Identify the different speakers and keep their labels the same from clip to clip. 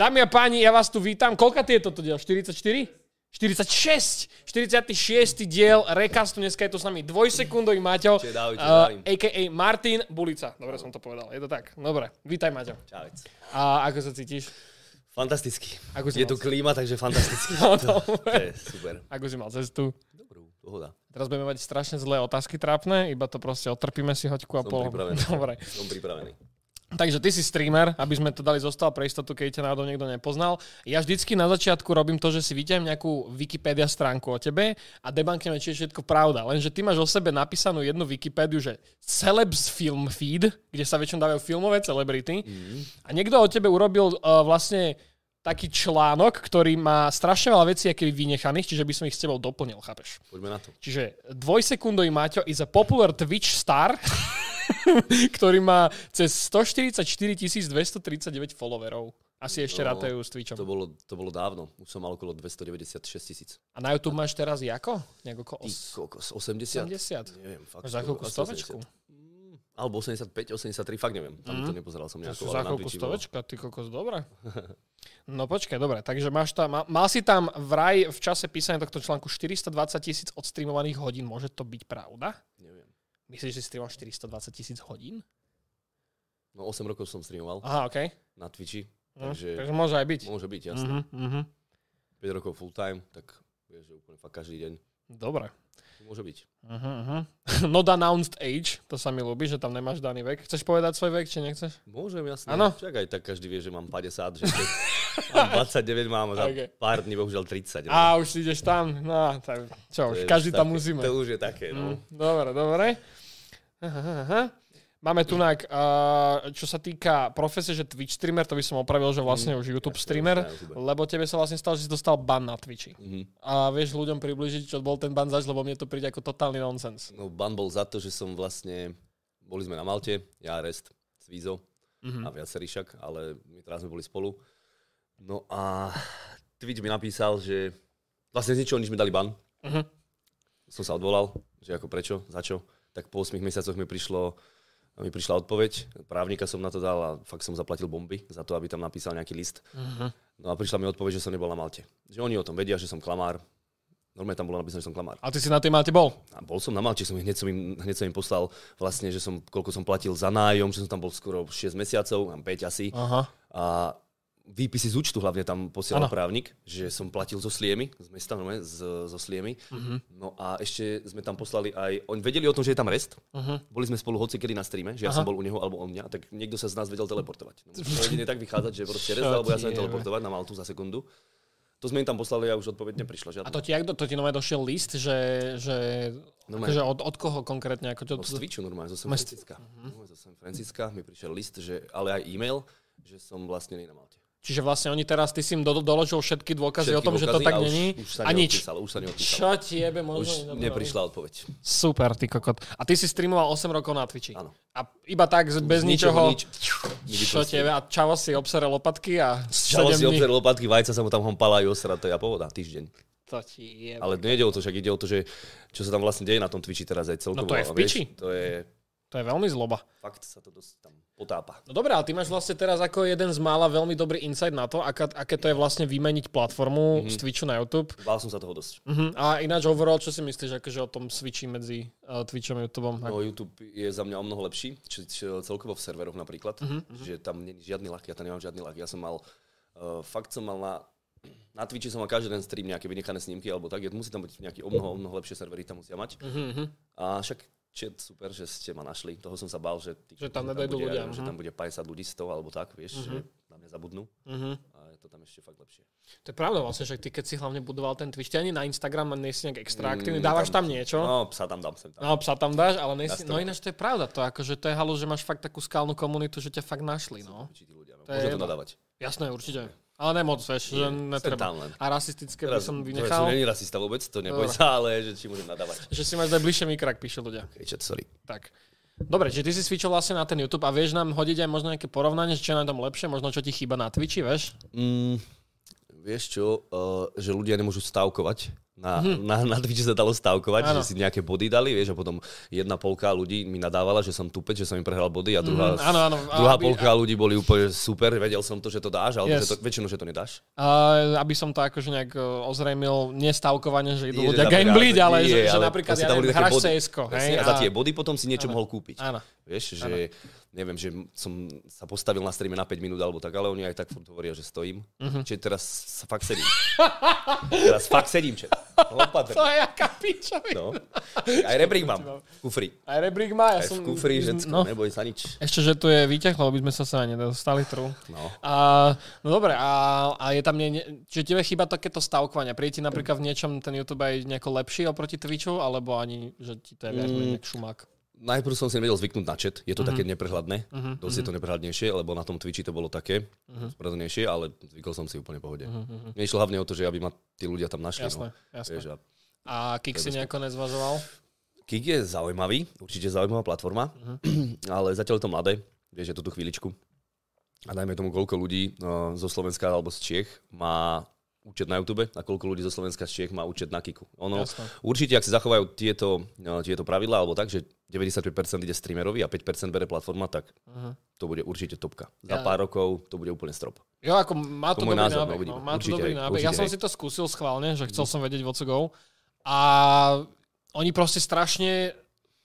Speaker 1: Dámy a páni, ja vás tu vítam. Koľka je toto diel? 44? 46! 46. diel Recastu. Dneska je tu s nami dvojsekundový Maťo,
Speaker 2: Čiže Dávid,
Speaker 1: uh,
Speaker 2: zdravím.
Speaker 1: a.k.a. Martin Bulica. Dobre som to povedal, je to tak. Dobre, vítaj Maťo.
Speaker 2: Čavec.
Speaker 1: A ako sa cítiš?
Speaker 2: Fantasticky.
Speaker 1: Ako si
Speaker 2: je
Speaker 1: mal
Speaker 2: tu klíma, takže fantasticky.
Speaker 1: No,
Speaker 2: to, to je super.
Speaker 1: Ako si mal cestu?
Speaker 2: Dobrú, pohoda.
Speaker 1: Teraz budeme mať strašne zlé otázky trápne, iba to proste otrpíme si hoďku a
Speaker 2: Som
Speaker 1: pol.
Speaker 2: pripravený.
Speaker 1: Dobre.
Speaker 2: Som pripravený.
Speaker 1: Takže ty si streamer, aby sme to dali zostal pre istotu, keď ťa náhodou niekto nepoznal. Ja vždycky na začiatku robím to, že si vyťahujem nejakú Wikipedia stránku o tebe a debankneme, či je všetko pravda. Lenže ty máš o sebe napísanú jednu Wikipédiu, že Celebs Film Feed, kde sa väčšinou dávajú filmové celebrity.
Speaker 2: Mhm.
Speaker 1: A niekto o tebe urobil uh, vlastne taký článok, ktorý má strašne veľa vecí aký vynechaných, čiže by som ich s tebou doplnil, chápeš?
Speaker 2: Poďme na to.
Speaker 1: Čiže dvojsekundový Maťo is a popular Twitch star, ktorý má cez 144 239 followerov. Asi ešte
Speaker 2: No,
Speaker 1: rátajú s Twitchom.
Speaker 2: To bolo, to bolo dávno. Už som mal okolo 296 tisíc.
Speaker 1: A na YouTube máš teraz jako? Nejak okolo
Speaker 2: Ty
Speaker 1: os-
Speaker 2: kokos, 80?
Speaker 1: 80?
Speaker 2: Neviem, fakt.
Speaker 1: Máš za
Speaker 2: asi
Speaker 1: stovečku?
Speaker 2: 80. Mm, Alebo 85, 83, fakt neviem. Tam to nepozeral som
Speaker 1: To
Speaker 2: nejako.
Speaker 1: sú za
Speaker 2: bolo.
Speaker 1: stovečka, ty kokos, dobre. No počkaj, dobre, takže máš tam, mal, mal si tam vraj v čase písania tohto článku 420 tisíc odstreamovaných hodín, môže to byť pravda?
Speaker 2: Neviem.
Speaker 1: Myslíš, že si streamoval 420 tisíc hodín?
Speaker 2: No 8 rokov som streamoval
Speaker 1: Aha, okej.
Speaker 2: na Twitchi,
Speaker 1: Hm,
Speaker 2: takže
Speaker 1: Takže môže aj byť.
Speaker 2: môže byť, jasné.
Speaker 1: Mhm, mhm.
Speaker 2: 5 rokov full time, tak vieš, že úplne fakt každý deň.
Speaker 1: Dobre.
Speaker 2: Môže byť.
Speaker 1: Uh-huh, uh-huh. Not announced age, to sa mi ľúbi, že tam nemáš daný vek. Chceš povedať svoj vek, či nechceš?
Speaker 2: Môžem, jasne.
Speaker 1: Áno.
Speaker 2: Však aj tak každý vie, že mám 50, že keď mám 29 mám za
Speaker 1: Okay.
Speaker 2: pár dní bohužiaľ 30. no.
Speaker 1: A už si ideš tam, no, tak čo
Speaker 2: To
Speaker 1: už, každý tam
Speaker 2: také-
Speaker 1: musíme.
Speaker 2: To už je také, no.
Speaker 1: Mm, Dobre, dobre. Aha, aha. Máme tu, uh, čo sa týka profesie, že Twitch streamer, to by som opravil, že vlastne už YouTube
Speaker 2: Ja,
Speaker 1: streamer,
Speaker 2: YouTube.
Speaker 1: lebo tebe sa vlastne stalo, že si dostal ban na Twitchi.
Speaker 2: Mhm.
Speaker 1: A vieš ľuďom približiť, čo bol ten ban zač, lebo mne to príde ako totálny nonsens.
Speaker 2: No ban bol za to, že som vlastne, boli sme na Malte, ja, Rest, Svízo
Speaker 1: Mhm.
Speaker 2: a viacerí však, ale my teraz sme boli spolu. No a Twitch mi napísal, že vlastne z ničoho nič mi dali ban.
Speaker 1: Mhm.
Speaker 2: Som sa odvolal, že ako prečo, za čo. Tak po 8 mesiacoch mi prišlo mi prišla odpoveď, právnika som na to dal a fakt som zaplatil bomby za to, aby tam napísal nejaký list.
Speaker 1: Mhm.
Speaker 2: No a prišla mi odpoveď, že som nebol na Malte. Že oni o tom vedia, že som klamár. Normálne tam bolo napísané, že som klamár.
Speaker 1: A ty si na tej máte bol?
Speaker 2: A bol som na Malte, som hneď som im, hneď som im poslal vlastne, že som, koľko som platil za nájom, že som tam bol skoro 6 mesiacov, mám 5 asi.
Speaker 1: Aha.
Speaker 2: A výpisy z účtu hlavne tam posielal
Speaker 1: Áno.
Speaker 2: právnik, že som platil zo Sliemy, z mesta, normálne, z, zo Sliemy.
Speaker 1: Mhm.
Speaker 2: No a ešte sme tam poslali aj, oni vedeli o tom, že je tam rest.
Speaker 1: Mhm.
Speaker 2: Boli sme spolu hoci kedy na streame, že ja
Speaker 1: Aha.
Speaker 2: som bol u neho alebo on mňa, tak niekto sa z nás vedel teleportovať. No, to jedine tak vychádzať, že proste rest, alebo ja
Speaker 1: jebe.
Speaker 2: teleportovať na Maltu za sekundu. To sme im tam poslali a už odpoveď neprišla
Speaker 1: A
Speaker 2: žiadna.
Speaker 1: to ti, to ti nové došiel list, že, že
Speaker 2: Normálne.
Speaker 1: akože od, od koho konkrétne? Ako čo,
Speaker 2: No, z Twitchu normálne, zo San Francisca. Normálne Zo San Francisca mi prišiel list, že, ale aj e-mail, že som vlastne nie na Malte.
Speaker 1: Čiže vlastne oni teraz, ty si im do, doložil všetky dôkazy o
Speaker 2: Všetky
Speaker 1: tom, že to
Speaker 2: dôkazy
Speaker 1: tak
Speaker 2: a už-
Speaker 1: není.
Speaker 2: Už sa
Speaker 1: a nič.
Speaker 2: neodpísalo, už sa neodpísalo.
Speaker 1: Čo ti jebe
Speaker 2: Už
Speaker 1: možno?
Speaker 2: neprišla odpoveď.
Speaker 1: Super, ty kokot. A ty si streamoval 8 rokov na Twitchi.
Speaker 2: Áno.
Speaker 1: A iba tak, bez
Speaker 2: Z
Speaker 1: ničoho.
Speaker 2: nič.
Speaker 1: Čo ti jebe? A čavo si obsere lopatky a
Speaker 2: Čalo
Speaker 1: 7
Speaker 2: si obzrel lopatky, vajca sa mu tam hompala a osra, to je pohoda, týždeň.
Speaker 1: To ti jebe.
Speaker 2: Ale nejde o to, však ide o to, že čo sa tam vlastne deje na tom Twitchi teraz aj celkovo.
Speaker 1: No to je v
Speaker 2: a vieš,
Speaker 1: piči.
Speaker 2: To je,
Speaker 1: To je veľmi zloba.
Speaker 2: fakt sa to dosť tam potápa.
Speaker 1: No dobré, ale ty máš vlastne teraz ako jeden z mála veľmi dobrý insight na to, aká, aké to je vlastne vymeniť platformu
Speaker 2: Mhm.
Speaker 1: z Twitchu na YouTube.
Speaker 2: Bál som sa toho dosť.
Speaker 1: Uh-huh. A ináč overall, čo si myslíš akože o tom switchi medzi uh, Twitchom a YouTubeom?
Speaker 2: No YouTube je za mňa o mnoho lepší, či, či celkovo v serveroch napríklad,
Speaker 1: Mhm,
Speaker 2: že tam nie je žiadny lak, ja tam nemám žiadny lak. Ja som mal, uh, fakt som mal na, na Twitchi som mal každý den stream nejaké vynechané snímky alebo tak, musí tam byť nejaký o mnoho, o mnoho lepšie servery, tam musia mať.
Speaker 1: Uh-huh.
Speaker 2: A však chat, super, že ste ma našli. Toho som sa bál, že, ty,
Speaker 1: Že tam nedajdú
Speaker 2: bude,
Speaker 1: ľudia,
Speaker 2: Že
Speaker 1: mhm.
Speaker 2: tam bude 50 ľudí z toho, alebo tak, vieš, že na mňa zabudnú.
Speaker 1: Uh-huh.
Speaker 2: A je to tam ešte fakt lepšie.
Speaker 1: To je pravda vlastne, že ty keď si hlavne budoval ten Twitch, ani na Instagram nie si nejak extra aktívny,
Speaker 2: Mm,
Speaker 1: dávaš tam
Speaker 2: tam-
Speaker 1: niečo,
Speaker 2: No, psa tam dám sem tam.
Speaker 1: no psa tam dáš, ale nie si, no ináč to je pravda, to je akože to je halu, že máš fakt takú skalnú komunitu, že ťa fakt našli, no.
Speaker 2: Ľudia, no.
Speaker 1: To je
Speaker 2: Môže to
Speaker 1: jedno.
Speaker 2: nadávať.
Speaker 1: Jasné, určite. Ale nemoc, vieš, že
Speaker 2: Nie,
Speaker 1: netreba. A rasistické by
Speaker 2: Teraz,
Speaker 1: som
Speaker 2: to
Speaker 1: vynechal.
Speaker 2: som není rasista vôbec, to neboj sa, ale že či môžem nadávať.
Speaker 1: Že si máš dať bližšie mikrak, píšu ľudia.
Speaker 2: Okay, chat, sorry.
Speaker 1: Tak. Dobre, čiže ty si switchol vlastne na ten YouTube a vieš nám hodiť aj možno nejaké porovnanie, čo je na tom lepšie, možno čo ti chýba na Twitchi, vieš?
Speaker 2: Mm, vieš čo, uh, že ľudia nemôžu stavkovať Na, na, na Twitchi sa dalo stavkovať,
Speaker 1: Mhm. Áno.
Speaker 2: že si nejaké body dali, vieš, a potom jedna polka ľudí mi nadávala, že som tupeč, že som im prehral body a druhá,
Speaker 1: Mhm, áno, áno,
Speaker 2: druhá
Speaker 1: aby-
Speaker 2: polka ľudí boli úplne super, vedel som to, že to dáš, alebo
Speaker 1: Yes.
Speaker 2: že to, väčšinou, že to nedáš.
Speaker 1: A aby som to akože nejak e, ozrejmil, nestavkovanie, že idú
Speaker 2: že
Speaker 1: ľudia
Speaker 2: napríklad-
Speaker 1: gambliť, ale,
Speaker 2: nie,
Speaker 1: že, že
Speaker 2: ale
Speaker 1: napríklad
Speaker 2: proste
Speaker 1: ja neviem, hráš. CS-ko, hej?
Speaker 2: Presne, a za tie body potom si niečo mohol kúpiť.
Speaker 1: Áno.
Speaker 2: Vieš, že neviem, že som sa postavil na streame na 5 minút alebo tak, ale oni aj tak furt hovoria, že stojím.
Speaker 1: Mhm.
Speaker 2: Čiže teraz sa fakt sedím. teraz fakt sedím, čo? Opatrne.
Speaker 1: To je jaká pičovina.
Speaker 2: No. Aj rebrík mám kufri.
Speaker 1: Aj rebrík má, ja
Speaker 2: Aj
Speaker 1: som...
Speaker 2: v kufri, že
Speaker 1: no,
Speaker 2: neboj sa nič.
Speaker 1: ešte, že tu je výťah, lebo by sme sa sa nedostali trú.
Speaker 2: No.
Speaker 1: A, no dobre, a, a je tam, nie, čiže tebe chýba takéto stavkovania. Príde ti napríklad v niečom ten YouTube aj nejako lepší oproti Twitchu, alebo ani, že ti to je viac nejak šumák?
Speaker 2: Najprv som si nevedel zvyknúť na chat, je to
Speaker 1: Mhm.
Speaker 2: také neprehľadné, dosť je to neprehľadnejšie, lebo na tom Twitchi to bolo také
Speaker 1: Mhm.
Speaker 2: spravedlnejšie, ale zvykol som si úplne pohode. Mne išlo hlavne o to, že aby ma tí ľudia tam našli.
Speaker 1: Jasné,
Speaker 2: no.
Speaker 1: jasné.
Speaker 2: Vieš, a
Speaker 1: A Kik si nejako nezvažoval?
Speaker 2: Kik je zaujímavý, určite zaujímavá platforma,
Speaker 1: Mhm.
Speaker 2: ale zatiaľ je to mladé, vieš, je to tú chvíličku. A dajme tomu, koľko ľudí uh, zo Slovenska alebo z Čiech má účet na YouTube a koľko ľudí zo Slovenska z Čiech má účet na Kiku. Ono,
Speaker 1: Jasné.
Speaker 2: určite, ak si zachovajú tieto, uh, tieto pravidlá, alebo tak, že 95% ide streamerovi a 5% bere platforma, tak
Speaker 1: Mhm.
Speaker 2: to bude určite topka. Za
Speaker 1: Ja-
Speaker 2: pár rokov to bude úplne strop.
Speaker 1: Jo, ako má to,
Speaker 2: To
Speaker 1: dobrý
Speaker 2: názor, no,
Speaker 1: nábeh. No,
Speaker 2: uvidíme.
Speaker 1: má to
Speaker 2: Určite
Speaker 1: dobrý
Speaker 2: hej,
Speaker 1: nábeh.
Speaker 2: určite
Speaker 1: Ja som
Speaker 2: hej.
Speaker 1: si to skúsil schválne, že chcel som vedieť what's go. A oni proste strašne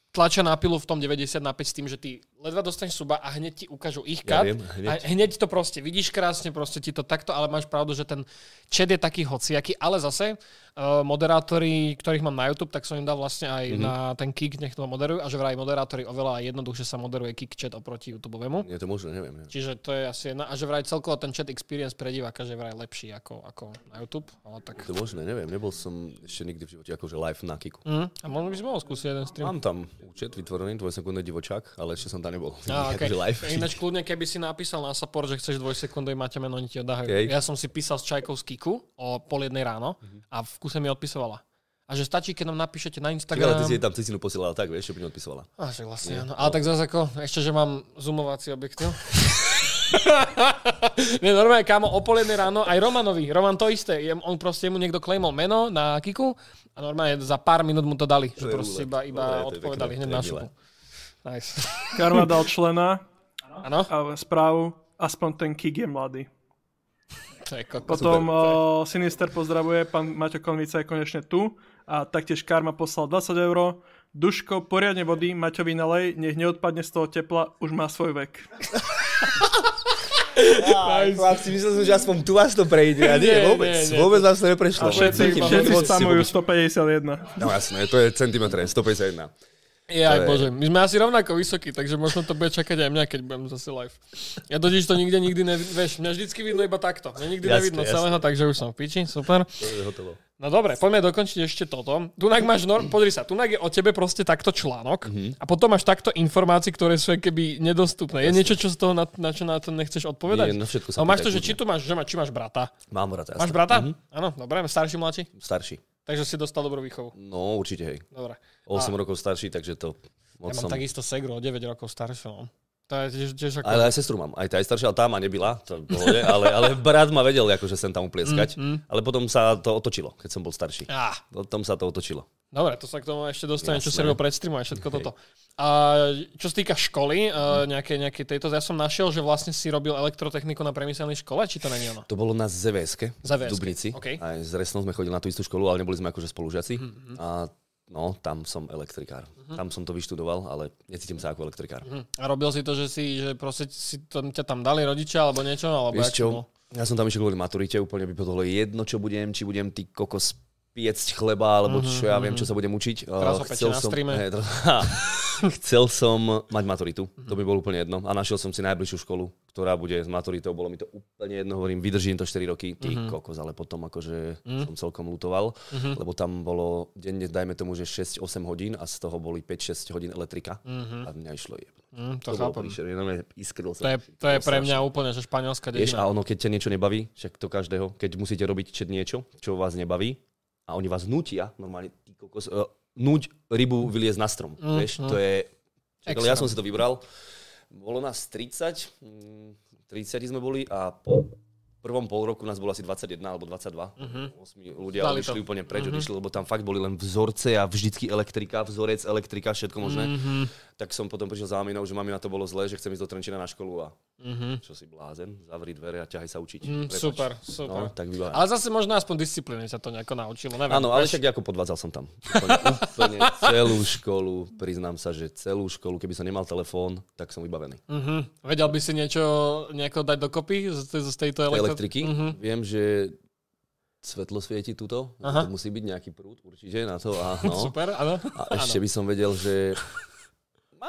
Speaker 1: tlačia na pilu v tom 90 na 5 s tým, že ty ledva dostaneš suba a hneď ti ukážu ich
Speaker 2: Ja
Speaker 1: kat.
Speaker 2: viem, hneď.
Speaker 1: A hneď to proste vidíš krásne, proste ti to takto, ale máš pravdu, že ten chat je taký hociaký, ale zase uh, moderátori, ktorých mám na YouTube, tak som im dal vlastne aj
Speaker 2: Mhm.
Speaker 1: mm-hmm. na ten kick, nech to moderujú a že vraj moderátori oveľa jednoduchšie sa moderuje kick chat oproti YouTubeovému.
Speaker 2: Je to možné, neviem. neviem.
Speaker 1: Čiže to je asi jedna. A že vraj celkovo ten chat experience pre diváka, že vraj lepší ako, ako na YouTube. Ale tak...
Speaker 2: Je to možné, neviem. Nebol som ešte nikdy v živote akože live na Kiku.
Speaker 1: Mm, a možno by si mohol skúsiť jeden stream.
Speaker 2: Mám tam účet vytvorený, dvojsekundný divočák, ale ešte som tam nebol.
Speaker 1: Á, okay.
Speaker 2: live.
Speaker 1: Ináč kľudne, keby si napísal na support, že chceš dvojsekundový máte meno, oni ti ho dajú.
Speaker 2: Okay.
Speaker 1: Ja som si písal s Čajkou z Kiku o pol jednej ráno a v kuse mi odpisovala. A že stačí, keď nám napíšete na Instagram.
Speaker 2: ale ty si jej tam cecinu posielala tak, vieš, že by neodpisovala.
Speaker 1: A že vlastne áno. Ale tak zase ako, ešte, že mám zoomovací objektív. Nie, normálne, kámo, o pol jednej ráno, aj Romanovi, Roman to isté, on proste mu niekto claimol meno na Kiku a normálne za pár minút mu to dali, že proste iba, iba odpovedali hneď na šupu. Nice.
Speaker 3: Karma dal člena
Speaker 1: Áno?
Speaker 3: a správu, aspoň ten kick je mladý.
Speaker 1: To je kokos.
Speaker 3: Potom o, Sinister pozdravuje, pán Maťo Konvica je konečne tu a taktiež Karma poslal 20 eur. Duško, poriadne vody, Maťovi nalej, nech neodpadne z toho tepla, už má svoj vek.
Speaker 2: Chlapci, myslel som, že aspoň tu vás to prejde. A nie,
Speaker 1: Nie,
Speaker 2: vôbec.
Speaker 1: nie, nie.
Speaker 2: Vôbec vás to neprešlo.
Speaker 3: A všetci, všetci spamujú
Speaker 2: vôbec-
Speaker 3: 151.
Speaker 2: No jasné, to je centimetre, 151. To je-
Speaker 1: bože, my sme asi rovnako vysokí, takže možno to bude čakať aj mňa, keď budem zase live. Ja totiž to nikde nikdy nevidím, vieš, mňa vždycky vidno iba takto. Mňa nikdy
Speaker 2: Jasne,
Speaker 1: nevidno
Speaker 2: jasne.
Speaker 1: celého, takže už som v piči, super.
Speaker 2: To je hotovo.
Speaker 1: No dobre, poďme dokončiť ešte toto. Tunak máš, nor- pozri sa, tunak je o tebe proste takto článok
Speaker 2: Mhm.
Speaker 1: a potom máš takto informácií, ktoré sú keby nedostupné. Je niečo, čo z toho, na, na čo na to nechceš odpovedať?
Speaker 2: Nie, na všetko sa
Speaker 1: no, máš to, že či tu máš, že má, či máš brata.
Speaker 2: Mám brata,
Speaker 1: Máš
Speaker 2: jasné.
Speaker 1: brata?
Speaker 2: Mhm.
Speaker 1: Áno, dobre, starší, mladší?
Speaker 2: Starší.
Speaker 1: Takže si dostal dobrú výchovu.
Speaker 2: No určite, hej.
Speaker 1: Dobre.
Speaker 2: 8 rokov starší, takže to
Speaker 1: Ja
Speaker 2: moc
Speaker 1: mám
Speaker 2: som...
Speaker 1: takisto segru o 9 rokov staršiu. No. To je tiež, tiež ako...
Speaker 2: Ale aj sestru mám. Aj tá je staršia, ale tá ma nebila, to pohode, ale, ale brat ma vedel akože sem tam uplieskať.
Speaker 1: Mm,
Speaker 2: Ale potom sa to otočilo, keď som bol starší.
Speaker 1: Á,
Speaker 2: Potom sa to otočilo.
Speaker 1: dobre, to sa k tomu ešte dostane, čo si
Speaker 2: Jasné.
Speaker 1: robil pred streamom a všetko toto. A čo sa týka školy, nejaké, nejaké tejto, ja som našiel, že vlastne si robil elektrotechniku na priemyselnej škole, či to není ono?
Speaker 2: To bolo na ZVS-ke, v Dubnici.
Speaker 1: OK.
Speaker 2: Aj s Resnou sme chodili na tú istú školu, ale neboli sme akože spolužiaci.
Speaker 1: Mhm,
Speaker 2: A no, tam som elektrikár. Tam som to vyštudoval, ale necítim sa ako elektrikár.
Speaker 1: Hm. A robil si to, že si, že proste si to, ťa tam dali rodičia, alebo niečo, alebo
Speaker 2: Vieš čo? Ja som tam išiel kvôli maturite, úplne by podľa jedno, čo budem, či budem ty kokos piecť chleba, alebo čo ja viem, čo sa budem učiť.
Speaker 1: Teraz ho pečie na streame.
Speaker 2: hej, teraz- chcel som mať maturitu, to by bolo úplne jedno. A našiel som si najbližšiu školu, ktorá bude s maturitou, bolo mi to úplne jedno, hovorím, vydržím to 4 roky, ty kokos, ale potom akože som celkom lutoval, lebo tam bolo denne, dajme tomu, že 6-8 hodín a z toho boli 5-6 hodín elektrika a mňa išlo jebno.
Speaker 1: Hm, to,
Speaker 2: To, bolo
Speaker 1: chápem.
Speaker 2: príšerné, normálne iskril
Speaker 1: To
Speaker 2: som.
Speaker 1: je, to je
Speaker 2: bolo
Speaker 1: pre mňa úplne, že španielská
Speaker 2: Vieš,
Speaker 1: dedina.
Speaker 2: a ono, keď ťa niečo nebaví, však to každého, keď musíte robiť niečo, čo vás nebaví, a oni vás nutia, normálne, ty kokos, uh, nuť rybu vyliezť na strom, mm, vieš, to je... Čak, ale ja som si to vybral. Bolo nás 30, mm, 30 sme boli a po prvom pol roku nás bolo asi 21 alebo 22. Uh-huh. 8 ľudia
Speaker 1: Dali
Speaker 2: odišli
Speaker 1: to.
Speaker 2: úplne preč, uh-huh. odišli, lebo tam fakt boli len vzorce a vždycky elektrika, vzorec, elektrika, všetko možné. Uh-huh. Tak som potom prišiel za maminou, že mami na to bolo zlé, že chcem ísť do Trenčína na školu a uh-huh. čo si blázen, zavri dvere a ťahaj sa učiť.
Speaker 1: Mm,
Speaker 2: Prepač.
Speaker 1: super, super.
Speaker 2: No, tak vybavené.
Speaker 1: Ale zase možno aspoň disciplíny sa to nejako naučilo, neviem.
Speaker 2: Áno, ale však ako podvádzal som tam. Úplne, úplne celú školu, priznám sa, že celú školu, keby som nemal telefón, tak som vybavený.
Speaker 1: Mhm. Vedel by si niečo nejako dať dokopy z, z, tejto
Speaker 2: Tej
Speaker 1: elektro...
Speaker 2: elektriky.
Speaker 1: Mhm.
Speaker 2: Viem, že svetlo svieti tuto,
Speaker 1: Aha.
Speaker 2: to musí byť nejaký prúd určite na to. A, no.
Speaker 1: Super, áno.
Speaker 2: a ešte by som vedel, že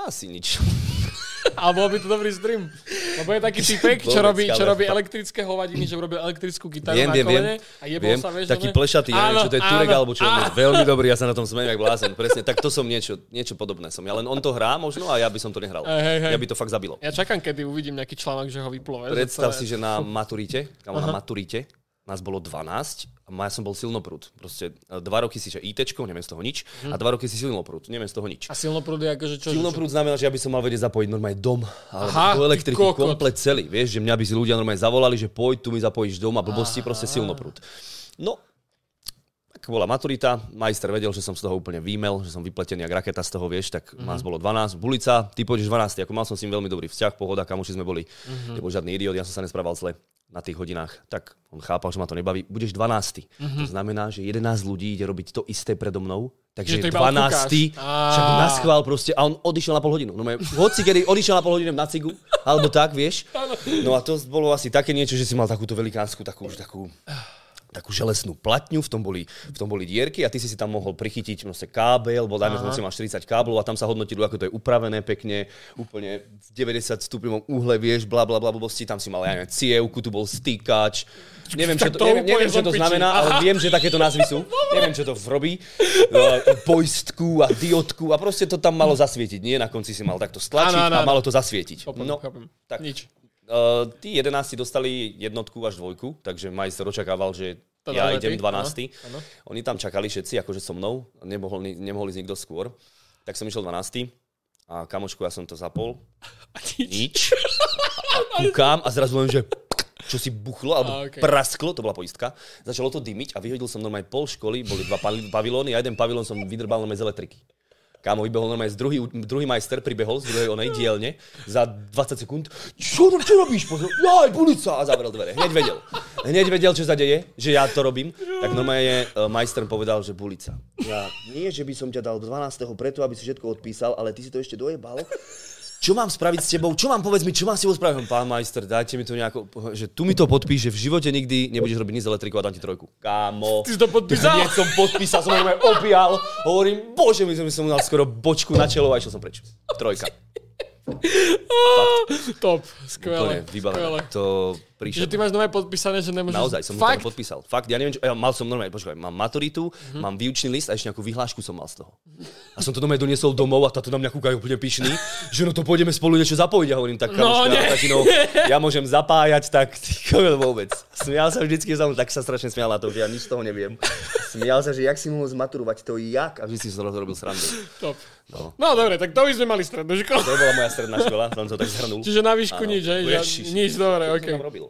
Speaker 2: asi nič.
Speaker 1: Ale bol by to dobrý stream. Lebo je taký typek, čo robí, čo robí elektrické hovadiny, že robil elektrickú gitaru
Speaker 2: Viem,
Speaker 1: na
Speaker 2: viem,
Speaker 1: kolene a jebol
Speaker 2: Viem,
Speaker 1: sa, vieš,
Speaker 2: taký plešatý, ja neviem, čo to je Turek alebo čo.
Speaker 1: áno.
Speaker 2: Veľmi dobrý, ja sa na tom smejem, jak blázen. Presne, tak to som niečo, niečo podobné som. Ja len on to hrá možno a ja by som to nehral.
Speaker 1: Hej, hej.
Speaker 2: Ja by to fakt zabilo.
Speaker 1: Ja čakám, kedy uvidím nejaký článok, že ho vypluje.
Speaker 2: Predstav si, že na maturite, kamo na maturite, nás bolo 12 a ja som bol silnoprúd. Proste e, dva roky si že ITčko, neviem z toho nič, a dva roky si silnoprúd, neviem z toho nič.
Speaker 1: A silnoprúd je akože čo?
Speaker 2: Silnoprúd znamená, že ja by som mal vedieť zapojiť normálne dom,
Speaker 1: Aha,
Speaker 2: do elektriky komplet celý. Vieš, že mňa by si ľudia normálne zavolali, že poď, tu mi zapojíš dom a blbosti, proste silnoprúd. No, tak bola maturita, majster vedel, že som z toho úplne výmel, že som vypletený jak raketa z toho, vieš, tak mm-hmm. nás bolo 12. Bulica, ty pôjdeš 12, ako mal som s ním veľmi dobrý vzťah, pohoda, kamoši sme boli, mm-hmm. nebol žiadny idiot, ja som sa nesprával zle na tých hodinách. Tak on chápal, že ma to nebaví. Budeš 12. Mm-hmm. To znamená, že 11 ľudí ide robiť to isté predo mnou, takže
Speaker 1: Že to iba
Speaker 2: 12.
Speaker 1: odkúkáš.
Speaker 2: Však na schvál proste a on odišiel na pol hodinu. No, hoci kedy odišiel na pol hodinu na cigu, alebo tak, vieš. No a to bolo asi také niečo, že si mal takúto velikánsku, takú, už takú takú želesnú platňu, v tom, boli, v tom boli dierky a ty si si tam mohol prichytiť proste kábel, bol dajme si máš 40 káblov a tam sa hodnotilo, ako to je upravené pekne, úplne v 90 stupňovom uhle, vieš, bla bla bla blbosti, tam si mal, ja neviem, cievku, tu bol stýkač, neviem, čo to, neviem, neviem, čo to znamená, ale viem, že takéto názvy sú, neviem, čo to robí, Uh, poistku a diodku a proste to tam malo zasvietiť, nie? Na konci si mal takto stlačiť a malo to zasvietiť. No, tak.
Speaker 1: Nič.
Speaker 2: Uh, tí 11 dostali jednotku až dvojku, takže majster očakával, že
Speaker 1: To
Speaker 2: ja idem
Speaker 1: ty,
Speaker 2: 12.
Speaker 1: áno, áno.
Speaker 2: Oni tam čakali všetci, akože so mnou, nemohol, nemohli ísť nikto skôr. Tak som išiel 12. A kamošku, ja som to zapol.
Speaker 1: A nič.
Speaker 2: Nič. A kúkam a zrazu len, že čo si buchlo, alebo
Speaker 1: A, okej.
Speaker 2: prasklo, to bola poistka. Začalo to dymiť a vyhodil som normálne pol školy, boli dva pavilóny a jeden pavilón som vydrbal normálne z elektriky. Kámo, vybehol normálne z druhý, druhý majster, pribehol z druhej onej dielne za 20 sekúnd. Čo, čo robíš? Pozor, jaj, bulica! A zavrel dvere. Hneď vedel. Hneď vedel, čo sa deje, že ja to robím. Tak normálne uh, majster povedal, že bulica. Ja, nie, že by som ťa dal 12. preto, aby si všetko odpísal, ale ty si to ešte dojebal. Čo mám spraviť s tebou? Čo mám povedz mi, čo mám s tebou spraviť? Pán majster, dajte mi to nejako, že tu mi to podpíš, že v živote nikdy nebudeš robiť nič s elektrikou a dám ti trojku. Kámo.
Speaker 1: Ty si to podpísal?
Speaker 2: Hneď som podpísal, som normálne objal. Hovorím, bože, my som, som mu dal skoro bočku na čelo a išiel som preč. Trojka.
Speaker 1: Top,
Speaker 2: Úplne
Speaker 1: skvelé.
Speaker 2: vybavené.
Speaker 1: skvelé.
Speaker 2: To
Speaker 1: Že
Speaker 2: prišiel.
Speaker 1: ty máš nové podpísané, že nemôžeš...
Speaker 2: Naozaj som
Speaker 1: Fakt?
Speaker 2: to podpísal. Fakt, ja neviem, čo, ja mal som normálne, počkaj, mám maturitu,
Speaker 1: Mhm.
Speaker 2: mám výučný list a ešte nejakú vyhlášku som mal z toho. A som to normálne doniesol domov a táto na mňa kúkajú úplne pyšný, že no to pôjdeme spolu niečo zapojiť. Ja hovorím, tak
Speaker 1: No,
Speaker 2: kamoška,
Speaker 1: nie.
Speaker 2: tatinou, ja môžem zapájať, tak kokos vôbec. Smial sa vždycky, som tak sa strašne smial na to, že ja nič z toho neviem. Smial sa, že jak si mohol zmaturovať to jak a vždy si som robil srandu.
Speaker 1: Top.
Speaker 2: No.
Speaker 1: No dobre, tak to by sme mali strednú školu.
Speaker 2: To bola moja stredná škola, som to tak zhrnul.
Speaker 1: Čiže na výšku
Speaker 2: Áno.
Speaker 1: nič, hej? Že,
Speaker 2: Ježiš.
Speaker 1: nič, dobre, okej.
Speaker 2: robil?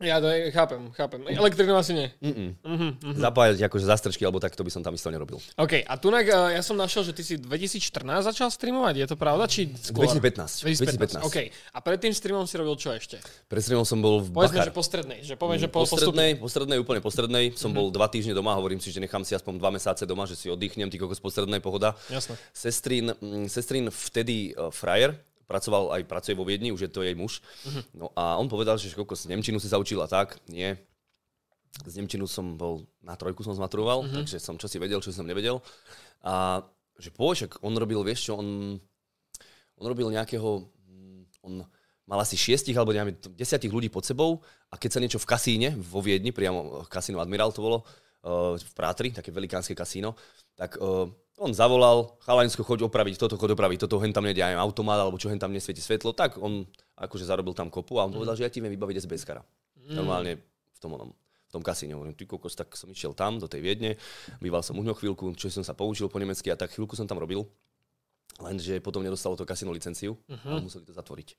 Speaker 1: Ja to chápem, chápem. Elektrinu asi nie.
Speaker 2: Mm. Zapájať akože zastrčky, alebo tak to by som tam isto nerobil.
Speaker 1: OK, a tunak uh, ja som našiel, že ty si 2014 začal streamovať, je to pravda? Či skôr?
Speaker 2: 2015.
Speaker 1: 2015.
Speaker 2: 2015.
Speaker 1: OK, a pred tým streamom si robil čo ešte?
Speaker 2: Pred streamom som bol v
Speaker 1: Povedzme, že
Speaker 2: Bakar.
Speaker 1: po strednej, že poviem, že po,
Speaker 2: po
Speaker 1: postupne.
Speaker 2: strednej, po strednej, úplne po strednej. Som bol dva týždne doma, hovorím si, že nechám si aspoň dva mesiace doma, že si oddychnem, ty kokos po strednej pohoda.
Speaker 1: Jasné.
Speaker 2: Sestrin, mm, sestrin vtedy uh, frajer, pracoval aj pracuje vo Viedni, už je to jej muž. No a on povedal, že kokos Nemčinu si sa tak. Nie. Z Nemčinu som bol, na trojku som zmaturoval, takže som čo si vedel, čo som nevedel. A že pôjšek, on robil, vieš čo, on, on robil nejakého, mm, on mal asi šiestich alebo neviem, desiatich ľudí pod sebou a keď sa niečo v kasíne vo Viedni, priamo kasíno Admiral to bolo, uh, v Prátri, také velikánske kasíno, tak uh, on zavolal, chalansko, choď opraviť toto, choď opraviť toto, hen tam nejde aj automat, alebo čo hen tam nesvieti svetlo, tak on akože zarobil tam kopu a on povedal, že ja ti viem vybaviť SBSkara. Normálne v tom onom v tom kasíne. Hovorím, ty kokos, tak som išiel tam, do tej Viedne, býval som u ňo chvíľku, čo som sa poučil po nemecky a tak chvíľku som tam robil. Lenže potom nedostalo to kasino licenciu a museli to zatvoriť.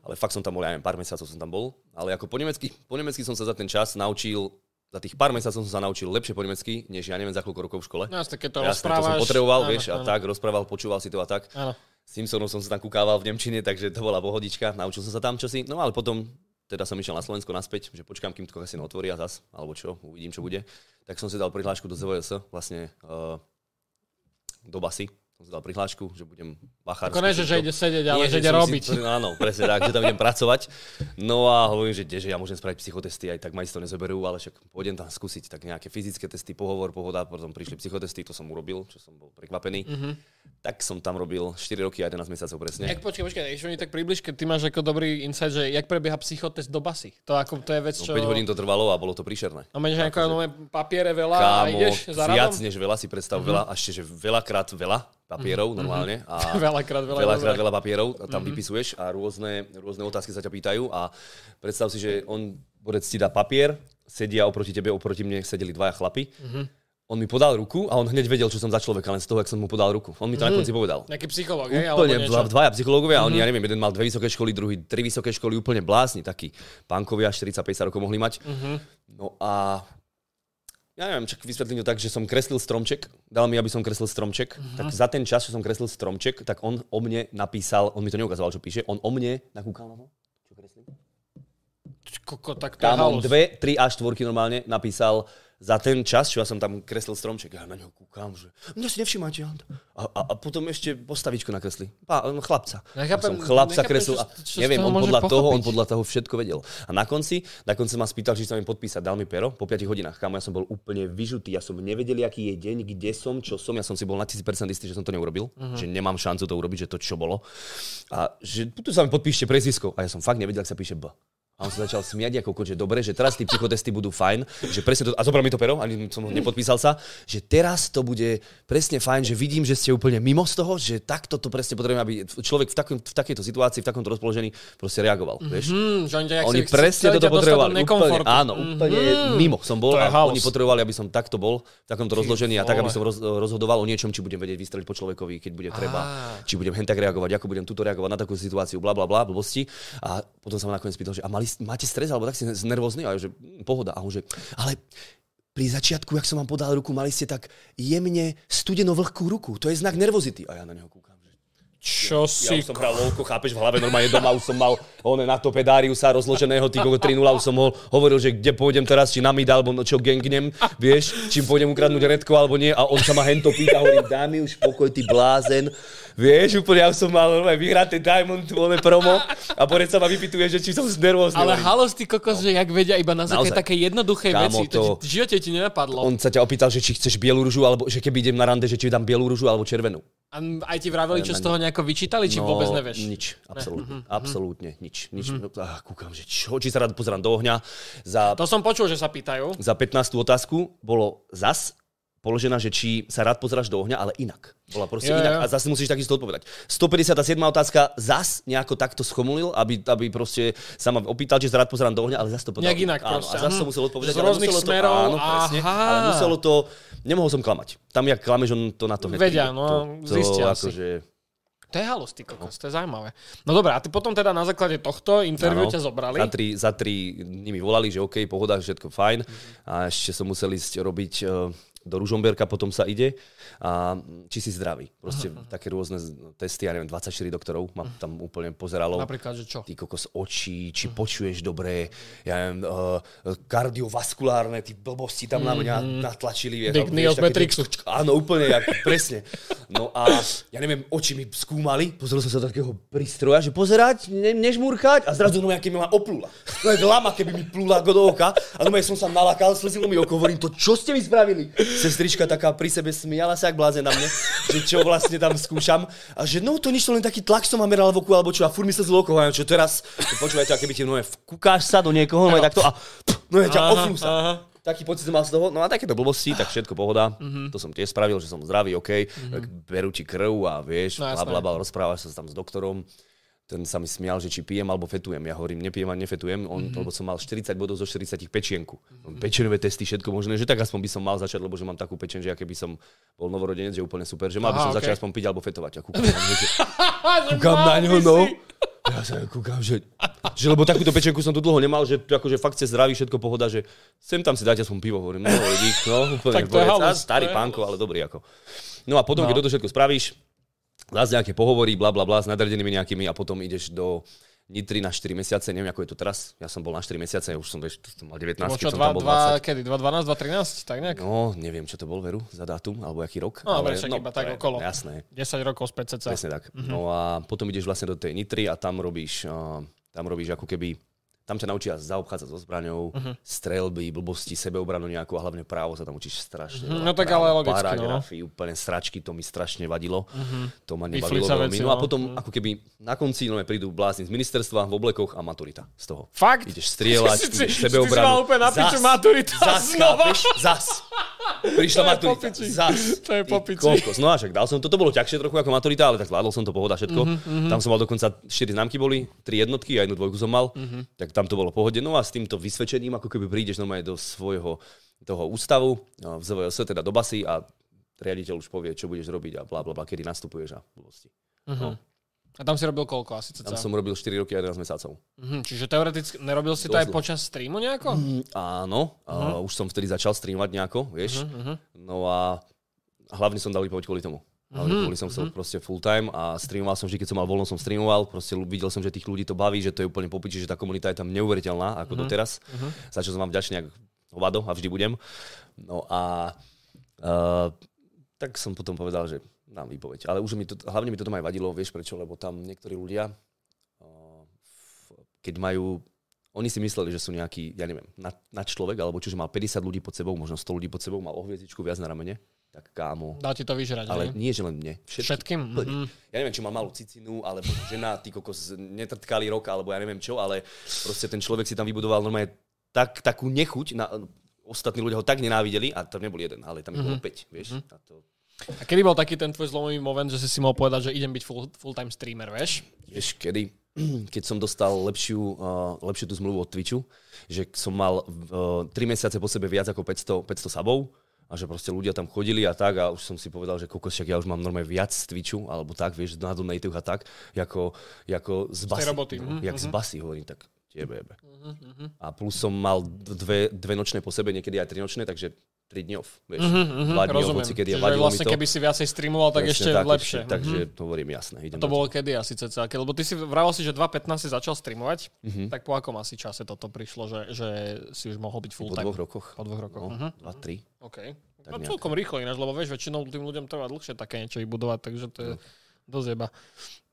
Speaker 2: Ale fakt som tam bol, ja neviem, pár mesiacov som tam bol. Ale ako po nemecky, po nemecky som sa za ten čas naučil za tých pár mesiacov som sa naučil lepšie po nemecky, než ja neviem za koľko rokov v škole.
Speaker 1: No, keď to
Speaker 2: Jasné,
Speaker 1: rozprávaš.
Speaker 2: to som potreboval,
Speaker 1: áno,
Speaker 2: vieš, a
Speaker 1: áno.
Speaker 2: tak, rozprával, počúval si to a tak.
Speaker 1: Áno.
Speaker 2: Simpsonov som sa tam kúkával v Nemčine, takže to bola pohodička, naučil som sa tam čosi. No ale potom teda som išiel na Slovensko naspäť, že počkám, kým to kasino otvoria zas, alebo čo, uvidím, čo bude. Tak som si dal prihlášku do ZVS, vlastne uh, do basy. Som si dal prihlášku, že budem bachár.
Speaker 1: Ako ne, že, že ide sedieť, ale
Speaker 2: Nie,
Speaker 1: že ide robiť.
Speaker 2: Si, áno, presne tak, že tam idem pracovať. No a hovorím, že, kde, že ja môžem spraviť psychotesty, aj tak ma isto nezoberú, ale však pôjdem tam skúsiť tak nejaké fyzické testy, pohovor, pohoda, potom prišli psychotesty, to som urobil, čo som bol prekvapený.
Speaker 1: Mhm.
Speaker 2: Tak som tam robil 4 roky a 11 mesiacov presne.
Speaker 1: Jak počkaj, počkaj, ešte mi tak približ, keď ty máš ako dobrý insight, že jak prebieha psychotest do basy. To, ako, to je vec,
Speaker 2: No,
Speaker 1: čo...
Speaker 2: 5 hodín to trvalo a bolo to príšerné.
Speaker 1: A máš nejaké nové papiere veľa a
Speaker 2: Kámo,
Speaker 1: ideš za
Speaker 2: viac než veľa si predstav, veľa, a ešte, že veľakrát veľa papierov normálne. A
Speaker 1: Veľakrát veľa,
Speaker 2: veľakrát veľa papierov tam vypisuješ a rôzne, rôzne otázky sa ťa pýtajú a predstav si, že on borec ti dá papier, sedia oproti tebe, oproti mne sedeli dvaja chlapi. On mi podal ruku a on hneď vedel, čo som za človeka, len z toho, jak som mu podal ruku. On mi to na konci povedal.
Speaker 1: Nejaký psychológ, hej? Alebo
Speaker 2: Úplne, dva, dvaja psychológovia, mm-hmm. oni, ja neviem, jeden mal dve vysoké školy, druhý tri vysoké školy, úplne blázni, takí pánkovia, 40-50 rokov mohli mať. Mm-hmm. No a ja neviem, čak vysvetlím to tak, že som kreslil stromček, dal mi, aby som kreslil stromček, mm-hmm. tak za ten čas, čo som kreslil stromček, tak on o mne napísal, on mi to neukazoval, čo píše, on o mne nakúkal na to, čo kreslím.
Speaker 1: Koko, tak to
Speaker 2: Tam on dve, tri až štvorky normálne napísal za ten čas, čo ja som tam kreslil stromček. Ja na neho kúkam, že mňa si nevšimajte. A, a, a potom ešte postavičku nakresli. Pá, no, chlapca.
Speaker 1: Nechápem-
Speaker 2: som chlapca
Speaker 1: nechápem,
Speaker 2: kreslil a
Speaker 1: čo- čo
Speaker 2: neviem, on podľa toho, on podľa toho všetko vedel. A na konci, na konci ma spýtal, či sa mi podpísať. Dal mi pero po 5 hodinách. Kámo, ja som bol úplne vyžutý. Ja som nevedel, aký je deň, kde som, čo som. Ja som si bol na 1000% istý, že som to neurobil.
Speaker 1: Mhm.
Speaker 2: Že nemám šancu to urobiť, že to čo bolo. A že tu sa mi podpíšte prezvisko. A ja som fakt nevedel, ak sa píše B. A on sa začal smiať ako že dobre, že teraz tí psychotesty budú fajn, že presne to, a zobral mi to pero, ani som nepodpísal sa, že teraz to bude presne fajn, že vidím, že ste úplne mimo z toho, že takto to presne potrebujem, aby človek v, takom, v takejto situácii, v takomto rozpoložení proste reagoval, vieš.
Speaker 1: Hmm, že oni,
Speaker 2: Oni presne toto potrebovali. Úplne, áno, úplne mimo som bol a
Speaker 1: halus.
Speaker 2: oni potrebovali, aby som takto bol, v takomto rozložení a tak, aby som roz, rozhodoval o niečom, či budem vedieť vystreliť po človekovi, keď bude treba, či budem hen tak reagovať, ako budem tuto reagovať na takú situáciu, bla bla bla, blbosti. A potom sa ma nakoniec pýtal, že a mali, máte stres, alebo tak si nervózny? A že "Mm, pohoda. A že, ale pri začiatku, jak som vám podal ruku, mali ste tak jemne studeno vlhkú ruku. To je znak nervozity. A ja na neho kúkam.
Speaker 1: Čo
Speaker 2: Ja
Speaker 1: si...
Speaker 2: už som hral lolko, chápeš, v hlave normálne doma už som mal one na to pedáriusa rozloženého, ty kogo 3 už som ho hovoril, že kde pôjdem teraz, či na mid, alebo no čo gangnem, vieš, či pôjdem ukradnúť redko, alebo nie, a on sa ma hento pýta, hovorím, daj mi už pokoj, ty blázen, vieš, úplne, ja už som mal normálne vyhrať ten Diamond, one promo, a pored sa ma vypituje, že či som nervózny.
Speaker 1: Ale halos, ty kokos, že jak vedia iba na základe také jednoduchej
Speaker 2: Kámo,
Speaker 1: veci. To,
Speaker 2: to-
Speaker 1: v živote ti nenapadlo.
Speaker 2: On sa ťa opýtal, že či chceš bielu rúžu, alebo že keby idem na rande, že či dám bielu rúžu alebo červenú.
Speaker 1: A aj ti vraveli, čo
Speaker 2: Ja
Speaker 1: z toho nejako vyčítali, či vôbec nevieš?
Speaker 2: No, Nič, absolútne.
Speaker 1: Mhm,
Speaker 2: Absolútne nič. nič. No, ah, kúkam, že čo, či sa rád pozerám do ohňa. Za,
Speaker 1: To som počul, že sa pýtajú.
Speaker 2: za 15. otázku bolo zas položená, že či sa rád pozeráš do ohňa, ale inak. Bola proste
Speaker 1: jo.
Speaker 2: inak a zase musíš takisto odpovedať. 157. otázka zas nejako takto schomulil, aby, aby proste sa ma opýtal, či sa rád pozerám do ohňa, ale zase to povedal.
Speaker 1: Nejak inak
Speaker 2: áno,
Speaker 1: proste,
Speaker 2: A zase som musel odpovedať.
Speaker 1: Z rôznych
Speaker 2: muselo to,
Speaker 1: smerov,
Speaker 2: áno, presne, ale muselo to, nemohol som klamať. Tam, jak klameš, on to na to hneď
Speaker 1: Vedia, no,
Speaker 2: to, to,
Speaker 1: zistia
Speaker 2: akože,
Speaker 1: To je halus, ty kokos, to je zaujímavé. No dobré, a ty potom teda na základe tohto interviu
Speaker 2: Áno.
Speaker 1: ťa zobrali.
Speaker 2: Za tri, za tri dní mi volali, že OK, pohoda, všetko fajn. A ešte som musel ísť robiť eh, do Ružomberka, potom sa ide. A či si zdravý. Proste také rôzne z- testy, ja neviem, 24 doktorov ma tam úplne pozeralo.
Speaker 1: Napríklad, že čo?
Speaker 2: Ty kokos očí, či počuješ dobre, ja neviem, uh, kardiovaskulárne, ty blbosti tam na mňa natlačili. Vieš,
Speaker 1: Big
Speaker 2: vieš,
Speaker 1: Matrixu.
Speaker 2: tie- Áno, úplne, jak, presne. No a ja neviem, oči mi skúmali, pozrel som sa do takého prístroja, že pozerať, ne, nežmúrkať a zrazu no keby ma oplula. No jak lama, keby mi plula do oka a no som sa nalakal, slzilo mi oko, hovorím, to čo ste mi spravili? Sestrička taká pri sebe smiala sa jak blázen na mne, že čo vlastne tam skúšam. A že no to nič, to len taký tlak som meral v oku, alebo čo, a furt mi slzilo oko, a ja, čo teraz, počúvajte, a keby ti no kúkáš sa do niekoho, no takto a no ja ťa ofnú sa.
Speaker 1: aha.
Speaker 2: Taký pocit som mal z toho, no a takéto blbosti, tak všetko pohoda. To som tiež spravil, že som zdravý, OK. Tak berú ti krv a vieš,
Speaker 1: No,
Speaker 2: bla,
Speaker 1: jasné.
Speaker 2: bla, bla, rozprávaš sa tam s doktorom. Ten sa mi smial, že či pijem alebo fetujem. Ja hovorím, nepijem a nefetujem, on, lebo som mal 40 bodov zo 40 pečienku. Pečenové testy, všetko možné, že tak aspoň by som mal začať, lebo že mám takú pečen, že aké by som bol novorodenec, že úplne super, že mal by
Speaker 1: Aha,
Speaker 2: som
Speaker 1: ok.
Speaker 2: začať aspoň piť alebo fetovať. A kúkam že, kúkam na neho, no. ja sa kúkam, že, že lebo takúto pečenku som tu dlho nemal, že akože fakt ste zdraví, všetko pohoda, že sem tam si dáte aspoň pivo, hovorím, no, dík, no, úplne
Speaker 1: Tak to je halus,
Speaker 2: starý pánko, ale dobrý ako. No a potom,
Speaker 1: No.
Speaker 2: keď toto všetko spravíš, zase nejaké pohovory, bla bla bla, s nadradenými nejakými a potom ideš do Nitry na 4 mesiace, neviem ako je to teraz, ja som bol na 4 mesiace, už som, vieš, som mal 19,
Speaker 1: Bolo
Speaker 2: keď
Speaker 1: čo,
Speaker 2: som
Speaker 1: dva,
Speaker 2: tam bol
Speaker 1: dva,
Speaker 2: 20.
Speaker 1: kedy? 2.12, 2.13? Tak nejak?
Speaker 2: No, neviem, čo to bol, veru, za dátum, alebo aký rok.
Speaker 1: No, dobre, však iba tak okolo.
Speaker 2: Jasné,
Speaker 1: 10 rokov z PCC.
Speaker 2: presne tak. No a potom ideš vlastne do tej Nitry a tam robíš, uh, tam robíš ako keby, tam ťa naučia zaobchádzať so zbraňou, strelby, blbosti, sebeobranu nejakú a hlavne právo sa tam učíš strašne. Veľa
Speaker 1: no tak ale logicky, no.
Speaker 2: Paragrafy, úplne sračky, to mi strašne vadilo. To ma nebavilo veľmi. No
Speaker 1: no.
Speaker 2: a potom ako keby na konci no, prídu blázni z ministerstva v oblekoch a maturita z toho.
Speaker 1: Fakt?
Speaker 2: Ideš strieľať,
Speaker 1: Si- si-
Speaker 2: ideš
Speaker 1: si- si
Speaker 2: sebeobranu.
Speaker 1: mal úplne na piču maturita
Speaker 2: zas,
Speaker 1: znova.
Speaker 2: chápeš? Zas. Prišla
Speaker 1: To
Speaker 2: maturita. Zas.
Speaker 1: To je popiči.
Speaker 2: kokos. No a však dal som, toto bolo ťažšie trochu ako maturita, ale tak zvládol som to, pohoda, všetko. Tam som mal dokonca 4 známky boli, 3 jednotky a jednu dvojku som mal. Tak tam to bolo pohode. No a s týmto vysvedčením, ako keby prídeš normálne do svojho toho ústavu, v ZVS, teda do basy a riaditeľ už povie, čo budeš robiť a bla bla bla, kedy nastupuješ a blbosti. No,
Speaker 1: A tam si robil koľko asi
Speaker 2: tam
Speaker 1: ceca?
Speaker 2: som robil 4 roky a 11 mesacov.
Speaker 1: Mhm, čiže teoreticky, nerobil si to aj
Speaker 2: Dosť
Speaker 1: počas streamu nejako?
Speaker 2: Áno, uh už som vtedy začal streamovať nejako, vieš.
Speaker 1: Mhm,
Speaker 2: No a hlavne som dal vypoveď kvôli tomu. Hlavne kvôli som chcel proste full time a streamoval som vždy, keď som mal voľno, som streamoval. Proste videl som, že tých ľudí to baví, že to je úplne popiči, že tá komunita je tam neuveriteľná ako doteraz. Za čo som vám vďačný ako hovado a vždy budem. No a uh, tak som potom povedal, že dám výpoveď. Ale už mi to, hlavne mi to tam aj vadilo, vieš prečo, lebo tam niektorí ľudia, uh, keď majú oni si mysleli, že sú nejaký, ja neviem, nad, nad človek, alebo čo, že mal 50 ľudí pod sebou, možno 100 ľudí pod sebou, mal o hviezdičku viac na ramene, tak kámo.
Speaker 1: Dá ti to vyžrať,
Speaker 2: Ale
Speaker 1: ale...
Speaker 2: nie, že len mne.
Speaker 1: Všetkým?
Speaker 2: Úplne.
Speaker 1: Mhm.
Speaker 2: Ja neviem, či mal malú cicinu, alebo žena, ty kokos, netrtkali rok, alebo ja neviem čo, ale proste ten človek si tam vybudoval normálne tak, takú nechuť, na, ostatní ľudia ho tak nenávideli, a to nebol jeden, ale tam ich bolo 5, vieš. A to,
Speaker 1: A kedy bol taký ten tvoj zlomový moment, že si si mohol povedať, že idem byť full, full-time streamer, vieš?
Speaker 2: Vieš, kedy? Keď som dostal lepšiu, uh, lepšiu tú zmluvu od Twitchu, že som mal uh, 3 mesiace po sebe viac ako 500, 500 sabov a že proste ľudia tam chodili a tak a už som si povedal, že kokos, však ja už mám normálne viac z Twitchu alebo tak, vieš, na donatoch a tak, ako, ako z basy.
Speaker 1: roboty,
Speaker 2: No,
Speaker 1: mhm,
Speaker 2: jak z basy, hovorím, tak jebe, jebe. A plus som mal dve, dve nočné po sebe, niekedy aj tri nočné, takže 3 dní off, vieš. Dva dní off,
Speaker 1: Rozumiem.
Speaker 2: hoci kedy
Speaker 1: Čiže
Speaker 2: vadilo
Speaker 1: vlastne,
Speaker 2: mi to.
Speaker 1: keby si viacej streamoval, tak
Speaker 2: Presne
Speaker 1: ešte
Speaker 2: tak,
Speaker 1: lepšie.
Speaker 2: Ešte, takže
Speaker 1: Mhm.
Speaker 2: to hovorím jasné. Idem
Speaker 1: To bolo kedy asi cca? Lebo ty si vravel si, že 2.15 si začal streamovať,
Speaker 2: Mhm.
Speaker 1: tak po akom asi čase toto prišlo, že, že si už mohol byť full
Speaker 2: Po
Speaker 1: time?
Speaker 2: dvoch rokoch.
Speaker 1: Po dvoch rokoch.
Speaker 2: No,
Speaker 1: Mhm.
Speaker 2: dva, tri.
Speaker 1: OK. No
Speaker 2: nejak.
Speaker 1: celkom rýchlo ináč, lebo vieš, väčšinou tým ľuďom trvá dlhšie také niečo vybudovať, takže to je
Speaker 2: No.
Speaker 1: dosť jeba.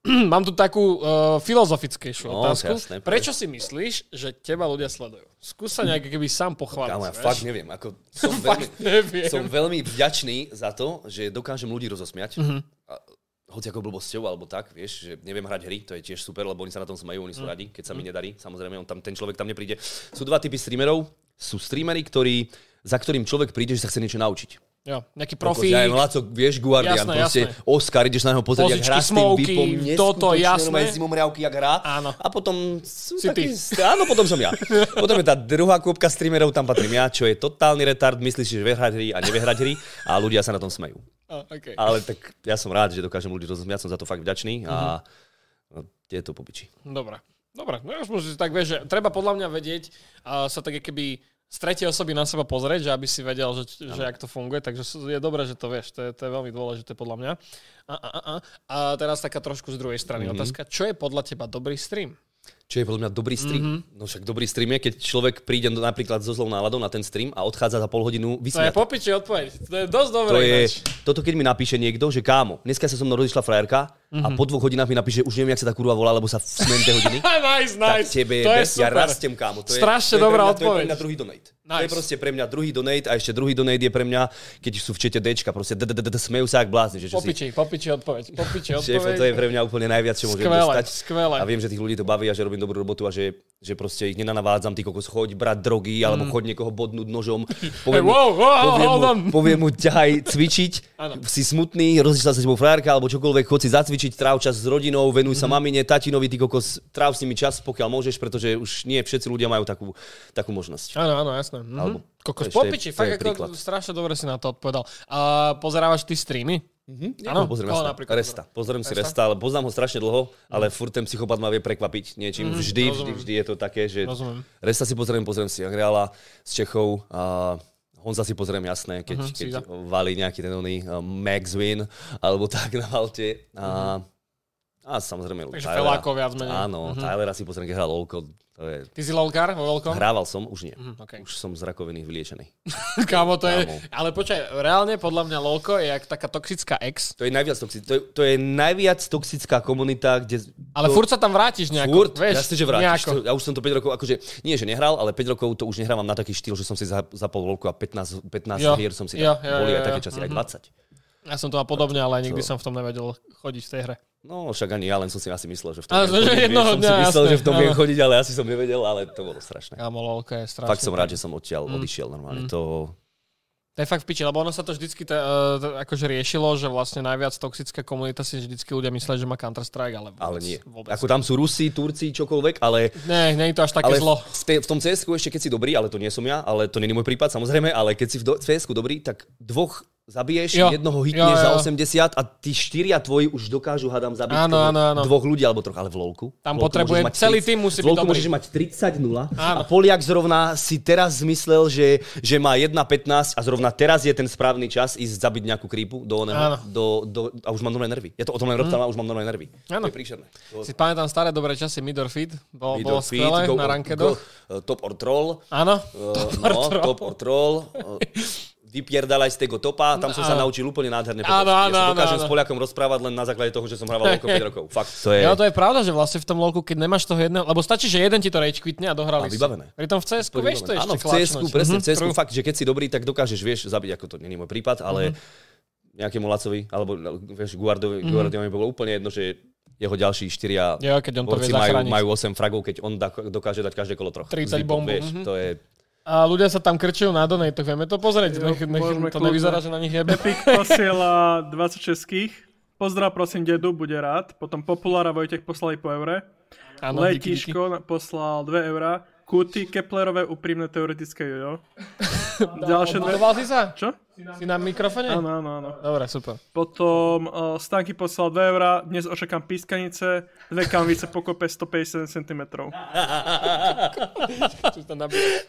Speaker 1: Mám tu takú uh, filozofickejšiu
Speaker 2: No,
Speaker 1: otázku.
Speaker 2: jasné.
Speaker 1: Prečo si myslíš, že teba ľudia sledujú? Skús sa nejak keby sám pochváliť.
Speaker 2: Kámo, ja fakt neviem. Ako, som, veľmi,
Speaker 1: neviem.
Speaker 2: som veľmi vďačný za to, že dokážem ľudí rozosmiať.
Speaker 1: Mhm.
Speaker 2: A, hoci ako blbosťou, alebo tak, vieš, že neviem hrať hry, to je tiež super, lebo oni sa na tom smajú, oni sú
Speaker 1: Mhm.
Speaker 2: radi, keď sa mi nedarí. Samozrejme, on tam, ten človek tam nepríde. Sú dva typy streamerov. Sú streamery, ktorí, za ktorým človek príde, že sa chce niečo naučiť.
Speaker 1: Jo, nejaký profík.
Speaker 2: Ja neviem, Laco, vieš, Guardian,
Speaker 1: Jasné,
Speaker 2: proste
Speaker 1: jasné.
Speaker 2: Oscar, ideš na neho pozrieť, jak hrá s tým vypom,
Speaker 1: toto, jasné.
Speaker 2: zimomriavky, jak hrá.
Speaker 1: Áno.
Speaker 2: A potom sú
Speaker 1: Si
Speaker 2: takí,
Speaker 1: ty.
Speaker 2: áno, potom som ja. Potom je tá druhá kôpka streamerov, tam patrím ja, čo je totálny retard, myslíš, že vie hrať hry a nevie hrať hry a ľudia sa na tom smejú.
Speaker 1: A, okay.
Speaker 2: Ale tak ja som rád, že dokážem ľudí rozumieť, som za to fakt vďačný a no, je to popiči.
Speaker 1: Dobre. Dobre, no už môžeš tak vieš, že treba podľa mňa vedieť a sa tak keby z tretej osoby na seba pozrieť, že aby si vedel, že, že jak to funguje, takže je dobré, že to vieš, to je, to je veľmi dôležité podľa mňa. A, a, a, a. teraz taká trošku z druhej strany mm-hmm. otázka, čo je podľa teba dobrý stream?
Speaker 2: Čo je podľa mňa dobrý stream?
Speaker 1: Mhm.
Speaker 2: Mm-hmm. No však dobrý stream je, keď človek príde napríklad so zlou náladou na ten stream a odchádza za pol hodinu
Speaker 1: To je
Speaker 2: vysmiatý.
Speaker 1: popiči odpoveď. To je dosť dobré.
Speaker 2: To je, toto keď mi napíše niekto, že kámo, dneska sa so mnou rozišla frajerka a
Speaker 1: Mhm.
Speaker 2: po dvoch hodinách mi napíše, už neviem, jak sa tá kurva volá, lebo sa smejem tie hodiny.
Speaker 1: nice, nice.
Speaker 2: Tak tebe
Speaker 1: to je
Speaker 2: bez, ja rastem, kámo. To je,
Speaker 1: Strašne
Speaker 2: to je pre
Speaker 1: dobrá
Speaker 2: mňa, To je pre
Speaker 1: odpoveď.
Speaker 2: mňa druhý donate. To je
Speaker 1: Nice.
Speaker 2: proste pre mňa druhý donate a ešte druhý donate je pre mňa, keď sú v čete Dčka, proste smejú sa jak blázni. Že, že
Speaker 1: Popiči, popiči odpoveď. Popiči odpoveď.
Speaker 2: to je pre mňa úplne najviac, čo môžem dostať. A viem, že tých ľudí to baví a že robím dobrú robotu a že, že proste ich nenanavádzam, ty kokos, choď brať drogy alebo choď niekoho bodnúť nožom.
Speaker 1: Mm. Hey,
Speaker 2: Poviem, mu-
Speaker 1: wow, wow,
Speaker 2: poviem, mu, poviem mu, ťahaj cvičiť, si smutný, rozišla sa s tebou frajerka alebo čokoľvek, chod si zacvičiť, tráv čas s rodinou, venuj
Speaker 1: Mhm.
Speaker 2: sa mamine, tatinovi, ty kokos, tráv s nimi čas, pokiaľ môžeš, pretože už nie všetci ľudia majú takú, takú možnosť.
Speaker 1: Áno, áno, jasné. Mhm.
Speaker 2: Alebo-
Speaker 1: Kokos, popiči, fakt ako strašne dobre si na to odpovedal. A pozerávaš ty streamy? Áno,
Speaker 2: pozriem
Speaker 1: koho
Speaker 2: Resta.
Speaker 1: napríklad?
Speaker 2: Resta. Pozriem si
Speaker 1: Resta?
Speaker 2: Ale poznám ho strašne dlho, ale furt ten psychopat ma vie prekvapiť niečím. Vždy, vždy,
Speaker 1: rozumiem.
Speaker 2: vždy je to také, že
Speaker 1: Rozumiem.
Speaker 2: Resta si pozriem, pozriem si Angreala z Čechov a Honza si pozriem, jasné, keď,
Speaker 1: Mhm,
Speaker 2: keď valí nejaký ten oný uh, Max Win, alebo tak na Malte. A, a samozrejme
Speaker 1: Mhm. Takže
Speaker 2: Tylera.
Speaker 1: Felákov viac menej. Mhm.
Speaker 2: Áno, Tylera si pozriem, keď hral Lolko. To je...
Speaker 1: Ty si lolkár vo veľkom?
Speaker 2: Hrával som, už nie.
Speaker 1: Mhm, okej.
Speaker 2: Už som z rakoviny vyliečený.
Speaker 1: Kámo, to je...
Speaker 2: Kámo.
Speaker 1: Ale počkaj, reálne podľa mňa lolko je jak taká toxická ex.
Speaker 2: To je najviac, toxi- to je, to je najviac toxická komunita, kde...
Speaker 1: Ale
Speaker 2: to,
Speaker 1: furt sa tam vrátiš nejako.
Speaker 2: Furt,
Speaker 1: vieš,
Speaker 2: jasne, že vrátiš.
Speaker 1: nejako.
Speaker 2: To, ja už som to 5 rokov, akože nie, že nehral, ale 5 rokov to už nehrávam na taký štýl, že som si za, zapol voľku a 15, 15
Speaker 1: Jo,
Speaker 2: hier som si
Speaker 1: jo,
Speaker 2: dal.
Speaker 1: jo,
Speaker 2: Boli
Speaker 1: jo,
Speaker 2: aj také časy,
Speaker 1: mhm.
Speaker 2: aj 20.
Speaker 1: Ja som to mal podobne, ale nikdy
Speaker 2: To-
Speaker 1: som v tom nevedel chodiť v tej hre.
Speaker 2: No, však ani ja, len som si asi myslel, že v tom viem
Speaker 1: že
Speaker 2: chodiť,
Speaker 1: jednoho
Speaker 2: som si
Speaker 1: dňa,
Speaker 2: myslel,
Speaker 1: jasné,
Speaker 2: že v tom viem chodiť, ale asi som nevedel, ale to bolo strašné.
Speaker 1: Kámo, lolko je strašne.
Speaker 2: Fakt som rád, že som odtiaľ
Speaker 1: Mm.
Speaker 2: odišiel normálne. To,
Speaker 1: To je fakt v piči, lebo ono sa to vždycky te, uh, to akože riešilo, že vlastne najviac toxická komunita si vždycky ľudia mysleli, že má Counter-Strike, ale vôbec,
Speaker 2: ale nie.
Speaker 1: Vôbec.
Speaker 2: Ako tam sú Rusi, Turci, čokoľvek, ale
Speaker 1: Nie, nie je to až také
Speaker 2: ale
Speaker 1: zlo.
Speaker 2: v, te, v tom cs ešte keď si dobrý, ale to nie som ja, ale to nie je môj prípad samozrejme, ale keď si v do, cs dobrý, tak dvoch zabiješ,
Speaker 1: Jo.
Speaker 2: jednoho hitneš
Speaker 1: Jo, jo.
Speaker 2: za 80 a tí štyria tvoji už dokážu, hadám, zabiť
Speaker 1: Áno,
Speaker 2: toho-
Speaker 1: áno, áno.
Speaker 2: dvoch ľudí alebo troch, ale v LoLku.
Speaker 1: Tam potrebuje- celý
Speaker 2: 30
Speaker 1: tým musí byť dobrý.
Speaker 2: môžeš mať 30-0
Speaker 1: Áno.
Speaker 2: a Poliak zrovna si teraz zmyslel, že, že má 1-15 a zrovna teraz je ten správny čas ísť zabiť nejakú krípu do oného, do, do, a už mám normálne nervy. Ja to o tom len rozprávam, a už mám normálne nervy.
Speaker 1: Áno.
Speaker 2: To je príšerné. To-
Speaker 1: Si pamätám staré dobré časy Midor Feed, bol, bolo
Speaker 2: feed,
Speaker 1: skvelé na rankedoch.
Speaker 2: uh, Top or troll.
Speaker 1: Áno,
Speaker 2: Uh,
Speaker 1: Top or
Speaker 2: no,
Speaker 1: troll.
Speaker 2: top or troll. Uh, vypierdalaj z tego topa, tam som sa
Speaker 1: Áno.
Speaker 2: naučil úplne nádherne.
Speaker 1: Áno, áno,
Speaker 2: ja sa dokážem
Speaker 1: áno,
Speaker 2: s. Poliakom rozprávať len na základe toho, že som hrával okolo 5 rokov. Fakt, to je...
Speaker 1: Jo, to je pravda, že vlastne v tom lolku, keď nemáš toho jedného, lebo stačí, že jeden ti to rage quitne a dohrali
Speaker 2: A
Speaker 1: si.
Speaker 2: vybavené.
Speaker 1: Pri tom v CS-ku vieš to ešte
Speaker 2: Áno, v
Speaker 1: klačnúť.
Speaker 2: presne,
Speaker 1: Mhm,
Speaker 2: v CS-ku
Speaker 1: true.
Speaker 2: fakt, že keď si dobrý, tak dokážeš, vieš, zabiť, ako to není môj prípad, ale nejakému Lacovi, alebo vieš, Guardovi, Guardiovi bolo úplne jedno, že jeho ďalší štyria
Speaker 1: Jo, keď on
Speaker 2: borci majú, majú 8 fragov, keď on dokáže dať každé kolo troch.
Speaker 1: 30
Speaker 2: Zvykom,
Speaker 1: bombu,
Speaker 2: Vieš,
Speaker 1: mhm.
Speaker 2: to je...
Speaker 1: A ľudia sa tam krčujú na donate, vieme to pozrieť,
Speaker 3: Jo,
Speaker 1: nech, nech to
Speaker 3: kľudne.
Speaker 1: nevyzerá, že na nich jebe.
Speaker 3: Epic posiela 20 českých. Pozdrav prosím dedu, bude rád. Potom Popular a Vojtech poslali po eure.
Speaker 1: Áno, díky, díky.
Speaker 3: Letíško na- poslal 2 eurá. Kuty, Keplerové úprimné teoretické jojo. Ďalšie dve...
Speaker 1: Si sa?
Speaker 3: Čo?
Speaker 1: Si na mikrofone?
Speaker 3: Áno, áno, áno.
Speaker 1: Dobre, super.
Speaker 3: Potom uh, Stanky poslal 2 eurá, dnes očakám pískanice, dve kanvice pokope 150 cm.
Speaker 1: Čo tam nabíja?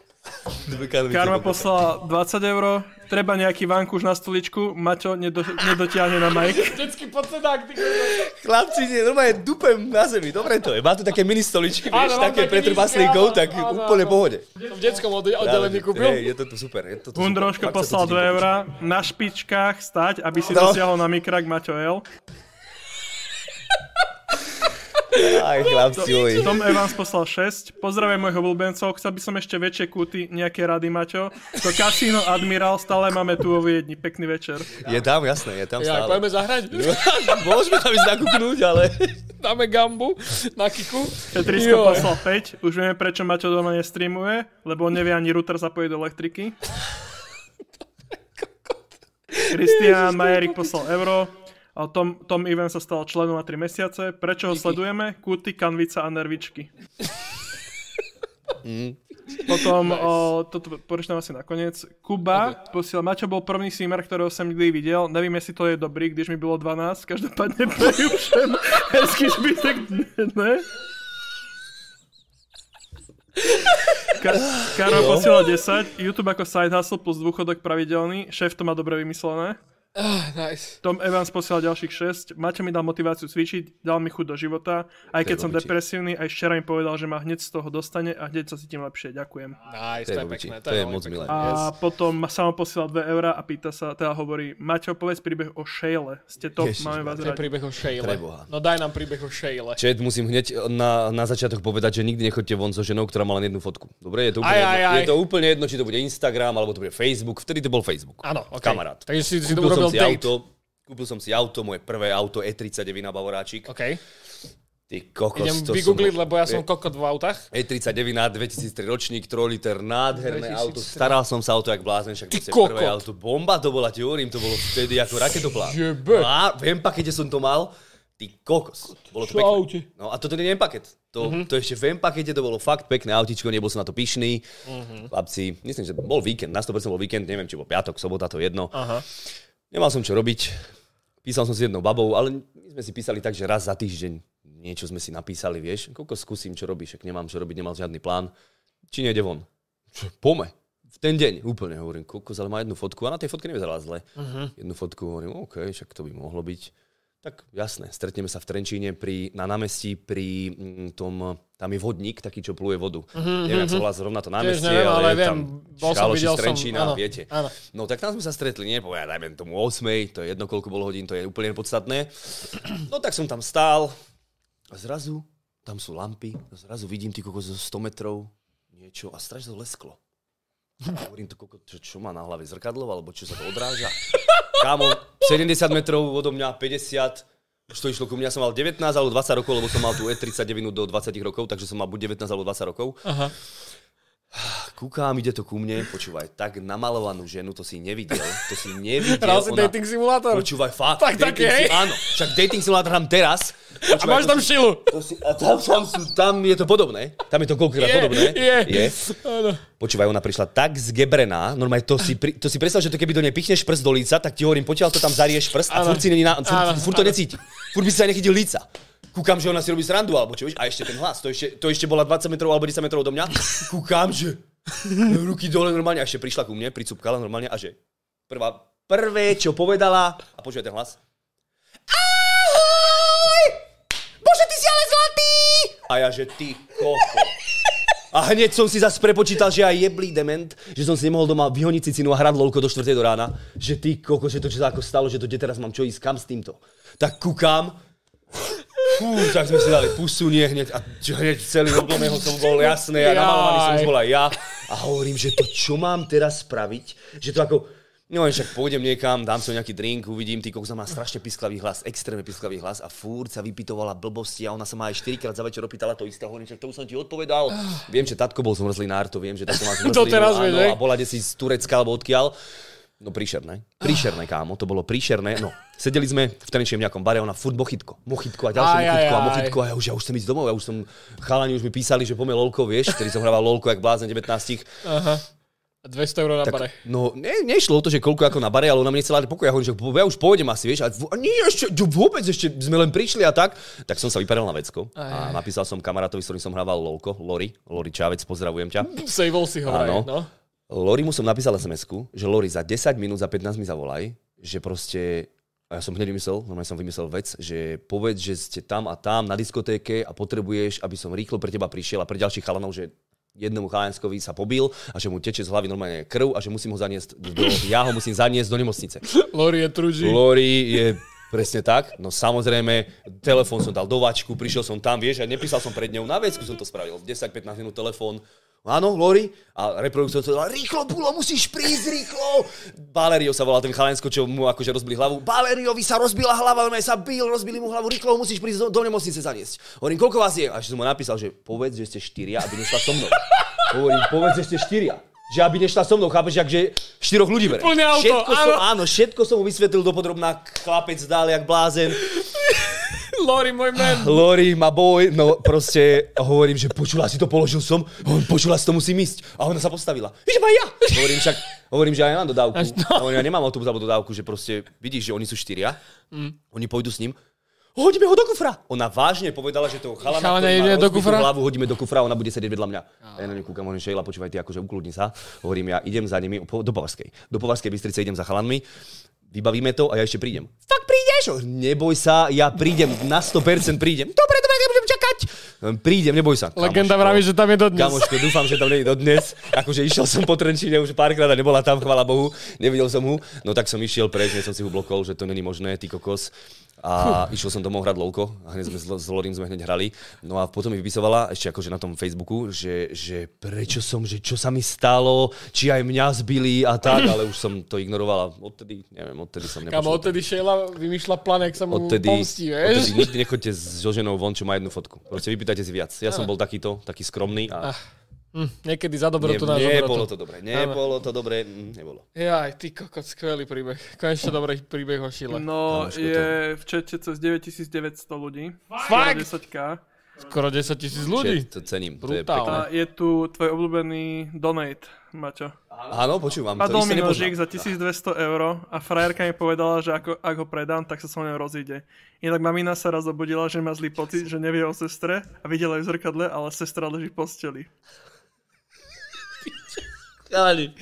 Speaker 3: Karma poslala 20 eur, treba nejaký vankúš na stoličku, Maťo nedo, nedotiahne na Mike.
Speaker 1: Detský podsedák, ty.
Speaker 2: Chlapci, nie, normálne dupem na zemi, dobre to je. Má tu také mini stoličky, vieš,
Speaker 1: Áno,
Speaker 2: také
Speaker 1: také
Speaker 2: pre
Speaker 1: nízke,
Speaker 2: trpaslíkov,
Speaker 1: áno,
Speaker 2: tak
Speaker 1: áno,
Speaker 2: úplne
Speaker 1: áno.
Speaker 2: pohode.
Speaker 1: V detskom od- oddelení kúpil.
Speaker 2: Hej, je to tu super. Je to tu to
Speaker 3: poslal
Speaker 2: cítim
Speaker 3: 2
Speaker 2: popiť.
Speaker 3: eurá, na špičkách stať, aby si
Speaker 2: No.
Speaker 3: dosiahol na mikrak Maťo L.
Speaker 2: Aj chlapci, oj.
Speaker 3: Tom Evans poslal 6. Pozdravujem mojich obľúbencov. Chcel by som ešte väčšie kuty, nejaké rady, Maťo. To Casino Admiral stále máme tu vo Viedni. Pekný večer.
Speaker 2: Je tam, jasné, je tam
Speaker 1: Ja,
Speaker 2: stále.
Speaker 1: poďme zahrať.
Speaker 2: Môžeme tam ísť nakúknúť, ale...
Speaker 1: Dáme gambu na kiku.
Speaker 3: Petrisko poslal 5. Už vieme, prečo Maťo doma nestreamuje, lebo on nevie ani router zapojiť do elektriky. Kristián Majerik poslal euro. A Tom, Tom Even sa stal členom na 3 mesiace. Prečo ho sledujeme? Kuty, kanvica a nervičky. Potom, o, toto porečnám asi nakoniec. Kuba posiel, Maťo bol prvý streamer, ktorého som nikdy videl. Neviem, jestli to je dobrý, když mi bylo 12. Každopádne preju všem hezký zbytek dne. Ka- Karma posiela 10, YouTube ako side hustle plus dôchodok pravidelný, šéf to má dobre vymyslené.
Speaker 1: Nice.
Speaker 3: Tom Evans posiela ďalších 6, Maťo mi dal motiváciu cvičiť, dal mi chuť do života, aj keď
Speaker 2: je
Speaker 3: som depresívny, aj včera mi povedal, že ma hneď z toho dostane a hneď sa cítim lepšie, ďakujem.
Speaker 1: Nice,
Speaker 2: To je
Speaker 1: to je pekné.
Speaker 2: To je
Speaker 1: veľmi
Speaker 2: moc milé.
Speaker 3: A
Speaker 1: Yes.
Speaker 3: potom ma samo posiela 2 eurá a pýta sa, teda hovorí, Maťo, povedz príbeh o Shale, ste top,
Speaker 2: Ježiš,
Speaker 3: máme vás
Speaker 1: To je
Speaker 3: radi.
Speaker 1: príbeh o Shale. No daj nám príbeh o Shale.
Speaker 2: Čet, musím hneď na, na začiatok povedať, že nikdy nechoďte von so ženou, ktorá má len jednu fotku. Dobre, je to úplne,
Speaker 1: Aj, aj,
Speaker 2: jedno,
Speaker 1: aj.
Speaker 2: Je to úplne jedno, či to bude Instagram, alebo to bude Facebook. Vtedy to bol Facebook.
Speaker 1: Áno, ok.
Speaker 2: Kamarát.
Speaker 1: Takže si, si to
Speaker 2: som si
Speaker 1: date.
Speaker 2: auto, kúpil som si auto, moje prvé auto E39 na Bavoráčik.
Speaker 1: OK.
Speaker 2: Ty kokos,
Speaker 1: Idem
Speaker 2: to
Speaker 1: vygoogliť,
Speaker 2: som...
Speaker 1: lebo ja som kokot v autách.
Speaker 2: E39 na 2003 ročník, 3 liter, nádherné
Speaker 1: 2003.
Speaker 2: auto. Staral som sa o to jak blázen, však to prvé auto. Bomba to bola, ti hovorím, to bolo vtedy ako raketoplán.
Speaker 1: Jebe.
Speaker 2: A v M-pakete som to mal, ty kokos. Bolo to pekné. No a toto nie je M-paket. To, to ešte v M-pakete to bolo fakt pekné autičko, nebol som na to pyšný. Chlapci, myslím, že bol víkend, na 100% bol víkend, neviem, či bol piatok, sobota, to jedno.
Speaker 1: Aha.
Speaker 2: Nemal som čo robiť. písal som s jednou babou, ale my sme si písali tak, že raz za týždeň niečo sme si napísali, vieš, koľko skúsim, čo robíš, ak nemám čo robiť, nemal žiadny plán. Či nejde von? Pome. V ten deň úplne hovorím, kokos, ale má jednu fotku a na tej fotke nevyzerala zle. Uh-huh. Jednu fotku hovorím, OK, však to by mohlo byť. Tak jasné, stretneme sa v Trenčíne pri, na námestí pri mm, tom, tam je vodník, taký, čo pluje vodu. Uh-huh, neviem, uh-huh. sa zrovna to námestie,
Speaker 1: neviem, ale
Speaker 2: ale je
Speaker 1: viem,
Speaker 2: tam
Speaker 1: bol som, videl
Speaker 2: z
Speaker 1: som,
Speaker 2: Trenčína,
Speaker 1: áno,
Speaker 2: viete.
Speaker 1: áno.
Speaker 2: No tak tam sme sa stretli, nie, ja dajme tomu 8, to je jedno, koľko bolo hodín, to je úplne podstatné. No tak som tam stál a zrazu tam sú lampy, zrazu vidím ty kokos zo 100 metrov niečo a strašne to lesklo. A hovorím to, kokos, čo, čo má na hlave, zrkadlo, alebo čo sa to odráža. Kámo, 70 metrov odo mňa, 50, už to išlo ku mňa, som mal 19 alebo 20 rokov, lebo som mal tu E39 do 20 rokov, takže som mal buď 19 alebo 20 rokov.
Speaker 1: Aha.
Speaker 2: Kúkam, ide to ku mne, počúvaj, tak namalovanú ženu, to si nevidel, to si nevidel.
Speaker 1: Hral si
Speaker 2: ona-
Speaker 1: dating simulátor?
Speaker 2: Počúvaj, fakt.
Speaker 1: Tak, tak,
Speaker 2: dating
Speaker 1: hej.
Speaker 2: Áno, však dating simulátor hrám teraz.
Speaker 1: A
Speaker 2: Počúvaj,
Speaker 1: máš
Speaker 2: to
Speaker 1: tam šilu.
Speaker 2: to si, a tam, tam, sú, tam je to podobné. Tam je to koľkokrát
Speaker 1: Je,
Speaker 2: podobné.
Speaker 1: je.
Speaker 2: je.
Speaker 1: Áno.
Speaker 2: Počúvaj, ona prišla tak zgebrená, normálne to si, pri, to si predstav, že to keby do nej pichneš prst do líca, tak ti hovorím, potiaľ to tam zarieš prst a furt, si není na, furt, furt to necíti. Furt by si sa nechytil líca. Kúkam, že ona si robí srandu, alebo čo, vieš, a ešte ten hlas, to ešte, to ešte bola 20 metrov alebo 10 metrov do mňa. Kúkam, že ruky dole normálne, a ešte prišla ku mne, pricupkala normálne a že prvá, prvé, čo povedala, a počúvaj ten hlas. Ahoj! Bože, ty si ale zlatý! A ja, že ty koko. A hneď som si zase prepočítal, že aj jeblý dement, že som si nemohol doma vyhoniť cicinu a hrať lolko do 4. do rána. Že ty koko, že to čo sa ako stalo, že to kde teraz mám čo ísť, kam s týmto. Tak kúkam, Fú, tak sme si dali pusunie hneď a hneď celý oblomého som bol jasné a namalovaný som už bol aj ja. A hovorím, že to čo mám teraz spraviť, že to ako, no však pôjdem niekam, dám si nejaký drink, uvidím, ty kokos má strašne pisklavý hlas, extrémne pisklavý hlas a fúr sa vypitovala blbosti a ona sa ma aj 4 krát za večer opýtala to isté, hovorím, však to už som ti odpovedal. Viem, že tatko bol zmrzlinár, to viem, že tatko má
Speaker 1: hej?
Speaker 2: a bola si z Turecka alebo odkiaľ. No príšerné. Príšerné, kámo, to bolo príšerné. No, sedeli sme v Trenčine v nejakom bare, ona furt mochitko. Mochitko a ďalšie
Speaker 1: Aj, aj,
Speaker 2: mochitko a
Speaker 1: aj.
Speaker 2: mochitko a ja už, ja už chcem ísť domov, ja už som, chalani už mi písali, že poďme lolko, vieš, ktorý som hrával lolko, jak blázne 19.
Speaker 1: Aha. 200 eur na bare.
Speaker 2: Tak, no, ne, nešlo o to, že koľko ako na bare, ale ona mi nechcela dať pokoj. Ja hovorím, že ja už pôjdem asi, vieš. A, v- a nie, ešte, vôbec ešte sme len prišli a tak. Tak som sa vyperel na vecko a napísal som kamarátovi, s ktorým som hrával lolko, Lori, Lori Čávec, pozdravujem ťa.
Speaker 1: Sejvol si ho,
Speaker 2: Áno.
Speaker 1: vraj, no.
Speaker 2: Lori mu som napísal sms že Lori za 10 minút, za 15 mi zavolaj, že proste a ja som hneď vymyslel, normálne som vymyslel vec, že povedz, že ste tam a tam na diskotéke a potrebuješ, aby som rýchlo pre teba prišiel a pre ďalších chalanov, že jednému chalanskovi sa pobil a že mu teče z hlavy normálne krv a že musím ho zaniesť do, ja ho musím zaniesť do nemocnice.
Speaker 1: Lori je truží.
Speaker 2: Lori je presne tak. No samozrejme, telefón som dal do vačku, prišiel som tam, vieš, a nepísal som pred ňou, na vecku som to spravil. 10-15 minút telefón, Áno, Lori? A reproduktor to dal, rýchlo, Bulo, musíš prísť, rýchlo! Valerio sa volal ten chalensko, čo mu akože rozbili hlavu. Valeriovi sa rozbila hlava, ale sa bil, rozbili mu hlavu, rýchlo, musíš prísť do, do nemocnice zaniesť. Hovorím, koľko vás je? A že som mu napísal, že povedz, že ste štyria, aby nešla so mnou. Hovorím, povedz, že ste štyria. Že aby nešla so mnou, chápeš, že štyroch ľudí bere.
Speaker 1: Plné auto,
Speaker 2: všetko som,
Speaker 1: áno.
Speaker 2: áno, všetko som mu vysvetlil dopodrobná, chlapec dál, jak blázen.
Speaker 1: Lori, môj men.
Speaker 2: Lori, ma boj, no proste hovorím, že počula si to, položil som, hovorím, počula si to, musím ísť. A ona sa postavila. Že ma ja. Hovorím však, hovorím, že aj ja mám dodávku. A hovorím, ja nemám autobus alebo dodávku, že proste vidíš, že oni sú štyria, oni pôjdu s ním. Hodíme ho do kufra. Ona vážne povedala, že toho chalana,
Speaker 1: Chalana
Speaker 2: ktorý má
Speaker 1: do kufra?
Speaker 2: hlavu, hodíme do kufra, ona bude sedieť vedľa mňa. A ja na ňu kúkam, hovorím, Sheila, počúvaj, ty akože ukludni sa. Hovorím, ja idem za nimi do Povarskej. Do Povarskej Bystrice idem za chalanmi, vybavíme to a ja ešte prídem. Fakt Hovorím, Neboj sa, ja prídem, na 100% prídem. Dobre, dobre, nebudem čakať. Hovorím, Prídem, neboj sa.
Speaker 1: Legenda
Speaker 2: Kamoško.
Speaker 1: vraví, že tam je dodnes.
Speaker 2: Kamoško, dúfam, že tam nie je dodnes. Akože išiel som po Trenčíne už párkrát a nebola tam, chvala Bohu. Nevidel som ho. No tak som išiel preč, som si ho blokol, že to není možné, ty kokos. A išiel som domov hrať lolko a hneď sme s, s Lorim sme hneď hrali. No a potom mi vypisovala ešte akože na tom Facebooku, že, že prečo som, že čo sa mi stalo, či aj mňa zbili a tak, ale už som to ignoroval a odtedy, neviem, odtedy som nepočul.
Speaker 1: Kamo, odtedy Sheila vymýšľa plán, jak sa mu
Speaker 2: Odtedy,
Speaker 1: pomstí,
Speaker 2: odtedy
Speaker 1: vieš?
Speaker 2: nikdy nechoďte so ženou von, čo má jednu fotku. Proste vypýtajte si viac. Ja som bol takýto, taký skromný a
Speaker 1: Hm, niekedy za
Speaker 2: nie,
Speaker 1: dobrotu na
Speaker 2: nebolo to dobré. Nebolo to dobré, mm, nebolo.
Speaker 1: Jaj, ty kokot, skvelý príbeh. Konečne dobrý príbeh o Šile.
Speaker 3: No,
Speaker 2: Kamoško,
Speaker 3: je v čete cez 9900 ľudí.
Speaker 1: Fakt?
Speaker 3: 10k.
Speaker 1: Skoro 10 tisíc ľudí.
Speaker 2: Čiže to cením. To je
Speaker 1: Brutálne.
Speaker 2: pekné.
Speaker 3: A je tu tvoj obľúbený donate, Maťo.
Speaker 2: Áno, počúvam. to
Speaker 3: Padol
Speaker 2: isté
Speaker 3: mi nožík za 1200 eur a frajerka mi povedala, že ako, ak ho predám, tak sa so mnou rozíde. Inak mamina sa raz obudila, že má zlý pocit, že nevie o sestre a videla ju v zrkadle, ale sestra leží v posteli.
Speaker 2: Chalani,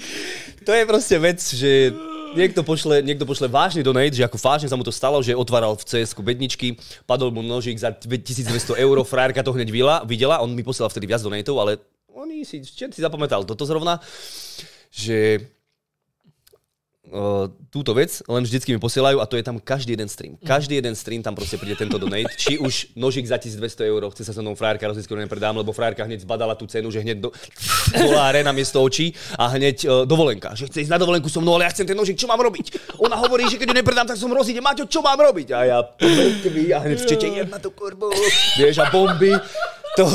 Speaker 2: to je proste vec, že niekto pošle, niekto pošle vážny donate, že ako vážne sa mu to stalo, že otváral v cs bedničky, padol mu nožík za 1200 eur, frajerka to hneď videla, on mi posielal vtedy viac donateov, ale oni si, si zapamätal toto zrovna, že túto vec, len vždycky mi posielajú a to je tam každý jeden stream. Každý jeden stream tam proste príde tento donate. Či už nožík za 1200 eur, chce sa so mnou frajerka rozísť, ktorú nepredám, lebo frajerka hneď zbadala tú cenu, že hneď do doláre na miesto očí a hneď uh, dovolenka. Že chce ísť na dovolenku so mnou, ale ja chcem ten nožík, čo mám robiť? Ona hovorí, že keď ju nepredám, tak som rozíde. Maťo, čo mám robiť? A ja a hneď v čete jedna to korbo. Vieš, a bomby. To,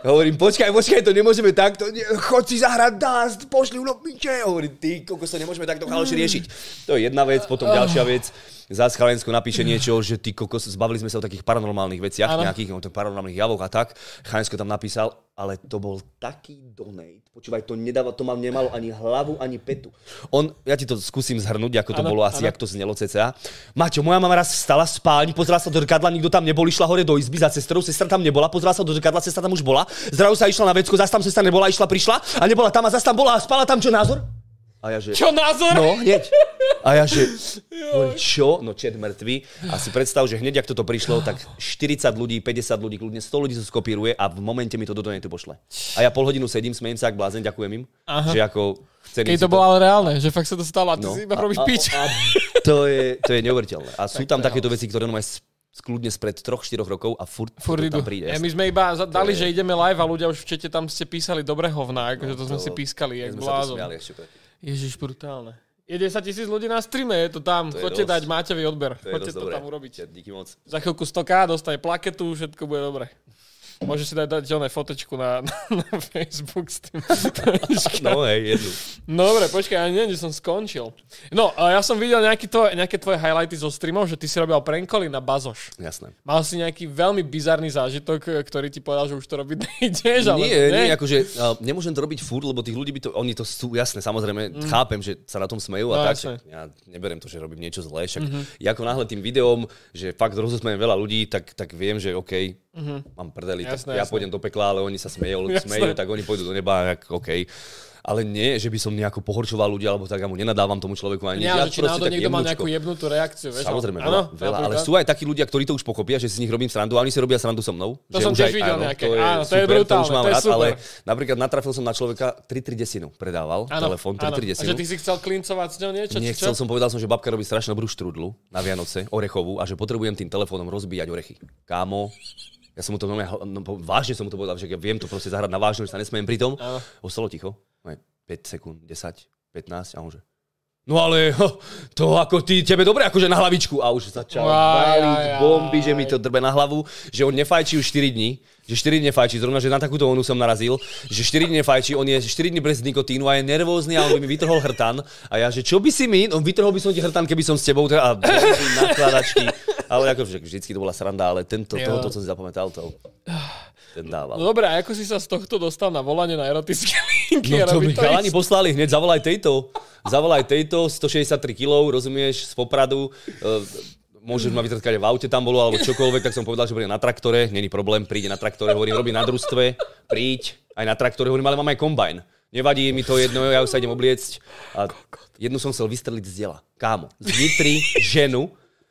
Speaker 2: Hovorím, počkaj, počkaj, to nemôžeme takto, ne, choď si zahrať Dust, pošli ulo piče. Hovorím, ty, kokos, to nemôžeme takto chaloši riešiť. To je jedna vec, potom ďalšia vec. Zás Chalensko napíše niečo, že ty kokos, zbavili sme sa o takých paranormálnych veciach,
Speaker 1: Áno.
Speaker 2: nejakých o paranormálnych javoch a tak. Chalensko tam napísal, ale to bol taký donate. Počúvaj, to nedáva, to mám nemalo ani hlavu, ani petu. On, ja ti to skúsim zhrnúť, ako to
Speaker 1: Áno,
Speaker 2: bolo asi,
Speaker 1: áno.
Speaker 2: jak to znelo cca. Maťo, moja mama raz vstala z spálni, pozrela sa do zrkadla, nikto tam nebol, išla hore do izby za sestrou, sestra tam nebola, pozrela sa do zrkadla, sestra tam už bola, zrazu sa išla na vecko, zase tam sestra nebola, išla, prišla a nebola tam a zase tam bola a spala tam čo názor? A ja že...
Speaker 1: Čo názor?
Speaker 2: No, hneď. A ja že, hovorím, čo? No čet mŕtvy. A si predstav, že hneď, ak toto prišlo, tak 40 ľudí, 50 ľudí, kľudne 100 ľudí sa skopíruje a v momente mi to do donetu pošle. A ja pol hodinu sedím, smejem sa, ak blázen, ďakujem im,
Speaker 1: Aha.
Speaker 2: že ako...
Speaker 1: Keď
Speaker 2: si
Speaker 1: to bolo ale reálne, že fakt sa to stalo a ty
Speaker 2: No.
Speaker 1: si iba
Speaker 2: A-
Speaker 1: robíš
Speaker 2: a-
Speaker 1: pič.
Speaker 2: a to, je, to je neuveriteľné. A sú tam
Speaker 1: to
Speaker 2: takéto veci, ktoré normálne s- kľudne spred 3-4 rokov a furt,
Speaker 1: Furt
Speaker 2: to tam príde.
Speaker 1: Ja, my sme iba dali,
Speaker 2: je-
Speaker 1: že ideme live a ľudia už v čete tam ste písali dobré hovná, akože to sme si pískali, jak
Speaker 2: sme sa tu
Speaker 1: blázon.
Speaker 2: smiali ešte.
Speaker 1: Ježiš, brutálne. Je 10 tisíc ľudí na streame, je to tam.
Speaker 2: To
Speaker 1: Choďte dať Máťovi odber.
Speaker 2: To
Speaker 1: Choďte to
Speaker 2: dobré.
Speaker 1: tam urobiť.
Speaker 2: Díky moc.
Speaker 1: Za chvíľku 100k, dostane plaketu, všetko bude dobre. Môžeš si dať, dať oné fotečku na, na, na Facebook s tým.
Speaker 2: No hej, jednu.
Speaker 1: No dobre, počkaj, ja neviem, že som skončil. No, a ja som videl nejaký tvoj, nejaké tvoje highlighty zo streamov, že ty si robil prankoly na bazoš.
Speaker 2: Jasné.
Speaker 1: Mal si nejaký veľmi bizarný zážitok, ktorý ti povedal, že už to robiť nejdeš, ale
Speaker 2: Nie, nie, akože uh, nemôžem to robiť furt, lebo tých ľudí by to, oni to sú, jasné, samozrejme, mm. chápem, že sa na tom smejú a
Speaker 1: No,
Speaker 2: tak,
Speaker 1: jasné.
Speaker 2: ja neberiem to, že robím niečo zlé, však mm-hmm. ja ako náhle tým videom, že fakt rozosmejem veľa ľudí, tak, tak viem, že OK, mm-hmm. mám prdeli, tak
Speaker 1: Jasné,
Speaker 2: ja
Speaker 1: jasné.
Speaker 2: pôjdem do pekla, ale oni sa smejú,
Speaker 1: Jasné.
Speaker 2: smejú, tak oni pôjdu do neba, tak OK. Ale nie, že by som nejako pohorčoval ľudia, alebo tak ja mu nenadávam tomu človeku ani nič.
Speaker 1: že či náhodou niekto mal nejakú jebnutú reakciu, vieš?
Speaker 2: Samozrejme,
Speaker 1: áno,
Speaker 2: veľa, veľa, ale sú aj takí ľudia, ktorí to už pochopia, že si z nich robím srandu a oni si robia srandu so mnou.
Speaker 1: To
Speaker 2: že
Speaker 1: som
Speaker 2: už
Speaker 1: tiež videl nejaké. Áno, to je brutálne,
Speaker 2: to už mám
Speaker 1: to je
Speaker 2: rád,
Speaker 1: super.
Speaker 2: ale napríklad natrafil som na človeka 3-3 desinu, predával
Speaker 1: Áno,
Speaker 2: telefón
Speaker 1: áno.
Speaker 2: 3-3
Speaker 1: A že
Speaker 2: desinu.
Speaker 1: ty si chcel klincovať s ňou niečo?
Speaker 2: Nechcel som, povedal som, že babka robí strašne dobrú štrudlu na Vianoce, orechovú, a že potrebujem tým telefónom rozbíjať orechy. Kámo, ja som mu to normálne, no, vážne som mu to povedal, že ja viem to proste zahrať na vážne, že sa nesmiem pri tom.
Speaker 1: Áno.
Speaker 2: Ostalo ticho. Aj 5 sekúnd, 10, 15 a on že... No ale to ako ty, tebe dobre akože na hlavičku. A už začal baliť bomby, že mi to drbe na hlavu, že on nefajčí už 4 dní, že 4 dní nefajčí, zrovna, že na takúto onu som narazil, že 4 dní nefajčí, on je 4 dní bez nikotínu a je nervózny a on by mi vytrhol hrtan. A ja, že čo by si mi, on vytrhol by som ti hrtan, keby som s tebou, teda, a nakladačky. Ale ako vždycky to bola sranda, ale tento,
Speaker 1: Jo.
Speaker 2: tohoto som si zapamätal, to ten dával.
Speaker 1: No dobré, a ako si sa z tohto dostal na volanie na erotické linky?
Speaker 2: No to mi chalani poslali hneď, zavolaj tejto. Zavolaj tejto, 163 kg, rozumieš, z Popradu. Uh, môžeš ma vytrtkať v aute tam bolo, alebo čokoľvek, tak som povedal, že bude na traktore, není problém, príde na traktore, hovorím, robí na družstve, príď, aj na traktore, hovorím, ale mám aj kombajn. Nevadí mi to jedno, ja už sa idem obliecť. A jednu som chcel vystreliť z diela. Kámo, z Nitry, ženu,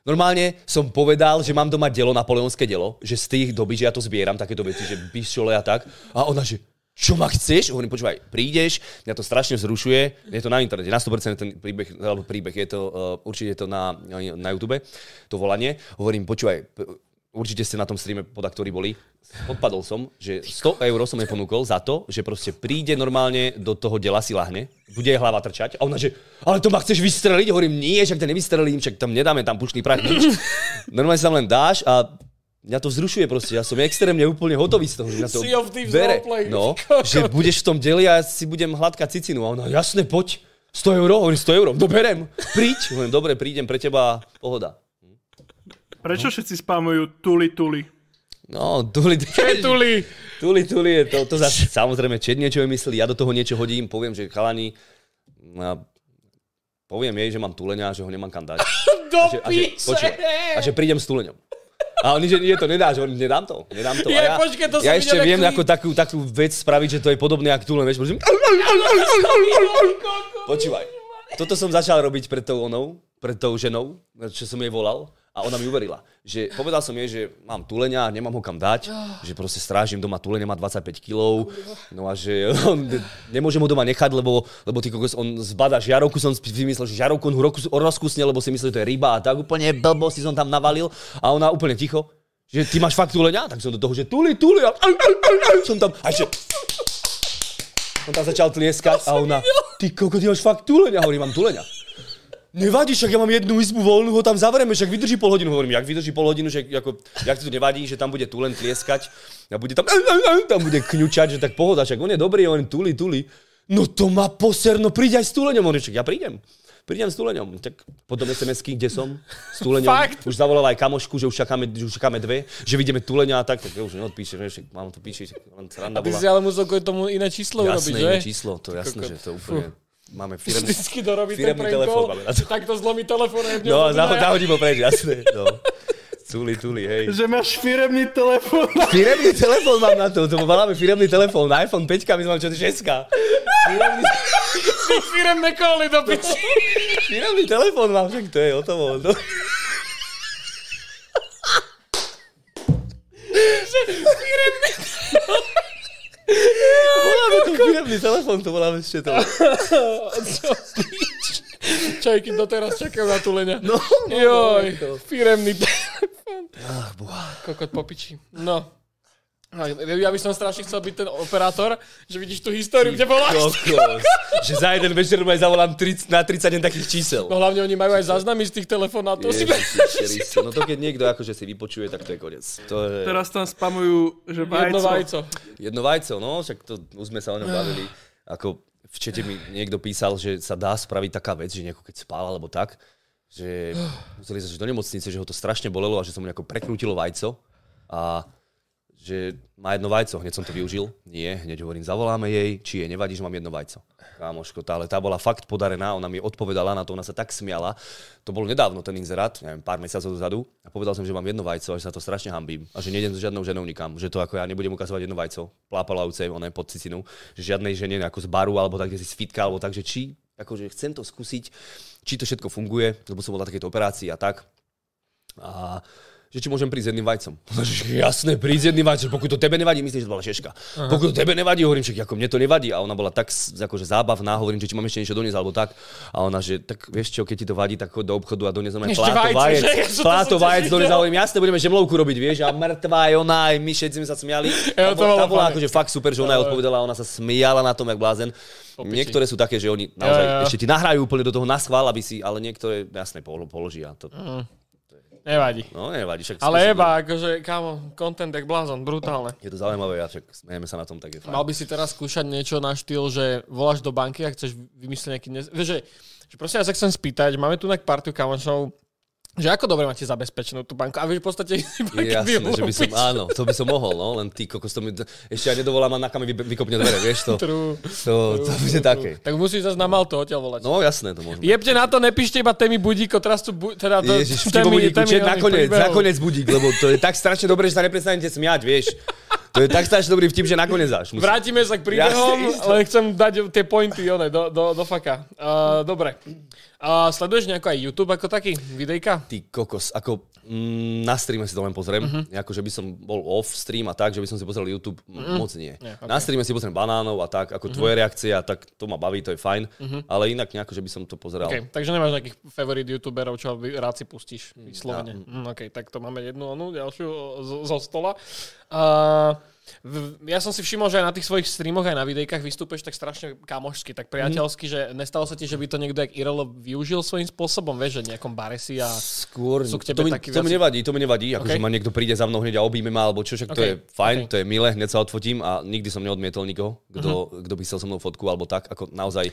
Speaker 2: Normálne som povedal, že mám doma dielo, napoleonské dielo, že z tých doby, že ja to zbieram, takéto veci, že pišole a tak. A ona, že čo ma chceš? Hovorím, počúvaj, prídeš, mňa to strašne vzrušuje, je to na internete, na 100% ten príbeh, alebo príbeh, je to, uh, určite je to na, na YouTube, to volanie. Hovorím, počúvaj, určite ste na tom streame, poda ktorí boli. Odpadol som, že 100 eur som jej ponúkol za to, že proste príde normálne do toho dela si lahne, bude jej hlava trčať a ona, že ale to ma chceš vystreliť? Hovorím, nie, však to nevystrelím, však tam nedáme tam pušný prach, nič. Normálne sa tam len dáš a mňa to vzrušuje proste, ja som extrémne úplne hotový z toho, že na to bere. No, že budeš v tom deli a ja si budem hladkať cicinu. A ona, jasne, poď, 100 eur, hovorím, 100 eur, no berem, príď. Hovorím, dobre, prídem pre teba, pohoda.
Speaker 3: Prečo všetci spamujú tuli tuli?
Speaker 2: No, tuli,
Speaker 1: Tuli.
Speaker 2: tuli, tuli je to, to zase, samozrejme, Čet niečo vymyslí, ja do toho niečo hodím, poviem, že chalani, a poviem jej, že mám tulenia, že ho nemám kam dať.
Speaker 1: Do
Speaker 2: A že, a že, počúvaj, a že prídem s tuleňom. A oni, že nie, to nedá, že on, nedám to, nedám to.
Speaker 1: Je,
Speaker 2: a ja,
Speaker 1: počkaj, to
Speaker 2: ja ešte viem
Speaker 1: na
Speaker 2: ako takú, takú vec spraviť, že to je podobné ako tuleň, vieš, prosím. Počúvaj, toto som začal robiť pred tou onou, pred tou ženou, čo som jej volal. A ona mi uverila, že povedal som jej, že mám tuleňa, nemám ho kam dať, že proste strážim doma tuleňa, má 25 kg, no a že on, nemôžem ho doma nechať, lebo, lebo ty kokos, on zbada žiarovku, som si vymyslel, že žiarovku on rozkusne, lebo si myslel, že to je ryba a tak úplne blbosti som tam navalil. A ona úplne ticho, že ty máš fakt tuleňa? Tak som do toho, že tuli, tuli a al, al, al, al, som tam, a ešte on tam začal tlieskať a ona, ty koko, ty máš fakt tuleňa, hovorím, mám tuleňa. Nevadí, však ja mám jednu izbu voľnú, ho tam zavrieme, však vydrží pol hodinu. Hovorím, jak vydrží pol hodinu, že ako, jak ti to nevadí, že tam bude tu len tlieskať a bude tam, tam bude kňučať, že tak pohoda, však on je dobrý, on tuli, tuli. No to má poserno, príď aj s tuleňom. On ja prídem. Prídem s tuleňom. Tak potom SMS-ky, kde som, s tuleňom.
Speaker 1: Fakt?
Speaker 2: Už zavolal aj kamošku, že už čakáme, že už čakáme dve, že vidíme tuleňa a tak, tak ja už neodpíše, že mám to píšiť, len sranda
Speaker 1: Ty
Speaker 2: bola.
Speaker 1: si ale musel tomu iné číslo urobiť,
Speaker 2: Jasné,
Speaker 1: že?
Speaker 2: iné číslo, to jasné, že to úplne... Máme firemný,
Speaker 1: Vždycky dorobí ten
Speaker 2: firemný
Speaker 1: prank
Speaker 2: telefón. Máme na to.
Speaker 1: tak to zlomí telefón a
Speaker 2: No, zahodím ho preč, jasné. No. Tuli, tuli, hej.
Speaker 3: Že máš firemný telefón.
Speaker 2: Firemný telefón mám na to, to voláme firemný telefón, na iPhone 5, my sme mali čo to 6. Firemný,
Speaker 1: Firemné koly do piči.
Speaker 2: firemný telefón mám, však to je hotovo. No. Voláme to firemný telefón, to voláme ešte to.
Speaker 1: Čo pič? Čo aj keď doteraz čakajú na tuleňa.
Speaker 2: No, no,
Speaker 1: Joj,
Speaker 2: no, to.
Speaker 1: firemný telefón.
Speaker 2: Ach, boha.
Speaker 1: Kokot po piči. No. No, Ja by som strašne chcel byť ten operátor, že vidíš tú históriu, kde.
Speaker 2: Kokos. Že za jeden večer aj zavolám 30, na 31 takých čísel.
Speaker 1: No hlavne oni majú aj záznamy z tých telefónov. si
Speaker 2: Ježiši no to keď niekto akože si vypočuje, tak to je koniec. To je
Speaker 3: Teraz tam spamujú, že
Speaker 1: Jedno
Speaker 3: vajco.
Speaker 1: vajco.
Speaker 2: jedno vajco, no, však to už sme sa o ňom bavili. Ako v čete mi niekto písal, že sa dá spraviť taká vec, že nejako keď spál alebo tak, že museli zažiť do nemocnice, že ho to strašne bolelo a že som mu nejako prekrútilo vajco a že má jedno vajco, hneď som to využil. Nie, hneď hovorím, zavoláme jej, či jej nevadí, že mám jedno vajco. Kámoško, tá, ale tá bola fakt podarená, ona mi odpovedala na to, ona sa tak smiala. To bolo nedávno ten inzerát, neviem, pár mesiacov dozadu a povedal som, že mám jedno vajco a že sa to strašne hambím a že nejdem s žiadnou ženou nikam, že to ako ja nebudem ukazovať jedno vajco, plápalavce, ona je pod cicinu, že žiadnej žene ako z baru alebo tak, kde si z fitka, alebo tak, že či, akože chcem to skúsiť, či to všetko funguje, lebo som bol na takejto operácii a tak. A že či môžem prísť jedným vajcom. Jasné, prísť s jedným vajcom, pokud to tebe nevadí, myslíš, že to bola šeška. Aha. Pokud to tebe nevadí, hovorím, že ako mne to nevadí. A ona bola tak akože zábavná, hovorím, že či mám ešte niečo doniesť alebo tak. A ona, že tak vieš čo, keď ti to vadí, tak chod do obchodu a doniesť nám pláto vajec.
Speaker 1: Ja
Speaker 2: Pláto vajec doniesť hovorím, jasne, budeme žemlovku robiť, vieš. A mŕtvá je ona, aj my všetci sme sa smiali. Tá,
Speaker 1: to
Speaker 2: bola, bola akože fakt super, že ona aj odpovedala, ona sa smiala na tom, jak blázen.
Speaker 1: piči.
Speaker 2: Niektoré sú také, že oni naozaj
Speaker 1: jo, jo.
Speaker 2: ešte ti nahrajú úplne do toho na schvál, aby si, ale niektoré jasne polo- položia. To,
Speaker 1: Nevadí.
Speaker 2: no nevadí, však
Speaker 1: Ale
Speaker 2: skúsim,
Speaker 1: Eba, akože, kámo, content jak blázon, brutálne.
Speaker 2: Je to zaujímavé a však smejeme sa na tom, tak je fajn.
Speaker 1: Mal by si teraz skúšať niečo na štýl, že voláš do banky a chceš vymyslieť nejaký... Nez... Vieš, že, že prosím, ja sa chcem spýtať, máme tu na partiu kamošov, že ako dobre máte zabezpečenú tú banku? A vieš, v podstate...
Speaker 2: Je jasné, že by som, áno, to by som mohol, no, len ty kokos, to mi, ešte aj nedovolám a na kam mi vy- vykopne dvere, vieš, to,
Speaker 1: True.
Speaker 2: to, to bude také.
Speaker 1: Tak musíš zase na Malto odtiaľ volať.
Speaker 2: No jasné, to môžeme.
Speaker 1: Jebte na to, nepíšte iba témy budíko, teraz tu bu- teda do,
Speaker 2: Ježiš, o budíku, čet
Speaker 1: oných
Speaker 2: nakoniec, nakoniec budík, lebo to je tak strašne dobré, že sa neprestanete smiať, vieš. To je tak strašne dobrý vtip, že nakoniec až. Musí.
Speaker 1: Vrátime sa k príbehom,
Speaker 2: Jasne,
Speaker 1: ale chcem dať tie pointy one, do, do, do faka. Uh, dobre. Uh, sleduješ nejako aj YouTube ako taký? Videjka?
Speaker 2: Ty kokos, ako mm, na streame si to len pozriem, uh-huh. ako že by som bol off stream a tak, že by som si pozrel YouTube, uh-huh. moc nie.
Speaker 1: Nie, okay.
Speaker 2: Na streame si pozriem banánov a tak, ako uh-huh. tvoje reakcie a tak to ma baví, to je fajn, uh-huh. ale inak nejako, že by som to pozeral.
Speaker 1: Okay, takže nemáš nejakých favorit youtuberov, čo rád si pustíš
Speaker 2: Mm,
Speaker 1: vyslovene. Mm, OK, tak to máme jednu onu, ďalšiu zo, zo stola. Uh, ja som si všimol, že aj na tých svojich streamoch, aj na videjkách vystúpeš tak strašne kamošsky, tak priateľsky,
Speaker 2: Mm.
Speaker 1: že nestalo sa ti, že by to niekto jak Irelo využil svojím spôsobom, vieš, že nejakom bare si a...
Speaker 2: Skôr,
Speaker 1: Sú k tebe
Speaker 2: to, mi,
Speaker 1: takí
Speaker 2: to mi nevadí, to mi nevadí, ako
Speaker 1: OK.
Speaker 2: že ma niekto príde za mnou hneď a objíme ma, alebo čo, však to
Speaker 1: OK,
Speaker 2: je fajn,
Speaker 1: OK.
Speaker 2: to je milé, hneď sa odfotím a nikdy som neodmietol nikoho, kto,
Speaker 1: Mhm.
Speaker 2: kto by chcel so mnou fotku alebo tak, ako naozaj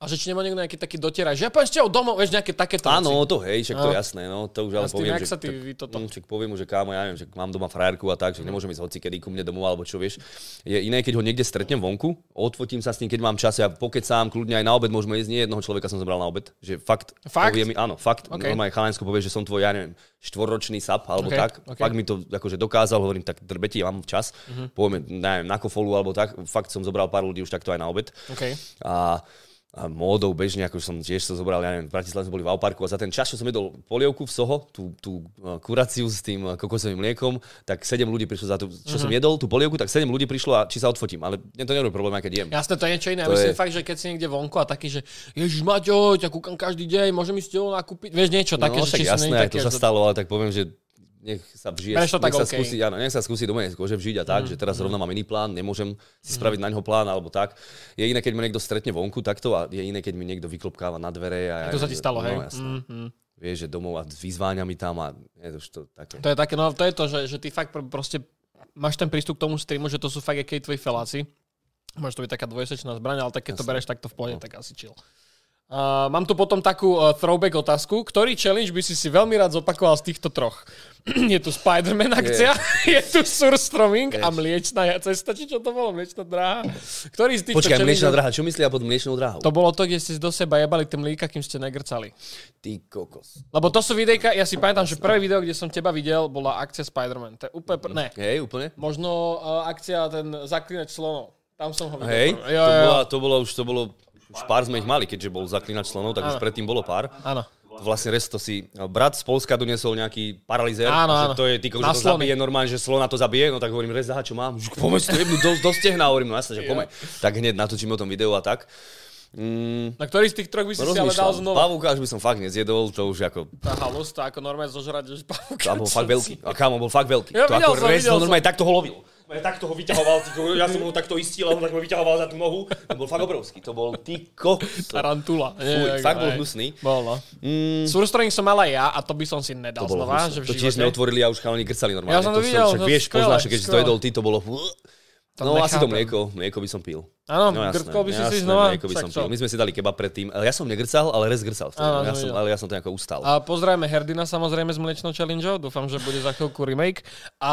Speaker 1: A že či nemá niekto nejaký taký dotieraj, že ja tebou domov, vieš, nejaké takéto
Speaker 2: Áno,
Speaker 1: veci.
Speaker 2: to hej, však to
Speaker 1: No.
Speaker 2: je jasné, no, to už ale
Speaker 1: tým,
Speaker 2: poviem, že,
Speaker 1: sa ty
Speaker 2: tak-
Speaker 1: vy toto-
Speaker 2: mm, však poviem mu, že kámo, ja neviem, že mám doma frajerku a tak, že nemôžem ísť hoci kedy ku mne domov, alebo čo vieš. Je iné, keď ho niekde stretnem vonku, odfotím sa s ním, keď mám čas, ja sám, kľudne aj na obed môžeme ísť, nie jedného človeka som zobral na obed, že fakt,
Speaker 1: Fakt?
Speaker 2: povie mi, áno, fakt,
Speaker 1: OK.
Speaker 2: okay. normálne Chalansko povie, že som tvoj, ja neviem, štvorročný sap, alebo
Speaker 1: OK,
Speaker 2: tak,
Speaker 1: OK.
Speaker 2: fakt mi to akože dokázal, hovorím, tak drbeti, ja mám čas,
Speaker 1: Mhm.
Speaker 2: povieme, neviem, na kofolu, alebo tak, fakt som zobral pár ľudí už takto aj na obed.
Speaker 1: OK.
Speaker 2: A, a módou bežne, ako som tiež sa zobral, ja neviem, v Bratislave sme boli v Auparku a za ten čas, čo som jedol polievku v Soho, tú, tú uh, kuraciu s tým uh, kokosovým mliekom, tak 7 ľudí prišlo za to, čo som jedol, tú polievku, tak 7 ľudí prišlo a či sa odfotím, ale mne to nerobí problém, aj keď jem.
Speaker 1: Jasné, to je niečo iné.
Speaker 2: To
Speaker 1: myslím
Speaker 2: je-
Speaker 1: fakt, že keď si niekde vonku a taký, že Ježiš Maťo, ťa kúkam každý deň, môžem ísť s tebou nakúpiť, vieš niečo také,
Speaker 2: no,
Speaker 1: že
Speaker 2: jasné, to sa stalo, ale tak poviem, že nech sa vžije, nech sa skúsi, áno, nech sa skúsi doma nech že vžiť a tak, že teraz rovno mám iný plán, nemôžem si spraviť na ňo plán alebo tak. Je iné, keď ma niekto stretne vonku takto a je iné, keď mi niekto vyklopkáva na dvere. A,
Speaker 1: To sa ti stalo,
Speaker 2: no,
Speaker 1: hej?
Speaker 2: jasné.
Speaker 1: Mm, mm.
Speaker 2: Vieš, že domov a vyzváňa mi tam a je to už to také.
Speaker 1: To je také, no to je to, že, že ty fakt pr- proste máš ten prístup k tomu streamu, že to sú fakt akí tvoji feláci. Môže to byť taká dvojsečná zbraň, ale tak keď to bereš takto v pohode, tak asi chill. Uh, mám tu potom takú uh, throwback otázku. Ktorý challenge by si si veľmi rád zopakoval z týchto troch? je tu Spider-Man akcia, je tu surstroming a mliečna cesta, či čo to bolo? Mliečna dráha? Ktorý z týchto
Speaker 2: Počkaj, mliečná
Speaker 1: challengeov-
Speaker 2: dráha, čo myslia pod mliečnou dráhou?
Speaker 1: To bolo to, kde ste do seba jebali tie mlíka, kým ste negrcali.
Speaker 2: Ty kokos.
Speaker 1: Lebo to sú videjka, ja si pamätám, že prvé video, kde som teba videl, bola akcia Spider-Man. To je úplne... Pr- ne,
Speaker 2: Hej, úplne?
Speaker 1: Možno uh, akcia ten zaklinač slonov. Tam som ho videl.
Speaker 2: Hej.
Speaker 1: Jo,
Speaker 2: to,
Speaker 1: jo,
Speaker 2: bola, to bolo už, to bolo, už pár sme ich mali, keďže bol zaklinač slonov, tak už
Speaker 1: Áno.
Speaker 2: predtým bolo pár.
Speaker 1: Áno.
Speaker 2: To vlastne res to si, brat z Polska doniesol nejaký paralizér,
Speaker 1: Áno,
Speaker 2: že
Speaker 1: áno.
Speaker 2: to je ty, že to
Speaker 1: slony.
Speaker 2: zabije normálne, že slona to zabije, no tak hovorím, rez, aha, čo mám, že si to jebnú do, do stehna, hovorím, no jasne, že poďme. Tak hneď natočíme o tom videu a tak. Mm,
Speaker 1: Na ktorý z tých troch by si si ale dal znova?
Speaker 2: pavúka už by som fakt nezjedol, to už ako,
Speaker 1: Tá halus, to ako normálne zožrať, že pavúka.
Speaker 2: tam bol fakt veľký. A kámo, bol fakt veľký.
Speaker 1: Ja
Speaker 2: to
Speaker 1: videl
Speaker 2: ako
Speaker 1: som, videl
Speaker 2: no
Speaker 1: som.
Speaker 2: normálne takto ho lovil. Takto ho vyťahoval, ja som ho takto istil a on tak ma vyťahoval za tú nohu. To bol fakt obrovský, to bol ty kokos.
Speaker 1: Tarantula.
Speaker 2: Fuj, fakt bol hnusný.
Speaker 1: Bol, no.
Speaker 2: Mm,
Speaker 1: Surstroming som mal aj ja a to by som si nedal
Speaker 2: to
Speaker 1: znova. Že v
Speaker 2: To tiež sme otvorili a už chalani grcali normálne.
Speaker 1: Ja som to videl,
Speaker 2: však vieš, poznáš, keď si to jedol ty, to bolo... No asi to mlieko, mlieko by som pil.
Speaker 1: Áno,
Speaker 2: No, jasné,
Speaker 1: by si si
Speaker 2: jasné,
Speaker 1: znova.
Speaker 2: Mlieko by som pil. My sme si dali kebab predtým. Ja som negrcal, ale res grcal.
Speaker 1: Áno,
Speaker 2: ja
Speaker 1: som
Speaker 2: ale ja som to nejako ustal.
Speaker 1: A pozdravíme Herdina samozrejme s mliečnou challengeou, dúfam, že bude za chvíľku remake. A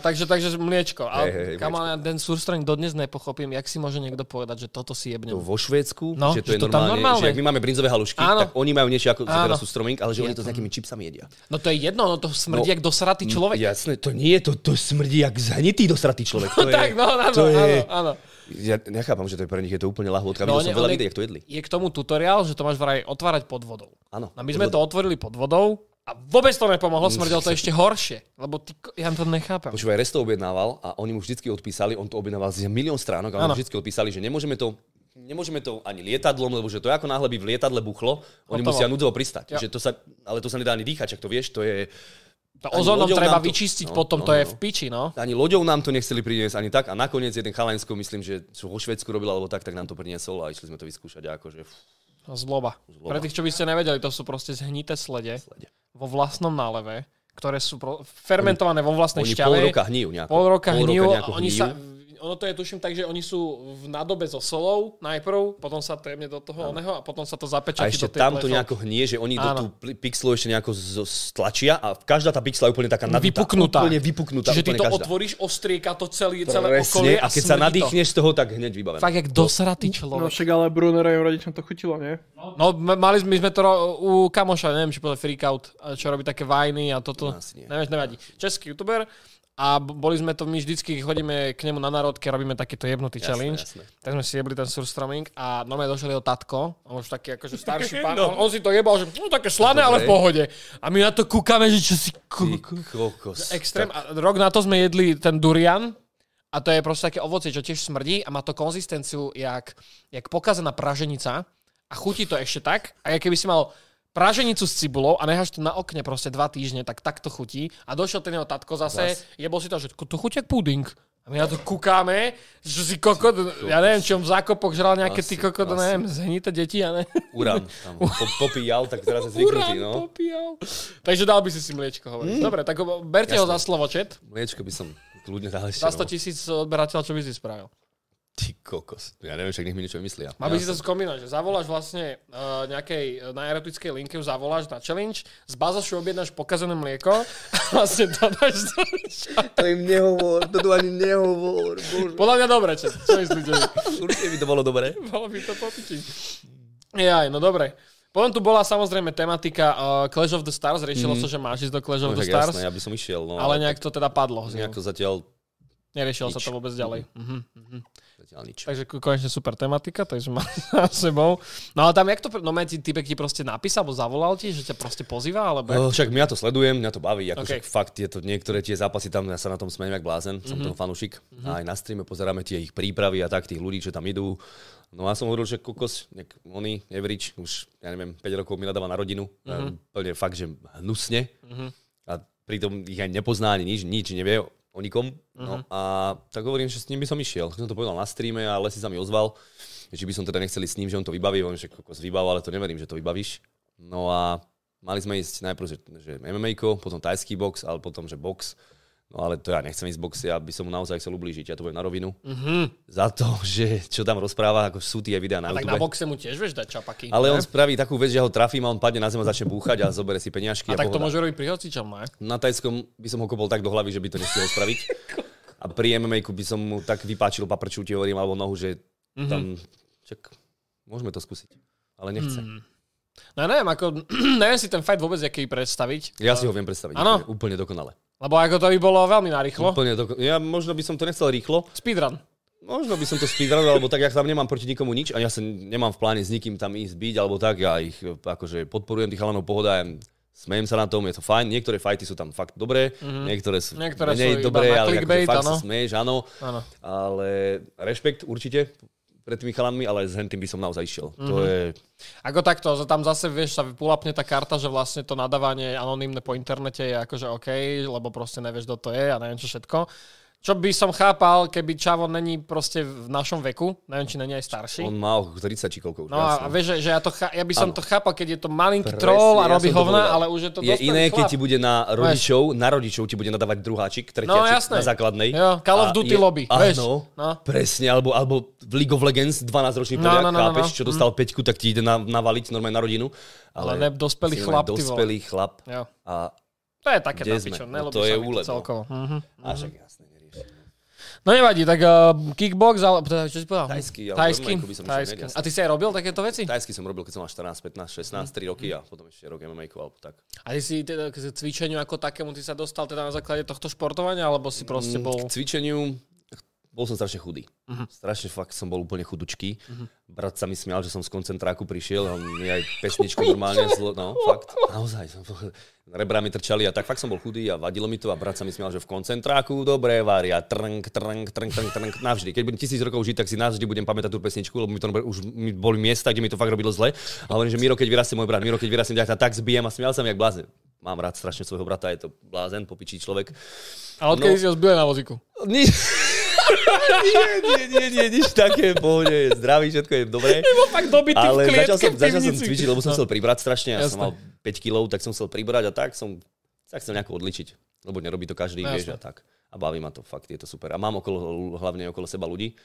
Speaker 1: takže, takže mliečko. A
Speaker 2: Hej, hej, hej,
Speaker 1: kam ale ten surstroming dodnes nepochopím, jak si môže niekto povedať, že toto si jebnem.
Speaker 2: vo Švédsku,
Speaker 1: No,
Speaker 2: že to je
Speaker 1: že to tam
Speaker 2: normálne,
Speaker 1: normálne.
Speaker 2: že ak my máme brinzové halušky,
Speaker 1: Áno.
Speaker 2: tak oni majú niečo ako
Speaker 1: Áno.
Speaker 2: teraz sú stroming, ale že oni to s nejakými čipsami jedia.
Speaker 1: No to je jedno, no to smrdí
Speaker 2: No,
Speaker 1: jak dosratý človek.
Speaker 2: Jasné, to nie je, to, to smrdí jak zahnitý dosratý človek. To je,
Speaker 1: tak, no, áno,
Speaker 2: to je,
Speaker 1: áno, áno.
Speaker 2: Ja nechápam, že to je pre nich je to úplne lahôdka.
Speaker 1: No,
Speaker 2: Videl som veľa videí, jak to jedli.
Speaker 1: Je k tomu tutoriál, že to máš vraj otvárať pod vodou.
Speaker 2: Áno.
Speaker 1: A my sme to otvorili pod vodou a vôbec to nepomohlo, smrdelo to ešte horšie. Lebo ty, ja to nechápem.
Speaker 2: Počúvaj, Resto objednával a oni mu vždycky odpísali, on to objednával z milión stránok a oni vždycky odpísali, že nemôžeme to Nemôžeme to ani lietadlom, lebo že to je ako náhle by v lietadle buchlo, oni
Speaker 1: Hotovo.
Speaker 2: musia núdzovo pristať.
Speaker 1: Jo.
Speaker 2: Že to sa, ale to sa nedá ani dýchať, čak to vieš, to je...
Speaker 1: To ozónom treba
Speaker 2: to-
Speaker 1: vyčistiť
Speaker 2: no,
Speaker 1: potom,
Speaker 2: no,
Speaker 1: to je
Speaker 2: no.
Speaker 1: v piči, no.
Speaker 2: Ani loďou nám to nechceli priniesť ani tak a nakoniec jeden chalansko, myslím, že čo vo Švedsku robil alebo tak, tak nám to priniesol a išli sme to vyskúšať a akože...
Speaker 1: No, Zloba.
Speaker 2: Zloba.
Speaker 1: Pre tých, čo by ste nevedeli, to sú proste zhnité slede
Speaker 2: slede.
Speaker 1: vo vlastnom náleve, ktoré sú pro, fermentované vo vlastnej
Speaker 2: Oni
Speaker 1: šťave.
Speaker 2: pol roka hníjú nejako.
Speaker 1: Pol roka hnijú a
Speaker 2: nejako
Speaker 1: oni
Speaker 2: hníjú.
Speaker 1: sa, ono to je tuším tak, že oni sú v nádobe so solou najprv, potom sa to jemne do toho oného a potom sa to
Speaker 2: A
Speaker 1: zapečatí
Speaker 2: ešte
Speaker 1: do
Speaker 2: tam to nejako hnie, že oni do
Speaker 1: Áno.
Speaker 2: tú pixlu ešte nejako stlačia a každá tá pixla je úplne taká nadutá.
Speaker 1: vypuknutá.
Speaker 2: Úplne vypuknutá.
Speaker 1: Čiže ty
Speaker 2: úplne
Speaker 1: to
Speaker 2: každá.
Speaker 1: otvoríš, ostrieka to celý, celé okolie
Speaker 2: a keď sa
Speaker 1: smrdí to.
Speaker 2: nadýchneš z toho, tak hneď vybavené.
Speaker 1: Fakt jak dosratý
Speaker 3: No
Speaker 1: človek.
Speaker 3: však ale Brunerovým rodičom to chutilo, nie?
Speaker 1: No, m- mali sme, sme to ro- u kamoša, neviem, či povedal Freakout, čo robí také vajny a toto.
Speaker 2: No.
Speaker 1: Neviem, nevadí. Český youtuber. A boli sme to, my vždycky chodíme k nemu na národke, robíme takýto jebnutý
Speaker 2: Jasné,
Speaker 1: challenge.
Speaker 2: jasné.
Speaker 1: Tak sme si jebli ten surstroming a normálne došiel jeho tatko, on už taký akože starší pán,
Speaker 2: No.
Speaker 1: on, on, si to jebal, že no také slané, ale v pohode. A my na to kúkame, že čo si...
Speaker 2: Kokos.
Speaker 1: Extrém. A rok na to sme jedli ten durian, a to je proste také ovocie, čo tiež smrdí a má to konzistenciu jak, jak pokazená praženica a chutí to ešte tak. A keby si mal praženicu s cibulou a necháš to na okne proste dva týždne, tak takto chutí. A došiel ten jeho tatko zase,
Speaker 2: Zas.
Speaker 1: jebol si to, že to chutí jak puding. A my na to kúkáme, že si kokot, ja neviem, či on v zákopoch žral nejaké ty kokot,
Speaker 2: asi.
Speaker 1: neviem, zhnité deti, ja ne.
Speaker 2: Urán tam po- popíjal, tak teraz je zvyknutý, no.
Speaker 1: popíjal. Takže dal by si si mliečko hovoriť.
Speaker 2: Mm.
Speaker 1: Dobre, tak berte ho za slovo, čet.
Speaker 2: Mliečko by som kľudne dal ešte.
Speaker 1: Za 100
Speaker 2: no.
Speaker 1: tisíc odberateľ, čo by si spravil?
Speaker 2: Ty kokos. Ja neviem, však nech mi niečo vymyslia.
Speaker 1: Má by
Speaker 2: ja
Speaker 1: si to skombinovať, že zavoláš vlastne uh, nejakej uh, na erotickej linke, už zavoláš na challenge, z bazašu objednáš pokazané mlieko a vlastne to dáš do
Speaker 2: To im nehovor, to tu ani nehovor. Bože.
Speaker 1: Podľa mňa dobre, čo, čo myslíte?
Speaker 2: Určite by to bolo dobré.
Speaker 1: Bolo by to popičiť. Jaj, no dobre. Potom tu bola samozrejme tematika uh, Clash of the Stars, riešilo sa, že máš ísť do Clash of
Speaker 2: No,
Speaker 1: the Stars,
Speaker 2: jasné, ja by som išiel. No,
Speaker 1: ale nejak to teda padlo. neho.
Speaker 2: zatiaľ,
Speaker 1: Neriešilo sa
Speaker 2: nič.
Speaker 1: to vôbec ďalej. Mhm, mhm.
Speaker 2: Zatiaľ nič.
Speaker 1: Takže ko- konečne super tematika, takže má za sebou. No ale tam, jak to, no medzi typek ti proste napísal, alebo zavolal ti, že ťa proste pozýva, alebo...
Speaker 2: Oh, však mňa to sledujem, mňa to baví, ako
Speaker 1: Okay.
Speaker 2: fakt je to niektoré tie zápasy tam, ja sa na tom smejem jak blázen, som
Speaker 1: Mhm.
Speaker 2: toho fanúšik. A aj na streame pozeráme tie ich prípravy a tak, tých ľudí, čo tam idú. No a som hovoril, že kokos, nek, oni, average, už, ja neviem, 5 rokov mi nadáva na rodinu.
Speaker 1: Mhm.
Speaker 2: Mm-hmm. Úplne fakt, že hnusne. Mm-hmm. A pritom ich aj nepozná ani nič, nič nevie o nikom. No
Speaker 1: Mhm.
Speaker 2: a tak hovorím, že s ním by som išiel. Tak som to povedal na streame a Lesi sa mi ozval, že by som teda nechceli s ním, že on to vybaví. On že kokos vybav, ale to neverím, že to vybavíš. No a mali sme ísť najprv, že, že MMA, potom tajský box, ale potom, že box. No ale to ja nechcem ísť boxy, ja by som mu naozaj chcel ublížiť, ja to poviem na rovinu.
Speaker 1: Mhm.
Speaker 2: Za to, že čo tam rozpráva, ako sú tie videá na
Speaker 1: Tak
Speaker 2: YouTube.
Speaker 1: na boxe mu tiež vieš dať čapaky.
Speaker 2: ale
Speaker 1: ne?
Speaker 2: on spraví takú vec, že ho trafím a on padne na zem a začne búchať a zoberie si peniažky.
Speaker 1: A tak to
Speaker 2: pohoda.
Speaker 1: môže robiť pri hocičom, ne?
Speaker 2: Na tajskom by som ho kopol tak do hlavy, že by to nestihol spraviť. A pri MMA by som mu tak vypáčil paprču, ti hovorím, alebo nohu, že
Speaker 1: Mhm.
Speaker 2: tam... Čak, môžeme to skúsiť. Ale nechce.
Speaker 1: Mm. No neviem, ako, neviem si ten fight vôbec aký predstaviť.
Speaker 2: Ja si ho viem predstaviť.
Speaker 1: Áno.
Speaker 2: Úplne, úplne dokonale.
Speaker 1: Lebo ako to by bolo veľmi narýchlo.
Speaker 2: Úplne doko- ja možno by som to nechcel rýchlo,
Speaker 1: Speedrun.
Speaker 2: možno by som to speedrun, alebo tak, ja tam nemám proti nikomu nič a ja sa nemám v pláne s nikým tam ísť byť, alebo tak, ja ich e, akože podporujem tých chalanov pohoda, ja smejem sa na tom, je to fajn. Niektoré fighty sú tam fakt dobré, mm-hmm. niektoré sú.
Speaker 1: Niektoré
Speaker 2: menej
Speaker 1: sú
Speaker 2: dobré, ale akože fakt
Speaker 1: áno.
Speaker 2: sa smeješ, áno.
Speaker 1: Áno.
Speaker 2: Ale rešpekt určite pred tými chalanmi, ale s hentým by som naozaj išiel. Mm-hmm. To
Speaker 1: Mhm.
Speaker 2: je...
Speaker 1: Ako takto, že tam zase vieš, sa vypulapne tá karta, že vlastne to nadávanie anonymné po internete je akože OK, lebo proste nevieš, kto to je a neviem čo všetko. Čo by som chápal, keby Čavo není proste v našom veku, neviem, či není aj starší.
Speaker 2: On má okolo 30 či koľko.
Speaker 1: No a, a
Speaker 2: jasné.
Speaker 1: vieš, že, že ja, to cha- ja by som
Speaker 2: Áno.
Speaker 1: to chápal, keď je to malinký
Speaker 2: Presne,
Speaker 1: troll a
Speaker 2: ja
Speaker 1: robí
Speaker 2: to
Speaker 1: hovna, ale už je to
Speaker 2: Je iné, keď
Speaker 1: chlap.
Speaker 2: ti bude na rodičov, na rodičov ti bude nadávať druháčik,
Speaker 1: No
Speaker 2: tretiačik
Speaker 1: jasné.
Speaker 2: na základnej.
Speaker 1: Jo, Call of Duty lobby,
Speaker 2: áno,
Speaker 1: vieš. No.
Speaker 2: presne, alebo, alebo v League of Legends 12-ročný
Speaker 1: No,
Speaker 2: Poliak,
Speaker 1: no, no, no,
Speaker 2: chápeš,
Speaker 1: no.
Speaker 2: čo dostal peťku, tak ti ide na, navaliť normálne na rodinu.
Speaker 1: Ale ne, dospelý chlap.
Speaker 2: Dospelý chlap. A,
Speaker 1: To je také na pičo?
Speaker 2: No
Speaker 1: nelúbi
Speaker 2: to je no.
Speaker 1: celkovo. Mhm.
Speaker 2: a však jasne, nerieš.
Speaker 1: No nevadí, tak uh, kickbox, ale teda, čo si povedal?
Speaker 2: Tajský,
Speaker 1: Tajský.
Speaker 2: Som išiel
Speaker 1: Tajský.
Speaker 2: jasne.
Speaker 1: A ty si aj robil takéto veci?
Speaker 2: Tajsky som robil, keď som mal 14, 15, 16, 3 roky a potom ešte rok MMA alebo tak.
Speaker 1: A ty si teda k cvičeniu ako takému, ty sa dostal teda na základe tohto športovania, alebo si proste
Speaker 2: Mm,
Speaker 1: bol...
Speaker 2: K cvičeniu bol som strašne chudý.
Speaker 1: Mhm.
Speaker 2: Strašne fakt som bol úplne chudučký. Brat sa mi smial, že som z koncentráku prišiel, on mi aj pesničku normálne zlo, no fakt, naozaj. Som, rebra mi trčali a tak fakt som bol chudý a vadilo mi to a brat sa mi smial, že v koncentráku dobre varia, trnk, trnk, trnk, trnk, trnk, navždy. Keď budem tisíc rokov žiť, tak si navždy budem pamätať tú pesničku, lebo mi to už mi boli miesta, kde mi to fakt robilo zle. A hovorím, že Miro, keď vyrastie môj brat, Miro, keď vyrastie, tak, tak zbijem a smial sa mi jak blázen. Mám rád strašne svojho brata, je to blázen, popičí človek.
Speaker 1: A odkedy
Speaker 2: no.
Speaker 1: si ho zbili na vozíku?
Speaker 2: Ni- nie, nie, nie, nie, nič také, pohode, zdravý, všetko je dobré.
Speaker 1: Bol fakt dobitý
Speaker 2: Ale
Speaker 1: v
Speaker 2: začal som, začal som cvičiť, lebo som
Speaker 1: No.
Speaker 2: chcel pribrať strašne. Ja som
Speaker 1: Jasné.
Speaker 2: mal 5 kg, tak som chcel pribrať a tak som sa chcel nejako odličiť. Lebo nerobí to každý,
Speaker 1: Jasné.
Speaker 2: vieš, a tak. A baví ma to, fakt, je to super. A mám okolo, hlavne okolo seba ľudí,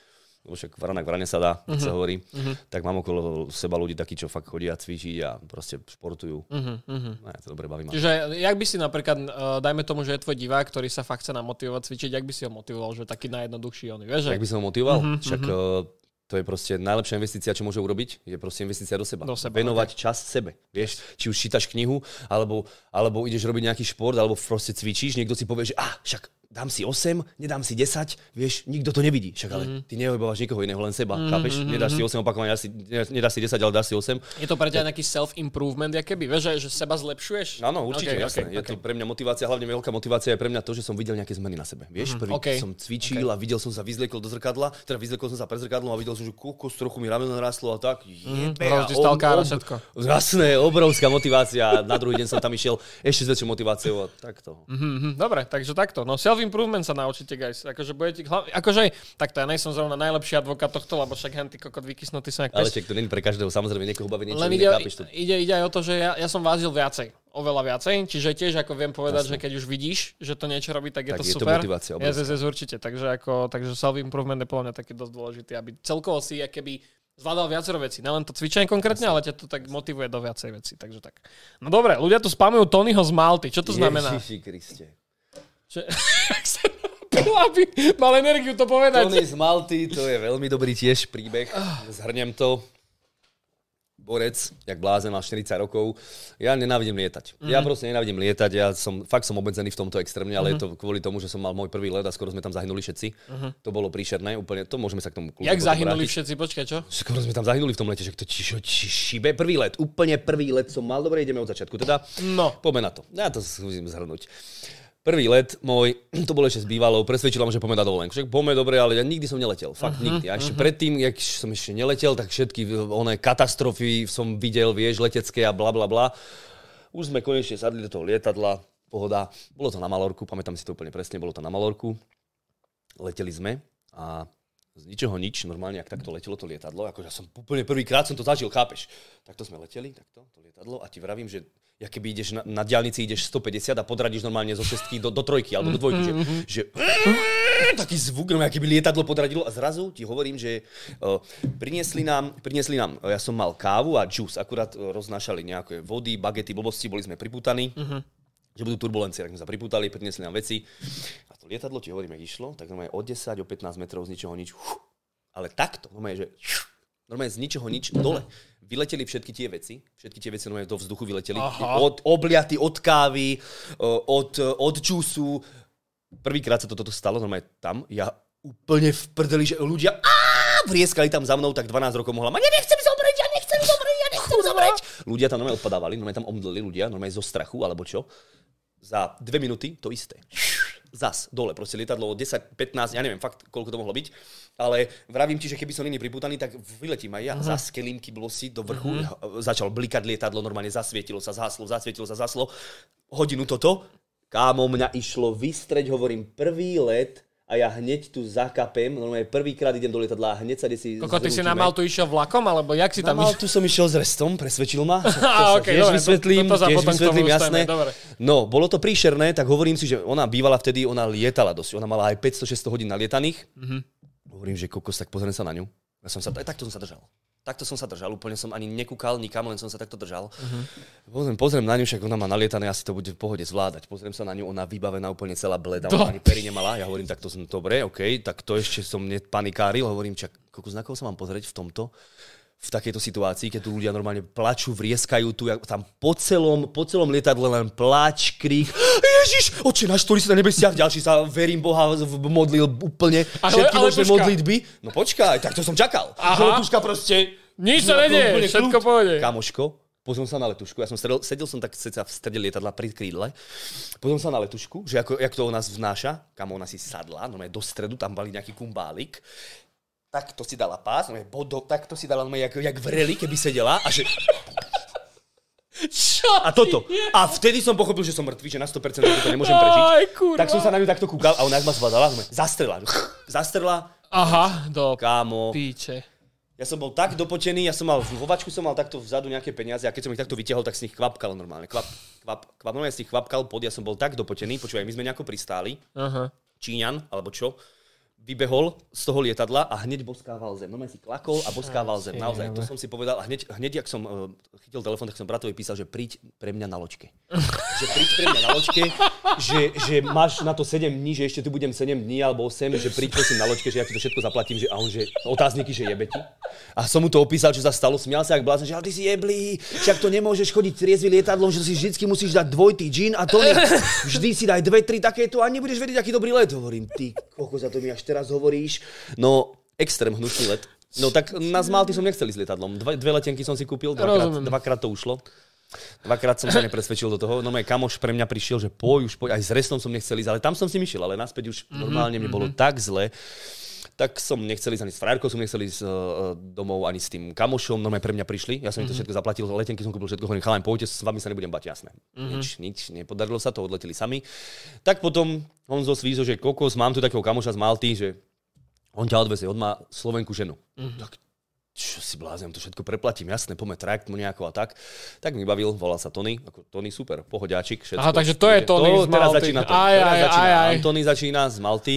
Speaker 2: lebo však vranak vrane sa dá,
Speaker 1: Mhm.
Speaker 2: uh-huh. sa hovorí, uh-huh. tak mám okolo seba ľudí takí, čo fakt chodia cvičiť a proste športujú.
Speaker 1: Uh-huh, uh-huh.
Speaker 2: No, ja to dobre baví.
Speaker 1: Čiže jak by si napríklad, uh, dajme tomu, že je tvoj divák, ktorý sa fakt chce namotivovať cvičiť, jak by si ho motivoval, že taký najjednoduchší on, vieš?
Speaker 2: Jak by som ho motivoval?
Speaker 1: Mhm,
Speaker 2: Však uh, to je proste najlepšia investícia, čo môže urobiť, je proste investícia do seba.
Speaker 1: Do seba,
Speaker 2: Venovať čas sebe. Vieš, či už čítaš knihu, alebo, alebo ideš robiť nejaký šport, alebo proste cvičíš, niekto si povie, že ah, však dám si 8, nedám si 10, vieš, nikto to nevidí. Však ale
Speaker 1: Mhm.
Speaker 2: ty neobávaš nikoho iného, len seba, chápeš? Nedáš si 8 opakovania, dáš si, nedáš si 10, ale dáš si 8.
Speaker 1: Je to pre ťa nejaký self-improvement, aké by, vieš, že, že seba zlepšuješ?
Speaker 2: Áno, určite,
Speaker 1: Ok,
Speaker 2: okay, jasné.
Speaker 1: ok,
Speaker 2: Okay, je
Speaker 1: ok.
Speaker 2: to pre mňa motivácia, hlavne veľká motivácia je pre mňa to, že som videl nejaké zmeny na sebe. Vieš, prvý
Speaker 1: ok.
Speaker 2: som cvičil a videl som sa, vyzliekol do zrkadla, teda vyzliekol som sa pred zrkadlom a videl som, že kokos, trochu mi rameno narastlo a tak. Jebe, a
Speaker 1: rozdystal
Speaker 2: ob-
Speaker 1: kára,
Speaker 2: ob-
Speaker 1: všetko.
Speaker 2: Jasné, obrovská motivácia. Na druhý deň som tam išiel ešte s väčšou motiváciou a takto.
Speaker 1: Mhm, mhm, dobre, takže takto. No self-improvement sa naučite, guys. Akože budete, akože, takto ja nejsem zrovna najlepší advokát tohto, lebo však henty kokot vykysnutý som jak
Speaker 2: Ale čak to není pre každého, samozrejme niekoho baví niečo
Speaker 1: Len ide,
Speaker 2: to.
Speaker 1: ide, ide aj o to, že ja, ja som vážil viacej. oveľa viacej, čiže tiež ako viem povedať, Jasne. že keď už vidíš, že to niečo robí, tak je
Speaker 2: tak
Speaker 1: to
Speaker 2: je
Speaker 1: super.
Speaker 2: To motivácia
Speaker 1: yes, yes, yes, určite, takže, ako, takže self-improvement je podľa mňa taký dosť dôležitý, aby celkovo si keby zvládal viacero veci. Nelen to cvičenie konkrétne, ale ťa to tak motivuje do viacej veci. Takže tak. No dobre, ľudia tu spamujú Tonyho z Malty. Čo to znamená?
Speaker 2: Ježiši Kriste.
Speaker 1: Čo... aby mal energiu to povedať.
Speaker 2: Tony z Malty, to je veľmi dobrý tiež príbeh. Zhrnem to borec, jak blázen, mal 40 rokov. Ja nenávidím lietať. Mm-hmm. Ja proste nenávidím lietať, ja som, fakt som obmedzený v tomto extrémne, ale mm-hmm. je to kvôli tomu, že som mal môj prvý let a skoro sme tam zahynuli všetci. Mm-hmm. To bolo príšerné, úplne, to môžeme sa k tomu
Speaker 1: Jak zahynuli vrátiť. všetci, počkaj, čo?
Speaker 2: Skoro sme tam zahynuli v tom lete, že to či, či, šibe. Prvý let, úplne prvý let som mal, dobre, ideme od začiatku. Teda,
Speaker 1: no.
Speaker 2: poďme na to. Ja to skúsim zhrnúť. Prvý let môj, to bolo ešte s bývalou, presvedčila ma, že poďme na dovolenku. Však poďme dobre, ale ja nikdy som neletel. Fakt uh-huh, nikdy. A ešte uh-huh. predtým, jak som ešte neletel, tak všetky oné katastrofy som videl, vieš, letecké a bla bla bla. Už sme konečne sadli do toho lietadla, pohoda. Bolo to na Malorku, pamätám si to úplne presne, bolo to na Malorku. Leteli sme a z ničoho nič, normálne, ak takto letelo to lietadlo, akože ja som úplne prvýkrát som to zažil, chápeš? Takto sme leteli, takto, to lietadlo a ti vravím, že ja keby ideš na, na diálnici, ideš 150 a podradíš normálne zo šestky do, do trojky alebo do dvojky, že, že taký zvuk, no keby lietadlo podradilo a zrazu ti hovorím, že uh, priniesli nám, priniesli nám, ja som mal kávu a juice, akurát uh, roznášali nejaké vody, bagety, blbosti, boli sme priputaní. Uh-huh že budú turbulencie, tak sme sa priputali, priniesli nám veci. A to lietadlo, ti hovorím, jak išlo, tak normálne od 10, o 15 metrov z ničoho nič. Ale takto, normálne, že normálne z ničoho nič dole vyleteli všetky tie veci, všetky tie veci do vzduchu vyleteli, Aha. od obliaty, od kávy, od, od čusu. Prvýkrát sa toto to stalo, normálne tam, ja úplne v prdeli, že ľudia vrieskali tam za mnou, tak 12 rokov mohla mať, ja nechcem zomrieť, ja nechcem zomrieť, ja nechcem zomrieť. Ľudia tam normálne odpadávali, normálne tam omdleli ľudia, normálne zo strachu, alebo čo. Za dve minúty to isté zas dole, proste lietadlo 10, 15, ja neviem fakt, koľko to mohlo byť, ale vravím ti, že keby som není priputaný, tak vyletím aj ja uh-huh. zas kelímky si do vrchu, uh-huh. začal blikať lietadlo, normálne zasvietilo sa, zhaslo, zasvietilo sa, zaslo, hodinu toto, kámo, mňa išlo vystreť, hovorím, prvý let, a ja hneď tu zakapem, normálne prvýkrát idem do lietadla a hneď sa si
Speaker 1: Koko, ty si na Maltu išiel vlakom, alebo jak si tam
Speaker 2: Na Maltu som išiel s restom, presvedčil ma. To okay, tiež dobre, vysvetlím, to, to tiež vysvetlím, jasné. Dobre. No, bolo to príšerné, tak hovorím si, že ona bývala vtedy, ona lietala dosť. Ona mala aj 500-600 hodín nalietaných. Mm-hmm. Hovorím, že kokos, tak pozriem sa na ňu. Ja som sa, aj takto som sa držal takto som sa držal, úplne som ani nekúkal nikam, len som sa takto držal. Uh-huh. Pozriem, pozriem na ňu, však ona má nalietané, asi to bude v pohode zvládať. Pozriem sa na ňu, ona vybavená úplne celá bleda, ona ani pery nemala. Ja hovorím, tak to som dobre, OK, tak to ešte som nepanikáril, hovorím, čak, koľko znakov sa mám pozrieť v tomto v takejto situácii, keď tu ľudia normálne plačú, vrieskajú tu, tam po celom, po celom lietadle len plač, krik. Ježiš, oče náš, ktorý si na nebesiach, ďalší sa, verím Boha, modlil úplne ale, všetky možné modlitby. No počkaj, tak to som čakal. Aha. Letuška proste...
Speaker 1: Nič sa nedie, všetko pôjde.
Speaker 2: Kamoško, pozriem sa na letušku, ja som sedel, sedel som tak v strede lietadla pri krídle, pozriem sa na letušku, že ako, jak to u nás vznáša, kam ona si sadla, no do stredu, tam boli nejaký kumbálik, takto si dala pás, no bodo, takto si dala, no jak, jak vreli, keby sedela a že...
Speaker 1: Čo
Speaker 2: a toto. A vtedy som pochopil, že som mŕtvý, že na 100% to nemôžem prežiť. Aj, tak som sa na ňu takto kúkal a ona ma zvadala, zastrela. Zastrela.
Speaker 1: Aha, do
Speaker 2: Kámo.
Speaker 1: píče.
Speaker 2: Ja som bol tak dopočený, ja som mal, v hovačku som mal takto vzadu nejaké peniaze a keď som ich takto vytiahol, tak z nich kvapkal normálne. Kvap, kvap, kvap, normálne z nich kvapkal pod, ja som bol tak dopočený, počúvaj, my sme nejako pristáli. Aha. Číňan, alebo čo vybehol z toho lietadla a hneď boskával zem. No si klakol a boskával zem. Naozaj, to som si povedal. A hneď, hneď jak som uh, chytil telefón, tak som bratovi písal, že príď pre mňa na loďke. že príď pre mňa na loďke, že, že máš na to 7 dní, že ešte tu budem 7 dní alebo 8, že príď prosím na loďke, že ja ti to všetko zaplatím, že, a on, že otázniky, že jebe ti. A som mu to opísal, čo sa stalo, smial sa, ak blázen, že ale ty si jeblý, však to nemôžeš chodiť triezvy lietadlom, že si vždy musíš dať dvojtý džín a to vždy si daj dve, tri takéto a nebudeš vedieť, aký dobrý let. Hovorím, ty, koľko za to mi až teraz hovoríš. No, extrém hnusný let. No tak na Malty som nechcel ísť lietadlom. Dve, dve letenky som si kúpil, dvakrát, dvakrát to ušlo. Dvakrát som sa nepresvedčil do toho. No môj kamoš pre mňa prišiel, že poj, už poj, aj s restom som nechcel ísť, ale tam som si myšiel, ale naspäť už mm-hmm, normálne mi bolo mm-hmm. tak zle, tak som nechcel ísť ani s frárkou, som nechcel ísť uh, domov ani s tým kamošom, no pre mňa prišli, ja som mm-hmm. im to mhm. všetko zaplatil, letenky som kúpil všetko, hovorím, chalám, poďte, s vami sa nebudem bať, jasné. Mm-hmm. Nič, nič, nepodarilo sa to, odleteli sami. Tak potom Honzo svízo, že kokos, mám tu takého kamoša z Malty, že on ťa odvezie, on má Slovenku ženu. Mm-hmm. Tak čo si blázem, to všetko preplatím, jasné, poďme trajekt mu nejako a tak. Tak mi bavil, volal sa Tony, ako Tony super, pohodiačik, všetko.
Speaker 1: Aha, takže to je Tony
Speaker 2: to,
Speaker 1: z
Speaker 2: teraz
Speaker 1: Malty.
Speaker 2: začína to,
Speaker 1: Aj,
Speaker 2: teraz
Speaker 1: aj,
Speaker 2: začína
Speaker 1: aj, aj.
Speaker 2: Antony začína z Malty.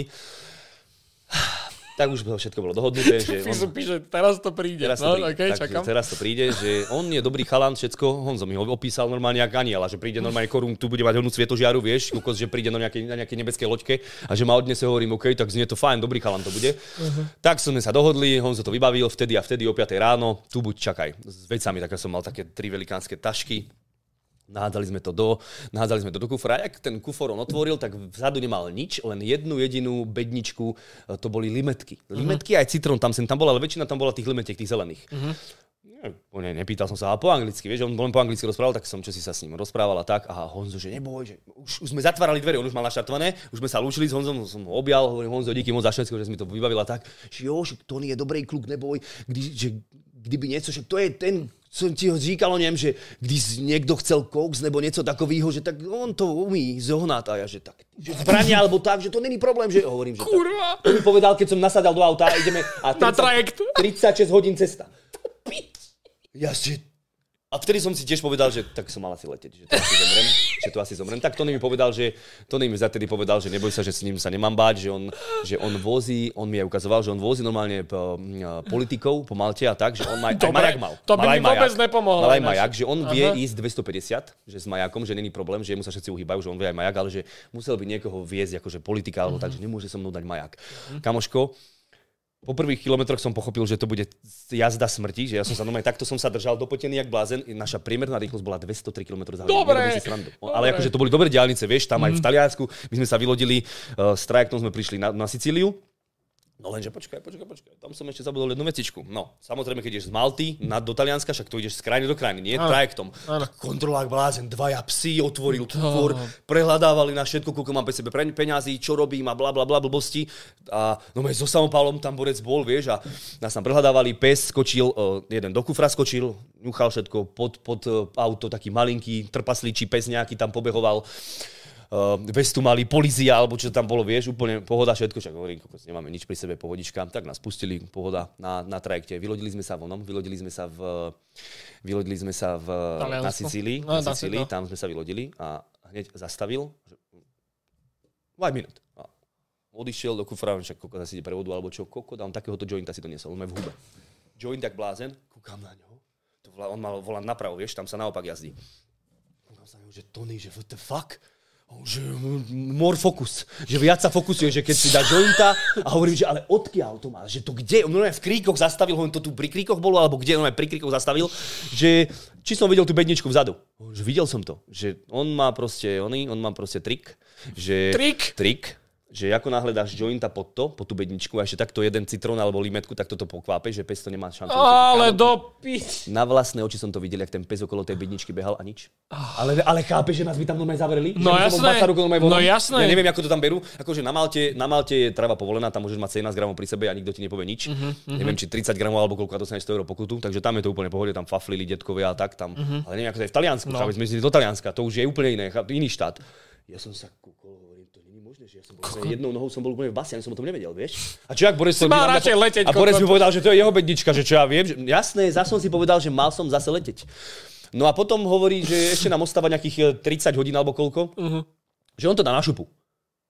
Speaker 2: Tak už všetko bolo dohodnuté, že
Speaker 1: Fisu
Speaker 2: on,
Speaker 1: píše, teraz to príde.
Speaker 2: Teraz to,
Speaker 1: no,
Speaker 2: príde,
Speaker 1: okay,
Speaker 2: tak,
Speaker 1: čakám.
Speaker 2: teraz to príde, že on je dobrý chalan, všetko, Honzo mi ho opísal normálne ako aniela, že príde normálne korun, tu bude mať hodnú svetožiaru, vieš, kukos, že príde na nejakej, na nejakej nebeskej loďke a že ma odnese, hovorím, OK, tak znie to fajn, dobrý chalan to bude. Uh-huh. Tak sme sa dohodli, Honzo to vybavil, vtedy a vtedy o 5 ráno, tu buď čakaj, s vecami, tak som mal také tri velikánske tašky, Nahádzali sme to do, nahádzali sme to do kufra. A jak ten kufor on otvoril, tak vzadu nemal nič, len jednu jedinú bedničku, e, to boli limetky. Limetky aj citrón tam sem tam bola, ale väčšina tam bola tých limetiek, tých zelených. Nie, ne, nepýtal som sa, ale po anglicky, vieš, on len po anglicky rozprával, tak som čo si sa s ním rozprával a tak. A Honzo, že neboj, že už, už sme zatvárali dvere, on už mal naštartované, už sme sa lúčili s Honzom, som ho objal, hovorím Honzo, díky moc za všetko, že si mi to vybavila tak, že jo, že Tony je dobrý kluk, neboj, kdy, že, kdyby niečo, že to je ten, som ti ho říkal o ňom, že když niekto chcel koks nebo niečo takového, že tak on to umí zohnať a ja, že tak, že zbrania alebo tak, že to není problém, že hovorím, že
Speaker 1: Kurva!
Speaker 2: tak. Povedal, keď som nasadal do auta a ideme a
Speaker 1: Na trajekt.
Speaker 2: 36 hodín cesta. Ja že... A vtedy som si tiež povedal, že tak som mal asi leteť, že to asi zomrem, že to asi zomrem. Tak Tony mi povedal, že Tony mi zatedy povedal, že neboj sa, že s ním sa nemám báť, že on, že on vozí, on mi aj ukazoval, že on vozí normálne po, politikov po Malte a tak, že on má, aj
Speaker 1: Dobre,
Speaker 2: majak mal.
Speaker 1: to by
Speaker 2: mal
Speaker 1: mi
Speaker 2: aj majak.
Speaker 1: vôbec nepomohlo,
Speaker 2: Mal aj majak, že on vie
Speaker 1: Aha.
Speaker 2: ísť 250, že s majakom, že není problém, že mu sa všetci uhýbajú, že on vie aj majak, ale že musel by niekoho viesť akože politika, alebo tak, že nemôže so mnou dať majak. Kamoško, po prvých kilometroch som pochopil, že to bude jazda smrti, že ja som sa normálne takto som sa držal dopotený jak blázen. Naša priemerná rýchlosť bola 203 km za hodinu.
Speaker 1: Dobre.
Speaker 2: Ale akože to boli dobré diálnice, vieš, tam aj v Taliansku. My sme sa vylodili, uh, s trajektom sme prišli na, na Sicíliu. No lenže počkaj, počkaj, počkaj, tam som ešte zabudol jednu vecičku. No, samozrejme, keď ideš z Malty na, do Talianska, však to ideš z krajiny do krajiny, nie
Speaker 1: Áno.
Speaker 2: trajektom. Tak kontrolák blázen, dvaja psi, otvoril kufor, prehľadávali na všetko, koľko mám pre sebe peňazí, čo robím a bla bla bla blbosti. A no my so samopálom tam borec bol, vieš, a nás tam prehľadávali, pes skočil, uh, jeden do kufra skočil, ňuchal všetko pod, pod uh, auto, taký malinký, trpaslíčí pes nejaký tam pobehoval vestu mali, polícia, alebo čo tam bolo, vieš, úplne pohoda, všetko, však hovorím, kokos, nemáme nič pri sebe, pohodička, tak nás pustili, pohoda na, na trajekte. Vylodili sme sa vonom, vylodili sme sa v, vylodili sme sa v, na Sicílii,
Speaker 1: No,
Speaker 2: na Sicílii, tam sme sa vylodili a hneď zastavil, že five minút. A odišiel do kufra, však kokos asi ide pre vodu, alebo čo, koko, dám takéhoto jointa si doniesol, on má v hube. Joint jak blázen, kúkam na ňo, to volá, on mal volant napravo, vieš, tam sa naopak jazdí. Kúkam sa na ňo, že Tony, že what the fuck? On, Že more focus, že viac sa fokusuje, že keď si dá jointa a hovorím, že ale odkiaľ to má, že to kde, on v kríkoch zastavil, hovorím, to tu pri kríkoch bolo, alebo kde, normálne pri kríkoch zastavil, že či som videl tú bedničku vzadu. Že videl som to, že on má proste, oný, on má proste trik, že...
Speaker 1: Trik?
Speaker 2: Trik, že ako náhle dáš jointa pod to, pod tú bedničku a ešte takto jeden citrón alebo limetku, tak toto pokvápe, že pes to nemá šancu.
Speaker 1: Ale do pič.
Speaker 2: na vlastné oči som to videl, jak ten pes okolo tej bedničky behal a nič. Ale, ale chápe, že nás by tam normálne zavreli?
Speaker 1: No
Speaker 2: Že
Speaker 1: jasné.
Speaker 2: 20 rokov normálne vonom?
Speaker 1: No jasné.
Speaker 2: Ja neviem, ako to tam berú. Akože na Malte, na Malte je trava povolená, tam môžeš mať 17 gramov pri sebe a nikto ti nepovie nič.
Speaker 1: Mhm,
Speaker 2: Neviem, či 30 gramov alebo koľko a dostaneš 100 eur pokutu, takže tam je to úplne pohode, tam faflili detkovia a tak tam. Ale neviem, ako to je v Taliansku.
Speaker 1: No.
Speaker 2: sme do Talianska, to už je úplne iné, iný štát. Ja som sa kúkol, možné, že ja som bol úplne jednou nohou som bol úplne v base, ani som o tom nevedel, vieš? A čo ak Boris
Speaker 1: Si mal radšej leteť,
Speaker 2: A Boris mi povedal, že to je jeho bednička, že čo ja viem, že jasné, zase som si povedal, že mal som zase leteť. No a potom hovorí, že ešte nám ostáva nejakých e, 30 hodín alebo koľko,
Speaker 1: Mhm.
Speaker 2: že on to dá na šupu.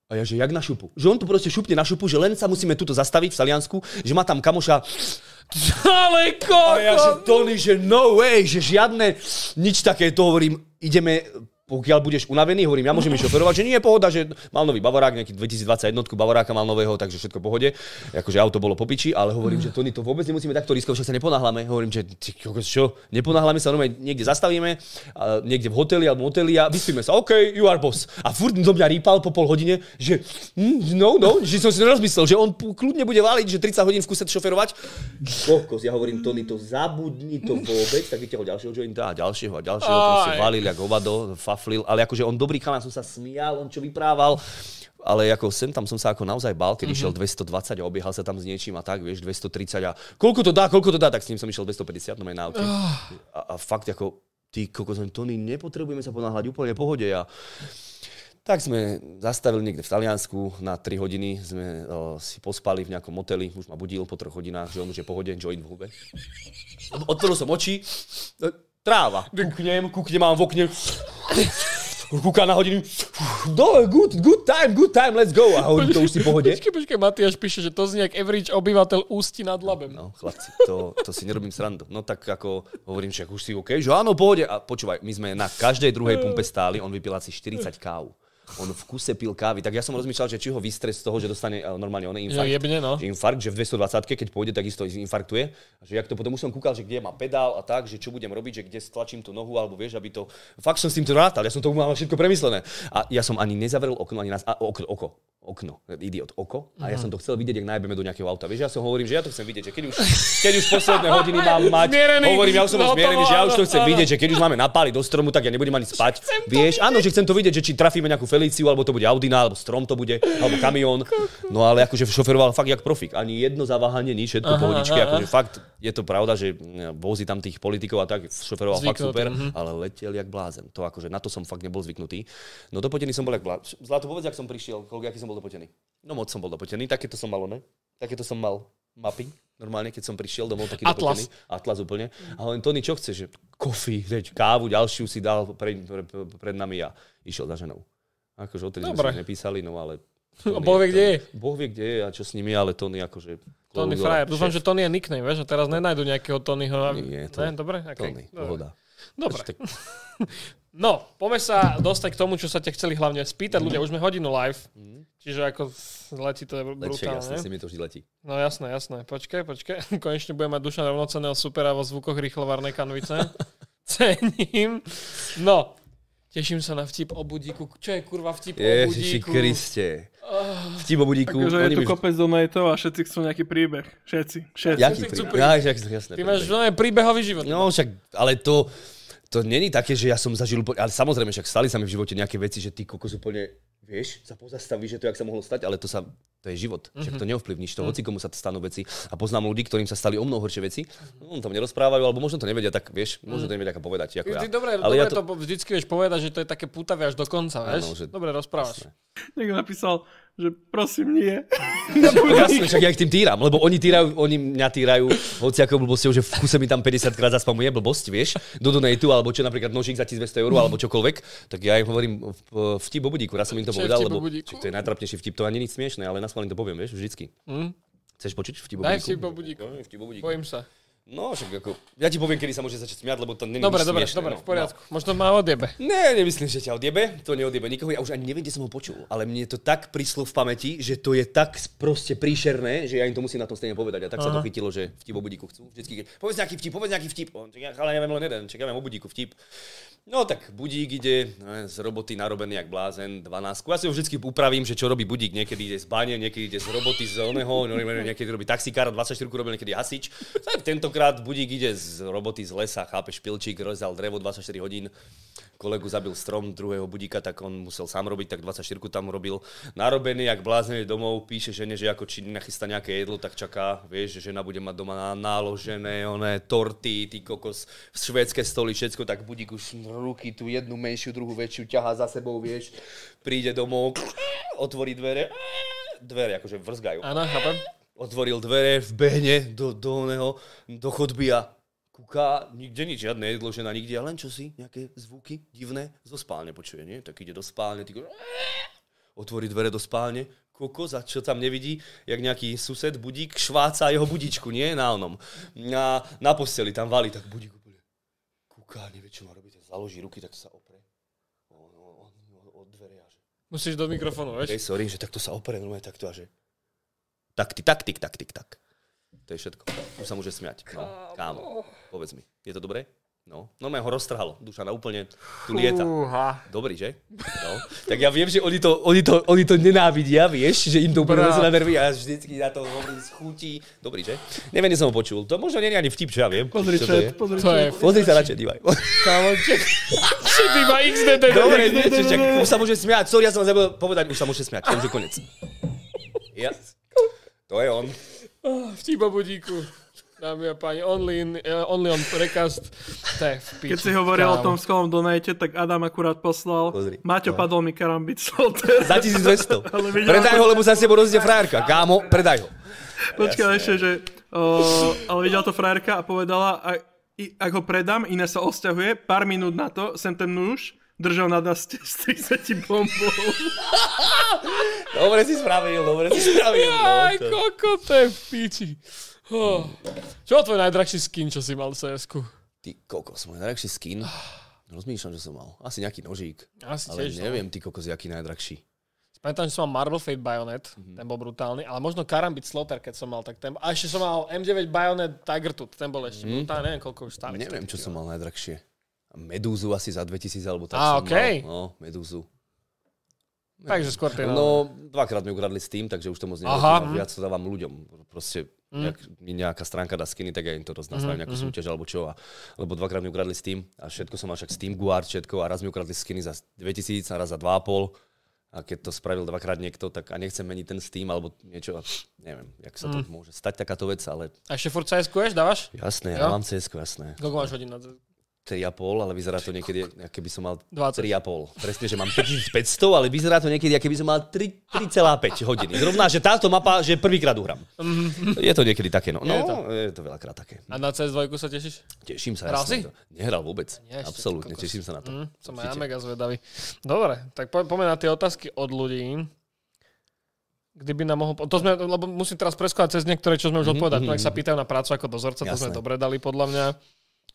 Speaker 2: A ja, že jak na šupu? Že on to proste šupne na šupu, že len sa musíme tuto zastaviť v Taliansku, že má tam kamoša
Speaker 1: Ale
Speaker 2: a ja, že
Speaker 1: koko.
Speaker 2: Tony, že no way, že žiadne, nič takéto, hovorím, ideme, pokiaľ budeš unavený, hovorím, ja môžem ísť šoferovať, že nie je pohoda, že mal nový Bavorák, nejaký 2021 Bavoráka mal nového, takže všetko v pohode, akože auto bolo po piči, ale hovorím, že Tony, to vôbec nemusíme takto riskovať, však sa neponáhľame, hovorím, že ty, čo, neponáhľame sa, normálne niekde zastavíme, a niekde v hoteli alebo moteli a vyspíme sa, OK, you are boss. A furt do mňa rýpal po pol hodine, že mm, no, no, že som si nerozmyslel, že on kľudne bude váliť, že 30 hodín v kuse šoferovať. Kokos, ja hovorím, Tony, to zabudni to vôbec, tak vytiahol ďalšieho jointa a ďalšieho a ďalšieho, proste
Speaker 1: Aj.
Speaker 2: valil jak hovado, faflil, ale akože on dobrý chalán, som sa smial, on čo vyprával, ale ako sem tam som sa ako naozaj bál, keď išiel 220 a obiehal sa tam s niečím a tak, vieš, 230 a koľko to dá, koľko to dá, tak s ním som išiel 250 no na aute. A, a fakt ako, ty kokos, Tony, nepotrebujeme sa ponáhľať úplne pohode a Tak sme zastavili niekde v Taliansku, na 3 hodiny sme uh, si pospali v nejakom moteli, už ma budil po 3 hodinách, že on už je pohode, joint v hube. Otvoril som oči, tráva, kúknem, kúknem, mám v okne, kúka na hodinu, dole, good, good time, good time, let's go. A hovorím, to už si pohode.
Speaker 1: Počkej, počkej, Matiáš píše, že to znie jak average obyvateľ ústi nad labem.
Speaker 2: No, chlapci, to, to si nerobím srandu. No tak ako hovorím, že už si OK, že áno, pohode. A počúvaj, my sme na každej druhej pumpe stáli, on vypil asi 40 káv on v kuse pil kávy, tak ja som rozmýšľal, že či ho vystres z toho, že dostane uh, normálne on infarkt.
Speaker 1: Že jebne, no.
Speaker 2: Že infarkt, že v 220 keď pôjde, tak isto infarktuje. A že jak to potom už som kúkal, že kde má pedál a tak, že čo budem robiť, že kde stlačím tú nohu, alebo vieš, aby to... Fakt som s tým to rátal, ja som to mal všetko premyslené. A ja som ani nezavrel okno, ani nás... A, okno, oko, okno, idiot, oko. A ja som to chcel vidieť, ak najbeme do nejakého auta. Vieš, ja som hovorím, že ja to chcem vidieť, že keď už, keď už posledné hodiny mám mať,
Speaker 1: Zmierený.
Speaker 2: hovorím, ja už som
Speaker 1: No,
Speaker 2: zmierený, že ja už to chcem
Speaker 1: áno.
Speaker 2: vidieť, že keď už máme napáliť do stromu, tak ja nebudem ani spať. Vieš, áno, že chcem to vidieť, že či trafíme nejakú Feliciu, alebo to bude Audina, alebo strom to bude, alebo kamión. No ale akože šoferoval fakt jak profik. Ani jedno zaváhanie, nič, všetko
Speaker 1: Aha,
Speaker 2: pohodičky.
Speaker 1: aha,
Speaker 2: Akože fakt je to pravda, že mm, vozí tam tých politikov a tak, šoferoval fakt
Speaker 1: Zvyknutý,
Speaker 2: super,
Speaker 1: mhm.
Speaker 2: ale letel jak blázen. To akože na to som fakt nebol zvyknutý. No dopotený som bol jak blázen. Zlato, povedz, ak som prišiel, koľko, aký som bol dopotený. No moc som bol dopotený, takéto som mal, ne? Takéto som mal mapy, normálne, keď som prišiel domov, taký
Speaker 1: Atlas.
Speaker 2: dopotený. Atlas úplne. A len Tony, čo chce, že kofi, kávu, ďalšiu si dal pred, pred, pred nami a išiel za ženou. Akože odtedy sme
Speaker 1: Dobre.
Speaker 2: si nepísali, no ale...
Speaker 1: A Boh vie, kde je.
Speaker 2: Boh vie, kde je a čo s nimi, ale Tony akože...
Speaker 1: Tony. Frajer. Dúfam, že Tony je nickname, vieš, a teraz nenajdu nejakého Tonyho.
Speaker 2: Nie, to-
Speaker 1: ne? Dobre? Okay.
Speaker 2: Tony, pohoda.
Speaker 1: Dobre.
Speaker 2: Tak,
Speaker 1: No, poďme sa dostať k tomu, čo sa ťa chceli hlavne spýtať ľudia. Už sme hodinu live, čiže ako letí to je
Speaker 2: Mhm. Lepšie, jasne,
Speaker 1: brutálne.
Speaker 2: si mi to vždy letí.
Speaker 1: No jasné, jasné. Počkaj, počkaj. Konečne budeme mať Dušan rovnocenného supera vo zvukoch rýchlovarnej kanvice. Cením. No, teším sa na vtip o budíku. Čo je kurva vtip o
Speaker 2: Ježiši
Speaker 1: budíku?
Speaker 2: Kriste. Vtip o budíku.
Speaker 3: Takže je tu kopec donatov a všetci chcú nejaký príbeh. Všetci. Všetci.
Speaker 2: Jaký
Speaker 1: Všetci chcú
Speaker 2: príbeh? Ja, jak- jasné.
Speaker 1: Ty máš
Speaker 2: príbeh.
Speaker 1: no, príbehový život.
Speaker 2: No však, ale to, to není také, že ja som zažil, úplne- ale samozrejme, však stali sa mi v živote nejaké veci, že ty kokos úplne, vieš, sa pozastavíš, že to, jak sa mohlo stať, ale to sa, to je život. Však to neovplyvníš, to hoci komu sa stanú veci. A poznám ľudí, ktorým sa stali o mnoho horšie veci. No, on tam nerozprávajú, alebo možno to nevedia, tak vieš, možno to nevedia ako povedať, ako ja.
Speaker 1: Ty dobre,
Speaker 2: ale
Speaker 1: dobre
Speaker 2: ja
Speaker 1: to... to vždycky vieš povedať, že to je také putavé až do konca, vieš?
Speaker 2: že-
Speaker 1: Dobre rozprávaš.
Speaker 3: Niekto napísal, že prosím nie.
Speaker 2: Jasne, však ja ich tým týram, lebo oni týrajú, oni mňa týrajú hociakou blbosťou, že v kuse mi tam 50 krát zaspamuje blbosť, vieš, do donatu, alebo čo napríklad nožík za 1200 eur, alebo čokoľvek, tak ja im hovorím v- vtip budíku, raz som im to povedal, lebo či to je najtrapnejší vtip, to ani nič smiešné, ale na to poviem, vieš, vždycky.
Speaker 1: Hm?
Speaker 2: Chceš počuť vtip o
Speaker 1: Daj
Speaker 2: budíku? No, vtip o budíku.
Speaker 1: Bojím sa.
Speaker 2: No, však ako, ja ti poviem, kedy sa môže začať smiať, lebo to není
Speaker 1: Dobre, dobre,
Speaker 2: smiešné,
Speaker 1: dobre,
Speaker 2: no.
Speaker 1: v poriadku. Možno ma odjebe.
Speaker 2: Ne, nemyslím, že ťa odjebe, to neodjebe nikoho, ja už ani neviem, kde som ho počul, ale mne to tak prišlo v pamäti, že to je tak proste príšerné, že ja im to musím na tom stejne povedať. A tak sa to
Speaker 1: Aha.
Speaker 2: chytilo, že vtip o budíku chcú. Vždycky, povedz nejaký vtip, povedz nejaký vtip. On, čak, ale neviem len jeden, čak ja viem o budíku vtip. No tak budík ide no, z roboty narobený jak blázen, 12. Ja si ho vždycky upravím, že čo robí budík. Niekedy ide z bane, niekedy ide z roboty z oného, no, niekedy robí taxikár, 24 robil niekedy hasič. Tak tentokrát budík ide z roboty z lesa, chápe špilčík, rozal drevo 24 hodín, kolegu zabil strom druhého budíka, tak on musel sám robiť, tak 24 tam robil. Narobený, jak blázne domov, píše žene, že ako či nachystá nejaké jedlo, tak čaká, vieš, že žena bude mať doma na- náložené, oné torty, ty kokos, švédske stoly, všetko, tak budík už ruky, tu jednu menšiu, druhú väčšiu, ťahá za sebou, vieš, príde domov, otvorí dvere, dvere akože vrzgajú
Speaker 1: Áno, chápem.
Speaker 2: otvoril dvere, vbehne do, do, oného, do chodby a kúka, nikde nič, žiadne jedlo, žena nikde, len čo si, nejaké zvuky divné, zo spálne počuje, nie? Tak ide do spálne, ty otvorí dvere do spálne, kokos a čo tam nevidí, jak nejaký sused, budík, šváca jeho budičku, nie? Na onom. Na, na posteli tam valí, tak budík úplne kúka, nevie, čo má robiť, založí ruky, tak sa opre o, o, o, o dvere a že
Speaker 1: Musíš do mikrofónu, vieš?
Speaker 2: Hej, sorry, že takto sa opere normálne takto a že... Takty, taktik, taktik, tak. To je všetko. Už sa môže smiať. No, kámo, povedz mi. Je to dobré? No, normálne ho roztrhalo. Duša na úplne tu lieta.
Speaker 1: Fúha.
Speaker 2: Dobrý, že? No. Tak ja viem, že oni to, oni to, oni to nenávidia, vieš, že im to úplne na nervy a vždycky na to hovorím z chutí. Dobrý, že? Neviem, som ho počul. To možno nie je ani vtip, čo ja viem.
Speaker 3: Pozri
Speaker 2: čo
Speaker 3: chat, pozri
Speaker 1: To je...
Speaker 2: Pozri sa radšej, dívaj.
Speaker 1: Kámo, ček. Shit, iba XDD.
Speaker 2: Dobre, čo, čak, už sa môže smiať. Sorry, ja som zabudol povedať, už sa môže smiať. To už je konec. Ja. To je on.
Speaker 1: Vtip o budíku. Dámy a páni, only, in, uh, only on precast. To je v piči,
Speaker 3: Keď si hovoril o
Speaker 1: kámo.
Speaker 3: tom skvelom donate, tak Adam akurát poslal.
Speaker 2: Pozri.
Speaker 3: Maťo,
Speaker 2: No.
Speaker 3: padol mi karambit.
Speaker 2: Za 1200.
Speaker 3: Ale videl
Speaker 2: Predaj ho, lebo sa s tebou rozíde frajerka. Kámo, predaj ho.
Speaker 3: Počkaj ešte, že... O, ale videla to frajerka a povedala, a, i, ak ho predám, iné sa osťahuje, pár minút na to sem ten nůž držal na daste s 30 bombou.
Speaker 2: Dobre si spravil, dobre si spravil.
Speaker 1: Aj,
Speaker 2: No, to...
Speaker 1: koko, to je v piči. Oh. Čo bol tvoj najdrahší skin, čo si mal v cs
Speaker 2: Ty kokos, môj najdrahší skin. Rozmýšľam, že som mal. Asi nejaký nožík.
Speaker 1: Asi
Speaker 2: Ale
Speaker 1: tiež, no.
Speaker 2: neviem, ty kokos, jaký najdrahší.
Speaker 1: Pamätám, že som mal Marvel Fate Bayonet,
Speaker 2: Mhm.
Speaker 1: ten bol brutálny, ale možno Karambit Slaughter, keď som mal, tak ten... A ešte som mal M9 Bayonet Tiger Tooth, ten bol ešte brutálny, neviem koľko už.
Speaker 2: Mhm. Neviem, čo som mal najdrahšie. Medúzu asi za 2000 alebo tak
Speaker 1: Á,
Speaker 2: som
Speaker 1: okej.
Speaker 2: mal. No, medúzu.
Speaker 1: Takže skôr tie
Speaker 2: No, dvakrát mi ukradli Steam, takže už to moc
Speaker 1: mhm.
Speaker 2: Viac to dávam ľuďom. Proste, jak mi nejaká stránka dá skiny, tak ja im to
Speaker 1: Mhm,
Speaker 2: roznástavím nejakú súťaž alebo čo. A, lebo dvakrát mi ukradli Steam a všetko som mal však Steam Guard, všetko a raz mi ukradli skiny za 2000 a raz za 2,5. A keď to spravil dvakrát niekto, tak a nechcem meniť ten Steam alebo niečo, a neviem, jak sa to
Speaker 1: Mhm.
Speaker 2: môže stať takáto vec, ale
Speaker 1: A ešte furt CS-kuješ, dávaš?
Speaker 2: jasné,
Speaker 1: Jo?
Speaker 2: ja mám cs jasné.
Speaker 1: Koľko máš hodín na to?
Speaker 2: 3,5, ale vyzerá to niekedy, ako keby som mal
Speaker 1: 20.
Speaker 2: 3,5. Presne, že mám 5500, ale vyzerá to niekedy, ako keby som mal 3, 3,5 hodiny. Zrovna, že táto mapa, že prvýkrát uhrám. Je to niekedy také, no. No,
Speaker 1: Je to.
Speaker 2: je to veľakrát také.
Speaker 1: A na CS2 sa tešíš?
Speaker 2: Teším sa.
Speaker 1: Hral
Speaker 2: jasné,
Speaker 1: si?
Speaker 2: to- Nehral vôbec.
Speaker 1: Nie,
Speaker 2: Absolútne, teším sa na to.
Speaker 1: Mm, som aj ja mega zvedavý. Dobre, tak po, poďme na tie otázky od ľudí. Kdyby nám mohol... To sme, lebo musím teraz preskúvať cez niektoré, čo sme už odpovedali. Mm-hmm. sa pýtajú na prácu ako dozorca, to sme
Speaker 2: Jasné.
Speaker 1: dobre dali podľa mňa.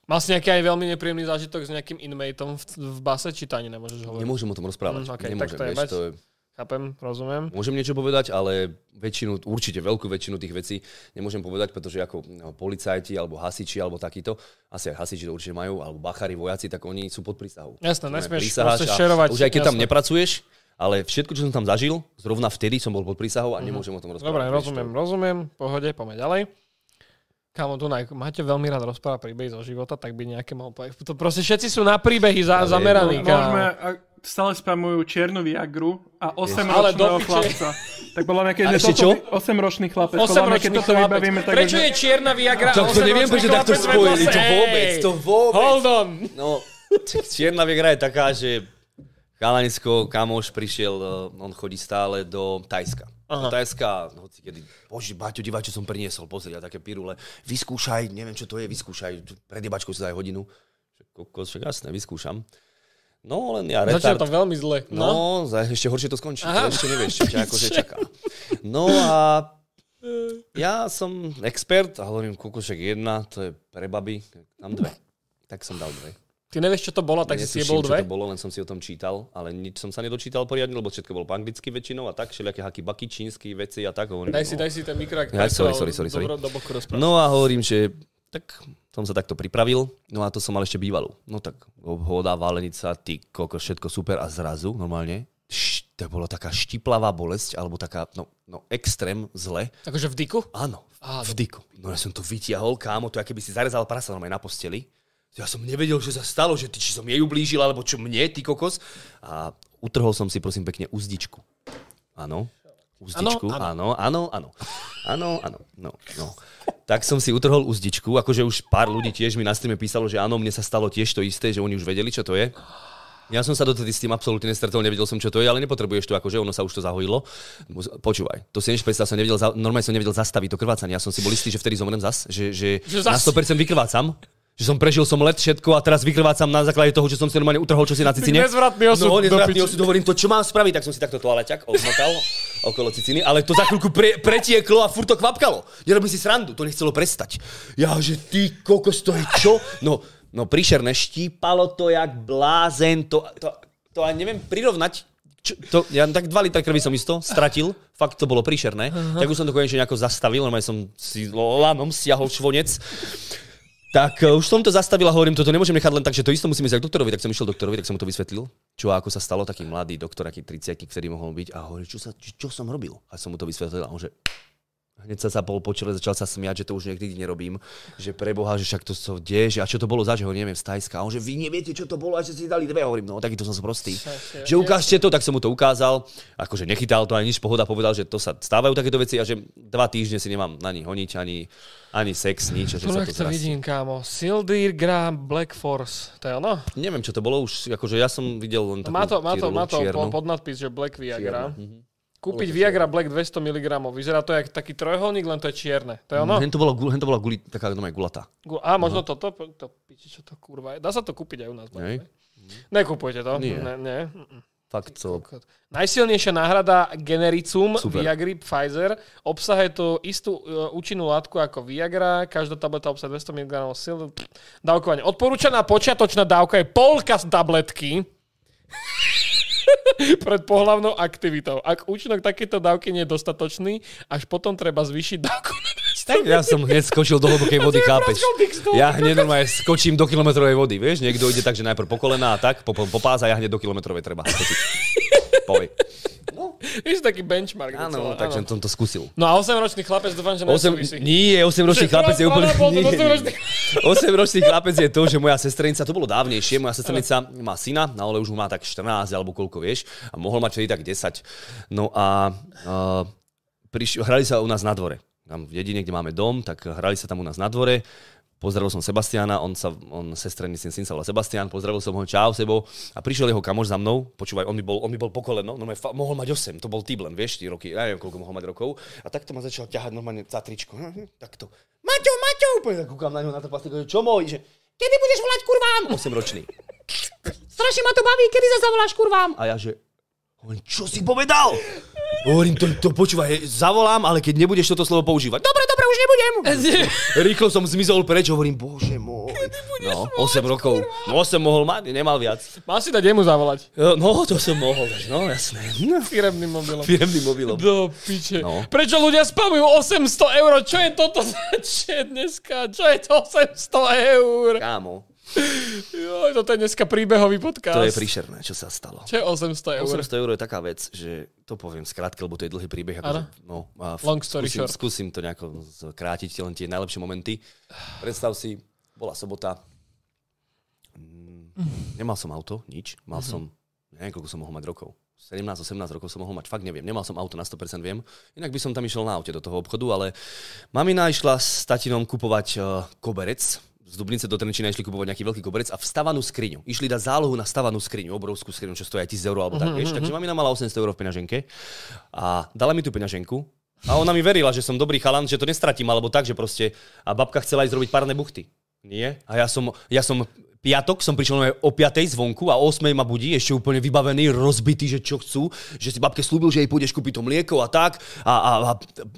Speaker 1: Mal si nejaký aj veľmi nepríjemný zážitok s nejakým inmateom v, v base, či to ani nemôžeš hovoriť?
Speaker 2: Nemôžem o tom rozprávať.
Speaker 1: Mm, okej,
Speaker 2: Nemôžem,
Speaker 1: tak to je
Speaker 2: vieš,
Speaker 1: vec.
Speaker 2: to je,
Speaker 1: Chápem, rozumiem.
Speaker 2: Môžem niečo povedať, ale väčšinu, určite veľkú väčšinu tých vecí nemôžem povedať, pretože ako no, policajti alebo hasiči alebo takýto, asi aj hasiči to určite majú, alebo bachári, vojaci, tak oni sú pod prísahou.
Speaker 1: Jasné, nesmieš proste šerovať.
Speaker 2: Už aj keď tam
Speaker 1: jasné.
Speaker 2: nepracuješ, ale všetko, čo som tam zažil, zrovna vtedy som bol pod prísahou a nemôžem o tom rozprávať.
Speaker 1: Dobre, rozumiem, rozumiem, pohode, poďme ďalej. Kámo, tu máte veľmi rád rozprávať príbehy zo života, tak by nejaké mohol povedať. To proste všetci sú na príbehy za, zameraní,
Speaker 3: Môžeme,
Speaker 1: kámo.
Speaker 3: a stále spamujú čiernu Viagru a 8
Speaker 1: Ale do
Speaker 3: ročného
Speaker 1: piče.
Speaker 3: chlapca. Tak podľa mňa, keď toto
Speaker 2: čo?
Speaker 3: 8 ročný chlapec,
Speaker 1: 8
Speaker 3: podľa mňa, keď
Speaker 1: ročný
Speaker 3: toto
Speaker 1: chlapec.
Speaker 3: vybavíme, tak
Speaker 1: Prečo je čierna Viagra
Speaker 2: To,
Speaker 1: a
Speaker 2: to
Speaker 1: 8
Speaker 2: neviem, prečo takto spojili, to vôbec, to vôbec.
Speaker 1: Hold on.
Speaker 2: No, čierna viera je taká, že Chalanisko, kamoš prišiel, eh, on chodí stále do Tajska. Do Tajska, hoci kedy, bože, Baťo, divaj, čo som priniesol, pozri, a také pirule. Vyskúšaj, neviem, čo to je, vyskúšaj, pred jebačkou si daj hodinu. Kokos, však jasné, vyskúšam. No, len ja
Speaker 1: Začalo
Speaker 2: retard.
Speaker 1: to veľmi zle. No.
Speaker 2: No, za, ešte horšie to skončí.
Speaker 1: Aha.
Speaker 2: To ešte nevieš, čo ťa akože čaká. No a ja som expert a hovorím, kukušek jedna, to je pre baby, tam dve. Tak som dal dve.
Speaker 1: Ty nevieš, čo to bolo, tak si si bol
Speaker 2: čo
Speaker 1: dve?
Speaker 2: to bolo, len som si o tom čítal, ale nič som sa nedočítal poriadne, lebo všetko bolo po anglicky väčšinou a tak, všelijaké haky baky, čínsky veci a tak. Hovorím,
Speaker 1: Daj si,
Speaker 2: no.
Speaker 1: daj si ten mikrák.
Speaker 2: Ja, sorry, sorry, sorry, sorry.
Speaker 1: Do boku.
Speaker 2: No a hovorím, že tak som sa takto pripravil, no a to som mal ešte bývalú. No tak hoda, válenica, ty koko, všetko super a zrazu normálne š, to bolo taká štiplavá bolesť, alebo taká, no, no extrém zle.
Speaker 1: Akože v dyku?
Speaker 2: Áno,
Speaker 1: Á,
Speaker 2: v dyku. No ja som to vytiahol, kámo, to je, keby si zarezal prasa normálne na posteli. Ja som nevedel, čo sa stalo, že ty, či som jej ublížil, alebo čo mne, ty kokos. A utrhol som si, prosím, pekne uzdičku. Áno. Uzdičku, áno, áno, áno. Áno, áno, no, no. Tak som si utrhol uzdičku, akože už pár ľudí tiež mi na streame písalo, že áno, mne sa stalo tiež to isté, že oni už vedeli, čo to je. Ja som sa dotedy s tým absolútne nestretol, nevedel som, čo to je, ale nepotrebuješ to, akože ono sa už to zahojilo. Počúvaj, to si než predstav, som nevedel, normálne som nevedel zastaviť to krvácanie. Ja som si bol istý, že vtedy zomrem zas, že, že,
Speaker 1: Že
Speaker 2: na
Speaker 1: zas.
Speaker 2: 100% vykrvácam. Že som prežil som let všetko a teraz vykrvácam na základe toho, že som si normálne utrhol čo si na cicine.
Speaker 1: Nezvratný osud,
Speaker 2: No, nezvratný osud, hovorím to, čo mám spraviť, tak som si takto toaleťak odmotal okolo ciciny, ale to za chvíľku pre, pretieklo a furt to kvapkalo. Nerobím si srandu, to nechcelo prestať. Ja, že ty kokos, to je čo? No, no príšerné, štípalo to jak blázen, to, to, to aj neviem prirovnať, čo, to, ja tak 2 litre krvi som isto stratil, fakt to bolo príšerné. Uh-huh. Tak už som to konečne nejako zastavil, normálne som si lanom stiahol švonec. Tak uh, už som to zastavil a hovorím, toto nemôžem nechať len tak, že to isto musím ísť k doktorovi, tak som išiel doktorovi, tak som mu to vysvetlil, čo ako sa stalo, taký mladý doktor, aký 30 ktorý mohol byť. A hovorí, čo, sa, čo, čo som robil? A som mu to vysvetlil a on že hneď sa zapol po čele, začal sa smiať, že to už niekdy nerobím, že preboha, že však to sa deje, že a čo to bolo za, že ho neviem, z Tajska. A on, že vy neviete, čo to bolo, a že ste si dali dve. Hovorím, no takýto som sprostý. Že ukážte to, tak som mu to ukázal. Akože nechytal to ani nič, pohoda povedal, že to sa stávajú takéto veci a že dva týždne si nemám ani honiť, ani, ani sex, nič. a Že sa to zrastie.
Speaker 1: vidím, kámo. Sildir gra Black Force. To je ono?
Speaker 2: Neviem, čo to bolo už, akože ja som videl len takú
Speaker 1: Má to, má to, má to
Speaker 2: čiernu.
Speaker 1: po- podnadpis, že Black Viagra.
Speaker 2: Čiernu, mhm.
Speaker 1: Kúpiť
Speaker 2: Bolo to
Speaker 1: Viagra Black 200 mg. Vyzerá to jak taký trojuholník, len to je čierne. To je ono?
Speaker 2: Hen to bola, gu- hen to bola guli, taká no, gulatá.
Speaker 1: Gu- Á, možno toto? To, piči, čo to kurva je. Dá sa to kúpiť aj u nás. way. Nekupujte to.
Speaker 2: Nie.
Speaker 1: Ne. Mm-mm.
Speaker 2: Fakt to...
Speaker 1: Kokot. Najsilnejšia náhrada genericum
Speaker 2: Super.
Speaker 1: Viagry Pfizer obsahuje tú istú e, účinnú látku ako Viagra. Každá tableta obsahuje 200 mg sil. Dávkovanie. Odporúčaná počiatočná dávka je polka z tabletky pred pohlavnou aktivitou. Ak účinok takéto dávky nie je dostatočný, až potom treba zvýšiť dávku na 200
Speaker 2: Ja som hneď skočil do hlbokej vody, chápeš? Ja hneď normálne skočím do kilometrovej vody, vieš? Niekto ide tak, že najprv po kolena a tak, po, po, po pás a ja hneď do kilometrovej treba skočiť. Povej.
Speaker 1: To taký benchmark.
Speaker 2: Áno,
Speaker 1: docela,
Speaker 2: takže
Speaker 1: áno.
Speaker 2: som to skúsil.
Speaker 1: No a 8-ročný chlapec dúfam, že
Speaker 2: 8,
Speaker 1: nesúvisí.
Speaker 2: nie, 8-ročný chlapec je úplne... Nie, nie.
Speaker 1: 8-ročný
Speaker 2: 8-ročný chlapec je to, že moja sestrnica, to bolo dávnejšie, moja sestrnica má syna, no ale už mu má tak 14 alebo koľko, vieš, a mohol mať vtedy tak 10. No a uh, priš- hrali sa u nás na dvore. Tam v dedine, kde máme dom, tak hrali sa tam u nás na dvore. Pozdravil som Sebastiana, on sa, on sestrený syn, sa volá Sebastian, pozdravil som ho, čau sebo. A prišiel jeho kamoš za mnou, počúvaj, on by bol, on by bol po koleno, no fa- mohol mať 8, to bol typ len, vieš, 4 roky, ja neviem, koľko mohol mať rokov. A takto ma začal ťahať normálne za tričko, hm, takto. Maťo, Maťo, úplne tak kúkam na ňo na že čo môj, že kedy budeš volať kurvám? 8 ročný. Strašne ma to baví, kedy sa zavoláš kurvám? A ja že, čo si povedal? Hovorím, to, to počúvaj, zavolám, ale keď nebudeš toto slovo používať. Dobre, dobre, už nebudem. Rýchlo som zmizol preč, hovorím, bože môj. No, 8 rokov. No, 8 mohol mať, nemal viac.
Speaker 1: Mal si dať jemu zavolať.
Speaker 2: E, No, to som mohol, no jasné. No,
Speaker 1: Firemným mobilom.
Speaker 2: Firemným mobilom.
Speaker 1: Do piče.
Speaker 2: No.
Speaker 1: Prečo ľudia spamujú 800 eur? Čo je toto za chat dneska? Čo je to 800 eur?
Speaker 2: Kámo,
Speaker 1: Jo, toto je dneska príbehový podcast.
Speaker 2: to je príšerné, čo sa stalo.
Speaker 1: Čo je 800 eur?
Speaker 2: 800 eur je taká vec, že to poviem skrátke, lebo to je dlhý príbeh. Akože, no, a
Speaker 1: Long story
Speaker 2: skúsim,
Speaker 1: short.
Speaker 2: skúsim to nejako skrátiť, len tie najlepšie momenty. Predstav si, bola sobota, mm, nemal som auto, nič, mal
Speaker 1: Mhm.
Speaker 2: som, neviem, koľko som mohol mať rokov. 17-18 rokov som mohol mať, fakt neviem. Nemal som auto na 100% viem. Inak by som tam išiel na aute do toho obchodu, ale mamina išla s tatinom kupovať uh, koberec. Z Dubnice do Trenčína išli kupovať nejaký veľký koberec a vstavanú skriňu. Išli dať zálohu na stavanú skriňu, obrovskú skriňu, čo stojí aj 1000 eur alebo tak, vieš. Takže mamina mala 800 eur v peňaženke a dala mi tú peňaženku. A ona mi verila, že som dobrý chalan, že to nestratím, alebo tak, že proste... A babka chcela ísť robiť párne buchty. Nie. A ja som, ja som piatok som prišiel o 5 zvonku a o 8 ma budí, ešte úplne vybavený, rozbitý, že čo chcú, že si babke slúbil, že jej pôjdeš kúpiť to mlieko a tak. A, a, a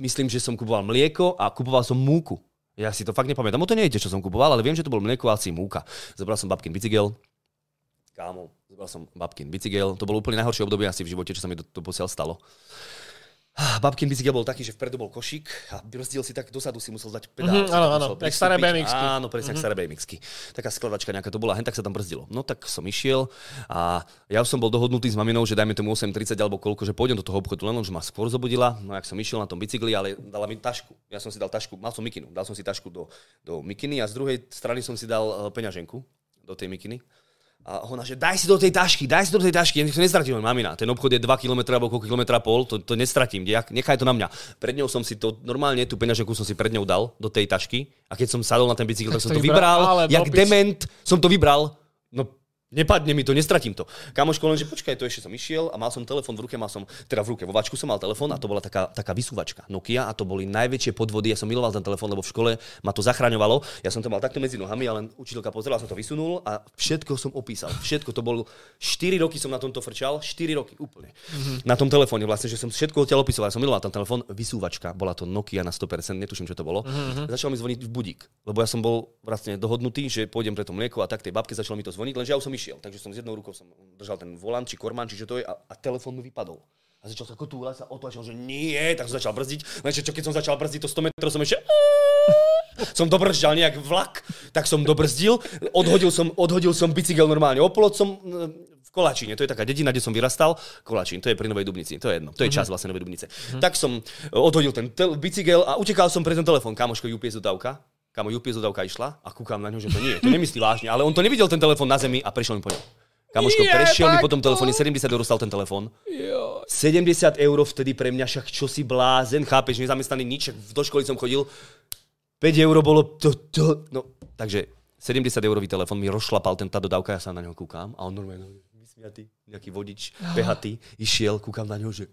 Speaker 2: myslím, že som kupoval mlieko a kupoval som múku. Ja si to fakt nepamätám. O to nejde, čo som kupoval, ale viem, že to bol mlieko asi múka. Zobral som babkin bicykel, kámo, zobral som babkin bicykel. To bolo úplne najhoršie obdobie asi v živote, čo sa mi do, do posiaľ stalo. Ah, Babkin bicykel bol taký, že vpredu bol košík a brzdil si tak, dozadu si musel dať pedál.
Speaker 1: Mhm, áno,
Speaker 2: tam
Speaker 1: áno,
Speaker 2: musel
Speaker 1: jak staré. BMX-ky.
Speaker 2: Áno, presne, mm-hmm. staré BMX-ky. Taká skladačka nejaká to bola, hen tak sa tam brzdilo. No tak som išiel a ja už som bol dohodnutý s maminou, že dajme tomu 8.30 alebo koľko, že pôjdem do toho obchodu, len že ma skôr zobudila. No jak som išiel na tom bicykli, ale dala mi tašku. Ja som si dal tašku, mal som mikinu, dal som si tašku do, do mikiny a z druhej strany som si dal eh, peňaženku do tej mikiny. A ona, že daj si do tej tašky, daj si do tej tašky, ja to nestratím, mamina. Ten obchod je 2 km alebo koľko kilometra pol, to, to nestratím, nechaj to na mňa. Pred ňou som si to, normálne tú peňaženku som si pred ňou dal do tej tašky a keď som sadol na ten bicykel, tak,
Speaker 1: Tak
Speaker 2: som
Speaker 1: to vybral, ale
Speaker 2: jak
Speaker 1: do piči.
Speaker 2: dement som to vybral. No Nepadne mi to, nestratím to. Kamoško len, že počkaj, to ešte som išiel a mal som telefón v ruke, mal som, teda v ruke, vo vačku som mal telefón a to bola taká, taká vysúvačka Nokia a to boli najväčšie podvody. Ja som miloval ten telefón, lebo v škole ma to zachraňovalo. Ja som to mal takto medzi nohami, ale učiteľka pozrela, som to vysunul a všetko som opísal. Všetko to bol 4 roky som na tomto frčal, 4 roky úplne. Mm-hmm. Na tom telefóne vlastne, že som všetko odtiaľ opísal. Ja som miloval ten telefón, vysúvačka, bola to Nokia na 100%, netuším, čo to bolo. Mm-hmm. Začal mi zvoniť v budík, lebo ja som bol vlastne dohodnutý, že pôjdem pre to mlieko a tak tej babke začalo mi to zvoniť, lenže ja už som išiel, takže som s jednou rukou som držal ten volant či kormán, či čo to je a, a telefón mi vypadol. A začal sa kotúľať, sa otlačil, že nie, tak som začal brzdiť. Lenže čo keď som začal brzdiť to 100 metrov, som ešte som dobrzdal nejak vlak, tak som dobrzdil, odhodil som, odhodil som bicykel normálne o plot som e, v Kolačíne, to je taká dedina, kde som vyrastal. Kolačín, to je pri Novej Dubnici, to je jedno. To je čas vlastne Novej Dubnice. Tak som e, odhodil ten tel- bicykel a utekal som pre ten telefón. Kamoško, UPS dodávka. Kamo UPS dodávka išla a kúkam na ňu, že to nie, to nemyslí vážne, ale on to nevidel ten telefón na zemi a prešiel mi po ňom. Kamoško,
Speaker 1: Je,
Speaker 2: prešiel mi po tom telefóne, 70 eur stal ten telefón.
Speaker 1: Jo.
Speaker 2: 70 eur vtedy pre mňa, však čo si blázen, chápeš, nezamestnaný nič, do školy som chodil, 5 eur bolo to, to, no, takže 70 eurový telefon mi rozšlapal ten tá dodávka, ja sa na neho kúkam a on normálne vysmiatý, nejaký vodič, pehatý, išiel, kúkam na neho, že...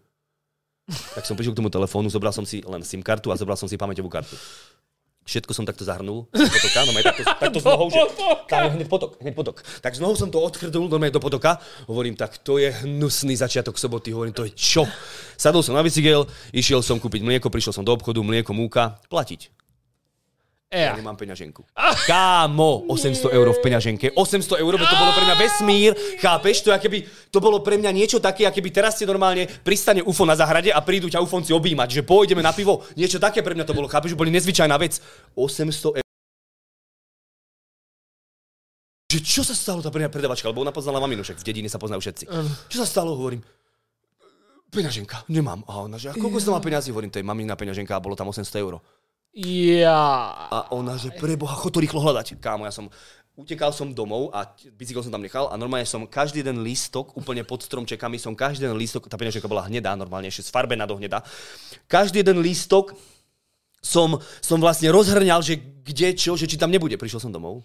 Speaker 2: Tak som prišiel k tomu telefónu, zobral som si len SIM kartu a zobral som si pamäťovú kartu. Všetko som takto zahrnul, potoka, no takto, takto z nohou, že... Kámo, hneď potok, hneď potok. Tak z nohou som to odchrnul normálne do potoka. Hovorím, tak to je hnusný začiatok soboty. Hovorím, to je čo? Sadol som na bicykel, išiel som kúpiť mlieko, prišiel som do obchodu, mlieko, múka, platiť. Ja
Speaker 1: Ja.
Speaker 2: nemám peňaženku. Kámo, 800 eur v peňaženke. 800 eur, to bolo pre mňa vesmír. Chápeš? To, keby, to bolo pre mňa niečo také, aké by teraz ste normálne pristane UFO na zahrade a prídu ťa UFOnci objímať, že pôjdeme na pivo. Niečo také pre mňa to bolo. Chápeš? Že boli nezvyčajná vec. 800 eur. Že čo sa stalo tá pre mňa predavačka? Lebo ona poznala maminu, však v dedine sa poznajú všetci. Čo sa stalo? Hovorím, peňaženka, nemám. A ona, že a koľko som má peňazí? Hovorím, to je mamina peňaženka a bolo tam 800 eur.
Speaker 1: Ja.
Speaker 2: A ona, že preboha, chod to rýchlo hľadať. Kámo, ja som utekal som domov a bicykel som tam nechal a normálne som každý jeden lístok, úplne pod stromčekami som každý jeden lístok, tá peňaženka bola hnedá, normálne ešte sfarbená do hnedá. Každý jeden lístok som, som vlastne rozhrňal, že kde, čo, že či tam nebude. Prišiel som domov.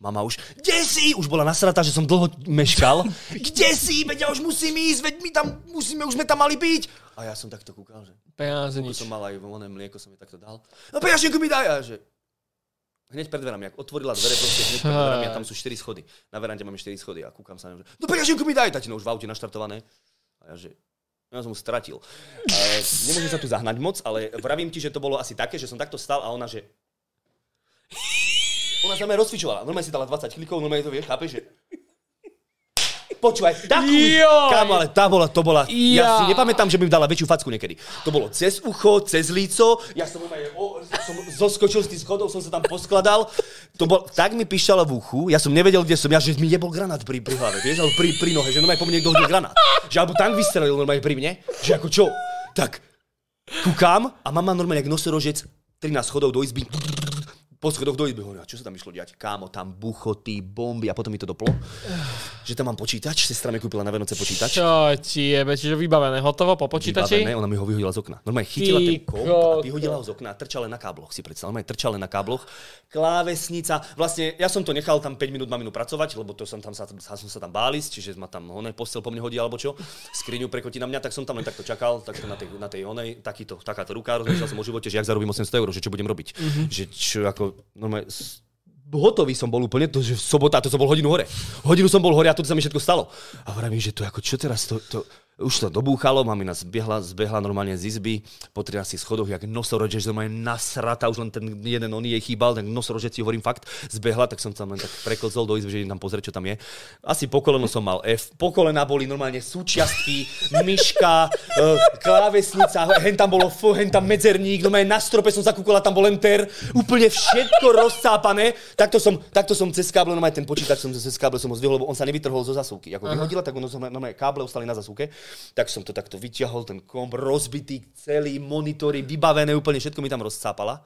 Speaker 2: Mama už, kde si? Už bola nasratá, že som dlho meškal. kde si? Veď ja už musím ísť, veď my tam musíme, už sme tam mali byť. A ja som takto kúkal, že
Speaker 1: Peniaze nič.
Speaker 2: som mal aj voľné mlieko, som mi takto dal. No peňaženku mi daj! A že... Hneď pred dverami, ak otvorila dvere, proste hneď pred dverami a tam sú 4 schody. Na verande máme 4 schody a kúkam sa na ňu, že no peňaženku mi daj! Tatino už v aute naštartované. A ja že... Ja som mu stratil. A nemôžem sa tu zahnať moc, ale vravím ti, že to bolo asi také, že som takto stal a ona, že... Ona sa normálne rozcvičovala. Normálne si dala 20 klikov, normálne to vieš, chápeš, že... Počúvaj, takú...
Speaker 1: Joj!
Speaker 2: Kámo, ale tá bola, to bola... Ja.
Speaker 1: Ja.
Speaker 2: si nepamätám, že by mi dala väčšiu facku niekedy. To bolo cez ucho, cez líco, ja som, normálne, o, som zoskočil z tých schodov, som sa tam poskladal. To bol, tak mi pišťala v uchu, ja som nevedel, kde som, ja, že mi nebol granát pri, pri hlave, vieš, alebo pri, pri nohe, že normálne po mne niekto hodil granát. Že alebo tank vystrelil normálne pri mne, že ako čo? Tak, kúkam a mama normálne jak nosorožec 13 schodov do izby po schodoch do izby. Hovorím, čo sa tam išlo diať? Kámo, tam buchoty, bomby a potom mi to doplo. že tam mám počítač, sestra mi kúpila na Vianoce počítač.
Speaker 1: Čo ti jebe, čiže vybavené, hotovo po počítači?
Speaker 2: Vybavené, ona mi ho vyhodila z okna. Normálne chytila
Speaker 1: Ty
Speaker 2: ten komp a vyhodila ho z okna a trčala na kábloch, si predstav. Normálne trčala na kábloch. Klávesnica. Vlastne ja som to nechal tam 5 minút maminu pracovať, lebo to som tam sa, sa, som sa tam bális, čiže ma tam onej postel po mne hodí alebo čo. Skriňu prekotí na mňa, tak som tam len takto čakal, takto na tej, na tej onej, takýto, takáto ruka, rozmýšľal som o živote, že jak zarobím 800 eur, že čo budem robiť.
Speaker 1: Mhm.
Speaker 2: Že čo ako, normálne, hotový som bol úplne, to, že sobota, to som bol hodinu hore. Hodinu som bol hore a to sa mi všetko stalo. A vravím, že to ako, čo teraz, to, to, už to dobúchalo, mamina zbiehla, zbehla normálne z izby po 13 schodoch, jak nosorožec, že normálne nasrata, už len ten jeden oný jej chýbal, ten nosorožec si hovorím fakt, zbehla, tak som tam len tak preklzol do izby, že idem tam pozrieť, čo tam je. Asi po koleno som mal F, po kolena boli normálne súčiastky, myška, e, klávesnica, hen tam bolo F, hen tam medzerník, normálne na strope som zakúkala, tam bol enter, úplne všetko rozcápané. Takto som, takto som cez káble, normálne ten počítač som cez káble som ho zdvihol, lebo on sa nevytrhol zo zasúky. Ako vyhodila, tak ono normálne káble ostali na zasúke. Tak som to takto vyťahol, ten komp rozbitý, celý monitory, vybavené, úplne všetko mi tam rozcápala.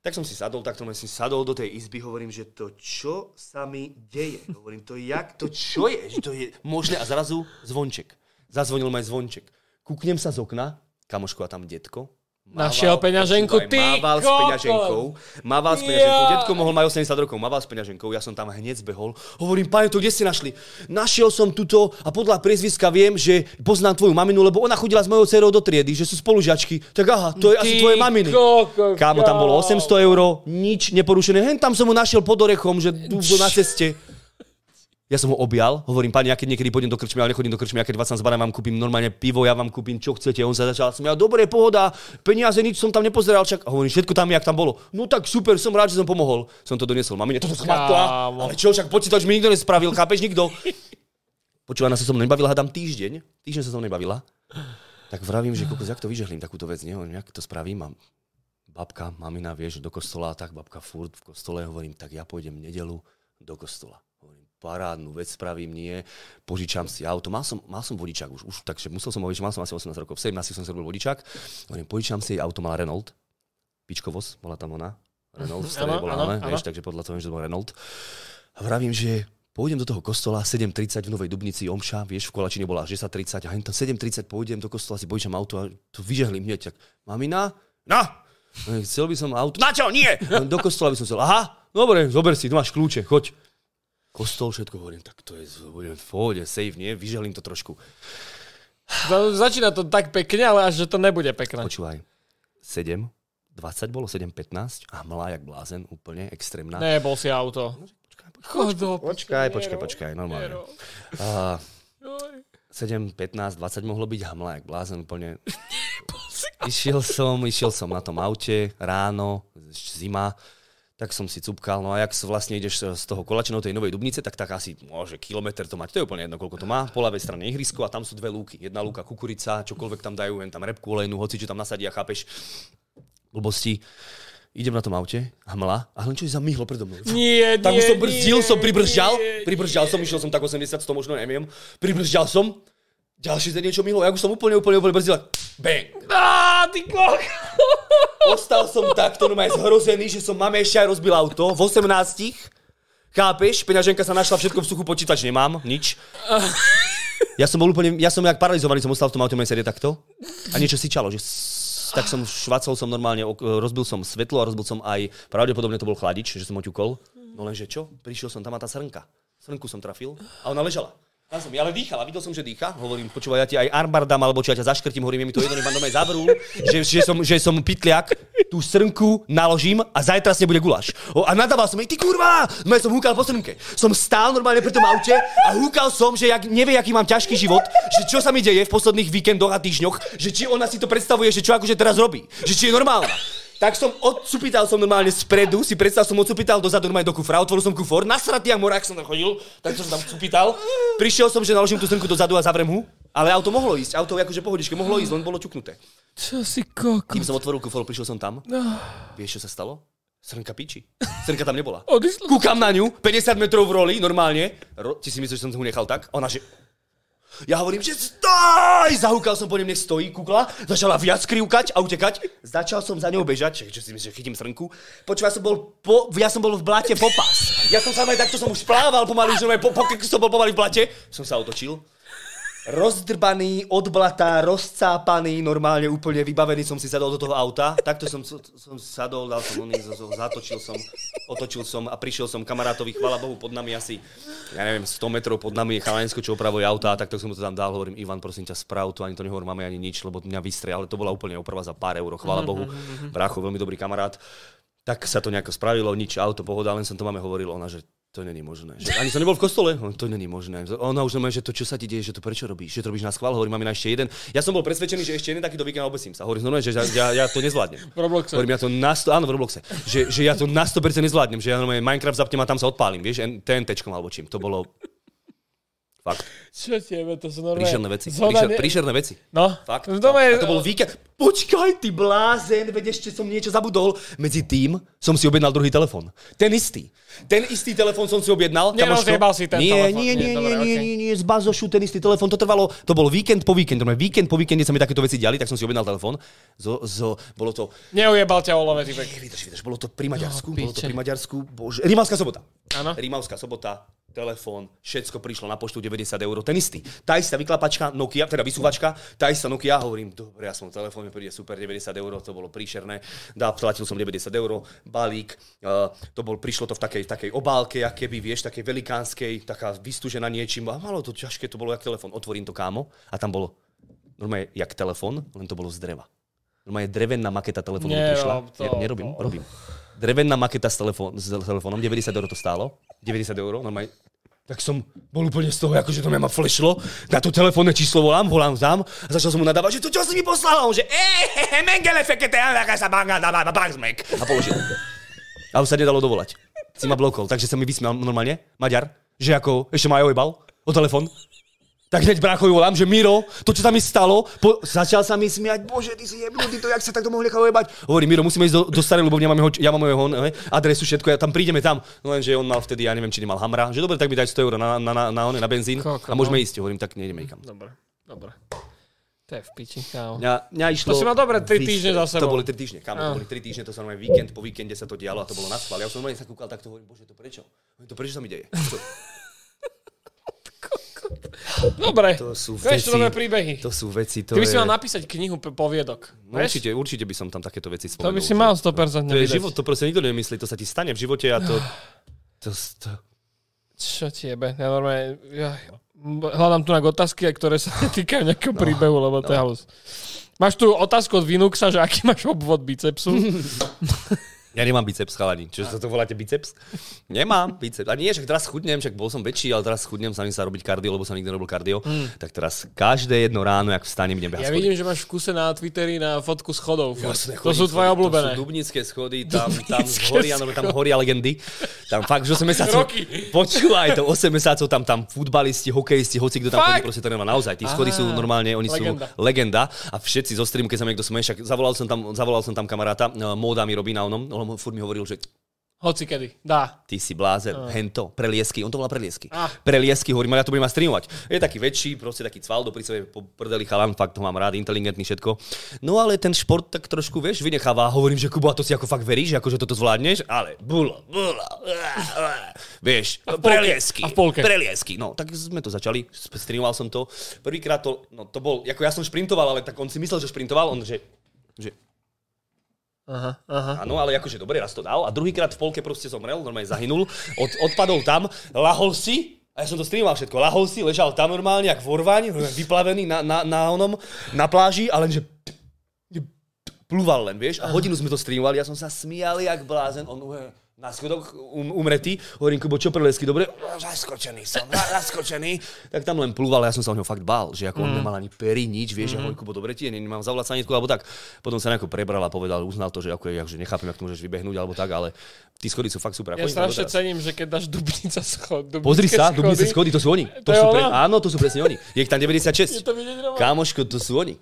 Speaker 2: Tak som si sadol, tak som si sadol do tej izby, hovorím, že to čo sa mi deje? Hovorím, to jak, to čo je? Že to je možné? A zrazu zvonček. Zazvonil ma aj zvonček. Kúknem sa z okna, kamoško a tam detko.
Speaker 1: Našiel peňaženku,
Speaker 2: počúvaj,
Speaker 1: ty
Speaker 2: Mával s peňaženkou. Mával s peňaženkou.
Speaker 1: Ja.
Speaker 2: Detko mohol mať 80 rokov, mával s peňaženkou. Ja som tam hneď zbehol. Hovorím, pane, to kde ste našli? Našiel som tuto a podľa priezviska viem, že poznám tvoju maminu, lebo ona chodila s mojou dcerou do triedy, že sú spolužiačky. Tak aha, to je asi
Speaker 1: Ty
Speaker 2: tvoje maminy.
Speaker 1: kokos,
Speaker 2: Kámo, tam bolo
Speaker 1: kámo.
Speaker 2: 800 eur, nič neporušené. Hen tam som ho našiel pod orechom, že tu na ceste. Ja som ho objal, hovorím, pani, ja keď niekedy pôjdem do krčmy, ale nechodím do krčmy, ja keď vás tam zbadám, vám kúpim normálne pivo, ja vám kúpim, čo chcete. On sa začal smiať, dobre, pohoda, peniaze, nič som tam nepozeral, čak. A hovorím, všetko tam je, jak tam bolo. No tak super, som rád, že som pomohol. Som to doniesol. Mamine, toto schmatla. Ale čo, však počítač mi nikto nespravil, chápeš, nikto. Počúva, sa som nebavila, hádam týždeň. Týždeň sa som nebavila. Tak vravím, že kokos, jak to vyžehlím takúto vec, neviem, jak to spravím. A babka, mamina, vieš, do kostola, tak babka furt v kostole, hovorím, tak ja pôjdem nedelu do kostola. Parádnu vec spravím, nie, požičam si auto. Mal som, mal som vodičák už, už takže musel som ho mal som asi 18 rokov. V 17 som si robil vodičák. Hovorím, požičam si auto, mala Renault. Pičkovos, bola tam ona. Renault, v
Speaker 1: Áno,
Speaker 2: bola
Speaker 1: áno.
Speaker 2: vieš, takže podľa toho, viem, že to bol Renault. A vravím, že pôjdem do toho kostola 7.30 v Novej Dubnici, Omša, vieš, v Kolačine bola 10.30 a tam 7.30 pôjdem do kostola, si požičam auto a to vyžehlím hneď. Tak, mamina? Na! Chcel by som auto. Na čo? Nie! Do kostola by som chcel. Aha, dobre, zober si, tu máš kľúče, choď. Kostol, všetko hovorím, tak to je, budem v pohode, safe, nie? Vyželím to trošku.
Speaker 1: Za- Začína to tak pekne, ale až že to nebude pekné.
Speaker 2: Počúvaj, 7, 20 bolo, 7, 15 a mlá jak blázen, úplne extrémna.
Speaker 1: Nebol si auto. Chod do
Speaker 2: Počkaj,
Speaker 1: piče,
Speaker 2: počkaj, počkaj, normálne.
Speaker 1: Joj.
Speaker 2: 7, 15, 20 mohlo byť a mlá jak blázen úplne. Išiel som, išiel som na tom aute ráno, zima, tak som si cupkal, no a jak vlastne ideš z toho Kolačina do tej Novej Dubnice, tak tak asi môže kilometr to mať, to je úplne jedno, koľko to má. Po ľavej strane ihrisko a tam sú dve lúky. Jedna lúka kukurica, čokoľvek tam dajú, len tam repku olejnú, hoci čo tam nasadia, chápeš, blbosti. Idem na tom aute, hmla a len čo je zamihlo predo mnou.
Speaker 1: Nie,
Speaker 2: Tam
Speaker 1: nie,
Speaker 2: už som brzdil,
Speaker 1: nie,
Speaker 2: som pribržďal,
Speaker 1: nie.
Speaker 2: pribržďal som, išiel som tak 80, 100 možno, neviem. Pribržďal som, ďalšie za niečo mihlo, ja už som úplne, úplne, úplne brzdil. Bang!
Speaker 1: Á, ty kok.
Speaker 2: Ostal som takto, no aj zhrozený, že som máme ešte aj rozbil auto v 18. Chápeš? Peňaženka sa našla, všetko v suchu, počítač nemám, nič. Ja som bol úplne, ja som jak paralizovaný, som ostal v tom aute, sedie takto. A niečo si čalo, že tak som švacol som normálne, rozbil som svetlo a rozbil som aj, pravdepodobne to bol chladič, že som oťukol. No lenže čo? Prišiel som tam a tá srnka. Srnku som trafil a ona ležala. Na zemi, ale dýchala, videl som, že dýcha. Hovorím, počúvaj, ja ti aj armbar dám, alebo čo ja ťa zaškrtím, hovorím, mi to jedno, iba doma zavrú, že, že, som, že som pitliak, tú srnku naložím a zajtra s nebude guláš. O, a nadával som jej, ty kurva! No ja som húkal po srnke. Som stál normálne pri tom aute a húkal som, že jak, nevie, aký mám ťažký život, že čo sa mi deje v posledných víkendoch a týždňoch, že či ona si to predstavuje, že čo akože teraz robí, že či je normálna. Tak som odcupital som normálne spredu, si predstav som odcupital dozadu normálne do kufra, otvoril som kufor, nasratý jak morák som tam chodil, tak som tam cupital. Prišiel som, že naložím tú srnku dozadu a zavrem hu, ale auto mohlo ísť, auto akože pohodičke, mohlo ísť, len bolo čuknuté.
Speaker 1: Čo si koko?
Speaker 2: Kým som otvoril kufor, prišiel som tam. Vieš, čo sa stalo? Srnka piči. Srnka tam nebola.
Speaker 1: Odišlo.
Speaker 2: Kúkam na ňu, 50 metrov v roli, normálne. Ro, ti si myslíš, že som to nechal tak? Ona, že... Ja hovorím, že stoj! Zahúkal som po ňom, nech stojí, kukla. Začala viac krivkať a utekať. Začal som za ňou bežať, čo, čo si myslíš, že chytím srnku. Počúva, ja som bol, po, ja som bol v blate popas. Ja som sa aj takto som už plával pomaly, že po, po, som bol pomaly v blate. Som sa otočil. Rozdrbaný, od blata, rozcápaný, normálne úplne vybavený som si sadol do toho auta. Takto som, som sadol, dal som oný, zatočil som, otočil som a prišiel som kamarátovi, chvala Bohu, pod nami asi, ja neviem, 100 metrov pod nami je chalansko, čo opravuje auta, a takto som mu to tam dal, hovorím, Ivan, prosím ťa, sprav to, ani to nehovor máme ani nič, lebo mňa vystrie, ale to bola úplne oprava za pár eur, chvala Bohu, brácho, veľmi dobrý kamarát. Tak sa to nejako spravilo, nič, auto, pohoda, len som to máme hovoril, ona, že to není možné. Že ani som nebol v kostole, no, to není možné. Ona už normálne, že to, čo sa ti deje, že to prečo robíš, že to robíš na schvál, hovorím, máme na ešte jeden. Ja som bol presvedčený, že ešte jeden takýto víkend obesím sa. Hovorím, normálne, že ja, ja, ja to nezvládnem.
Speaker 1: V Robloxe.
Speaker 2: Hovorím, ja to na 100, áno, v Robloxe. Že, že ja to na 100% nezvládnem, že ja normálne Minecraft zapnem a tam sa odpálim, vieš, TNTčkom alebo čím. To bolo fakt
Speaker 1: Čo tebe, to sú normálne...
Speaker 2: príšerné veci.
Speaker 1: Zhoda
Speaker 2: Príšer,
Speaker 1: ne-
Speaker 2: príšerné veci.
Speaker 1: No,
Speaker 2: Fakt.
Speaker 1: dome...
Speaker 2: A to bol víkend. Počkaj, ty blázen, veď ešte som niečo zabudol. Medzi tým som si objednal druhý telefón. Ten istý. Ten istý telefón som si objednal.
Speaker 1: Nerozjebal si ten
Speaker 2: nie,
Speaker 1: telefón.
Speaker 2: Nie, nie,
Speaker 1: Nie,
Speaker 2: nie, nie, nie, nie, z bazošu ten istý telefón. To trvalo, to bol víkend po. Normálne víkend po víkende sa mi takéto veci diali, tak som si objednal telefón. Zo, zo, bolo to,
Speaker 1: Neujebal ťa olove,
Speaker 2: nie, vydrž, vydrž, bolo to pri Maďarsku, bolo to pri Maďarsku, bože, Rimavská sobota.
Speaker 1: Áno.
Speaker 2: Rímavská sobota, telefón, všetko prišlo na poštu 90 eur, ten istý. Tá istá vyklapačka Nokia, teda vysúvačka, tá istá Nokia, hovorím, dobre, ja som telefón, mi príde super 90 eur, to bolo príšerné. Dá, platil som 90 eur, balík, uh, to bol, prišlo to v takej, takej obálke, jak keby, vieš, takej velikánskej, taká vystúžená niečím, a malo to ťažké, to bolo jak telefón, otvorím to kámo, a tam bolo, normálne, jak telefón, len to bolo z dreva. Normálne drevená maketa telefónu prišla.
Speaker 1: To.
Speaker 2: Ne, nerobím, robím. Drevená maketa s, telefón, s telefónom, 90 eur to stálo. 90 eur, normálne. Tak som bol úplne z toho, akože to mňa ma flešlo. Na to telefónne číslo volám, volám tam a začal som mu nadávať, že to čo si mi poslal? A On že ehehe, mengele fekete, sa banga, dáva, bangsmek. A položil. A už sa nedalo dovolať. Si ma blokol, takže sa mi vysmial normálne, Maďar, že ako ešte ma aj ojebal o telefón. Tak hneď bráchovi volám, že Miro, to čo tam mi stalo, po, začal sa mi smiať, bože, ty si jebnutý, to jak sa takto mohli nechať ujebať. Hovorí, Miro, musíme ísť do, do starej Ľubovne, ja mám jeho, ja mám jeho ne, adresu, všetko, ja tam prídeme tam. No lenže on mal vtedy, ja neviem, či nemal hamra, že dobre, tak mi daj 100 eur na, na, na, na, na, benzín
Speaker 1: Koko,
Speaker 2: a môžeme
Speaker 1: no.
Speaker 2: ísť. Hovorím, tak nejdeme nikam.
Speaker 1: Dobre, dobre. To je v piči, kámo.
Speaker 2: Mňa, mňa išlo...
Speaker 1: To si mal dobre tri
Speaker 2: Vys-
Speaker 1: týždne za sebou.
Speaker 2: To boli 3 týždne,
Speaker 1: Ah.
Speaker 2: to boli 3 týždne, to sa normálne víkend po víkende sa to dialo a to bolo na schvál. Ja som normálne sa kúkal takto, hovorím, bože, to prečo? To prečo sa mi deje? To,
Speaker 1: Dobre,
Speaker 2: to sú veci,
Speaker 1: to príbehy.
Speaker 2: to sú veci, to
Speaker 1: Ty by
Speaker 2: je...
Speaker 1: si mal napísať knihu poviedok.
Speaker 2: No, určite, určite by som tam takéto veci
Speaker 1: To
Speaker 2: spomenul.
Speaker 1: by si mal 100%
Speaker 2: To je
Speaker 1: vydať.
Speaker 2: život, to proste nikto nemyslí, to sa ti stane v živote a to... to, to
Speaker 1: Čo ti jebe? Ja normálne... Ja, hľadám tu na otázky, ktoré sa netýkajú nejakého príbehu, lebo to je halus. Máš tu otázku od Vinuxa, že aký máš obvod bicepsu?
Speaker 2: Ja nemám biceps, chalani. Čo sa to voláte biceps? Nemám biceps. A nie, však teraz chudnem, však bol som väčší, ale teraz chudnem, sa sa robiť kardio, lebo som nikdy nerobil kardio. Tak teraz každé jedno ráno, jak vstanem, idem behať
Speaker 1: Ja
Speaker 2: schody.
Speaker 1: vidím, že máš v kuse na Twitteri na fotku schodov.
Speaker 2: Jasné,
Speaker 1: to sú tvoje obľúbené.
Speaker 2: To sú dubnické schody, tam, tam,
Speaker 1: Dubnické
Speaker 2: horia, no, tam horia legendy. Tam fakt, že 8 mesiacov... Počúvaj, to 8 mesiacov tam, tam futbalisti, hokejisti, hoci kto tam chodí, proste trénoval naozaj. Tí schody sú normálne, oni
Speaker 1: legenda.
Speaker 2: sú legenda. A všetci zo streamu, keď sa niekto smeje, zavolal som tam, zavolal som tam kamaráta, no, móda mi robí na onom, on furt mi hovoril, že
Speaker 1: Hoci kedy. Dá.
Speaker 2: ty si blázen, hento, preliesky, on to volá preliesky.
Speaker 1: Ah.
Speaker 2: Preliesky, hovorím, ja to budem streamovať. Je taký väčší, proste taký cval, do sebe prdeli chalan, fakt ho mám rád, inteligentný všetko. No ale ten šport tak trošku, vieš, vynecháva. Hovorím, že Kubo, a to si ako fakt veríš, že akože toto zvládneš, ale bulo, bulo, vieš,
Speaker 1: v polke.
Speaker 2: preliesky,
Speaker 1: A v polke.
Speaker 2: preliesky. No, tak sme to začali, streamoval som to. Prvýkrát to, no to bol, ako ja som šprintoval, ale tak on si myslel, že šprintoval, on že, že
Speaker 1: Aha, aha.
Speaker 2: Áno, ale akože dobre, raz to dal. A druhýkrát v polke proste zomrel, normálne zahynul. Od, odpadol tam, lahol si, a ja som to streamoval všetko, lahol si, ležal tam normálne, jak vorvaň, vyplavený na, na, na onom, na pláži, a lenže plúval len, vieš. A hodinu sme to streamovali, ja som sa smial jak blázen, on na schodok um, umretý. Hovorím, Kubo, čo prelesky, dobre? Zaskočený som, za- zaskočený. Tak tam len plúval, ja som sa o neho fakt bál, že ako on nemal ani pery, nič, vieš, mm. ja hovorím, Kubo, dobre ti je, ne- nemám zavolať sanitku, alebo tak. Potom sa nejako prebral a povedal, uznal to, že ako je, že nechápem, jak to môžeš vybehnúť, alebo tak, ale tí schody sú fakt super.
Speaker 1: Ja strašne cením, že keď dáš Dubnica schod.
Speaker 2: Pozri sa, Dubnice schody, to sú oni. To,
Speaker 1: To je
Speaker 2: sú pre... Áno, to sú presne oni. Je ich tam
Speaker 1: Je
Speaker 2: 96.
Speaker 1: to vidieť rovno?
Speaker 2: Kámoško, to sú oni.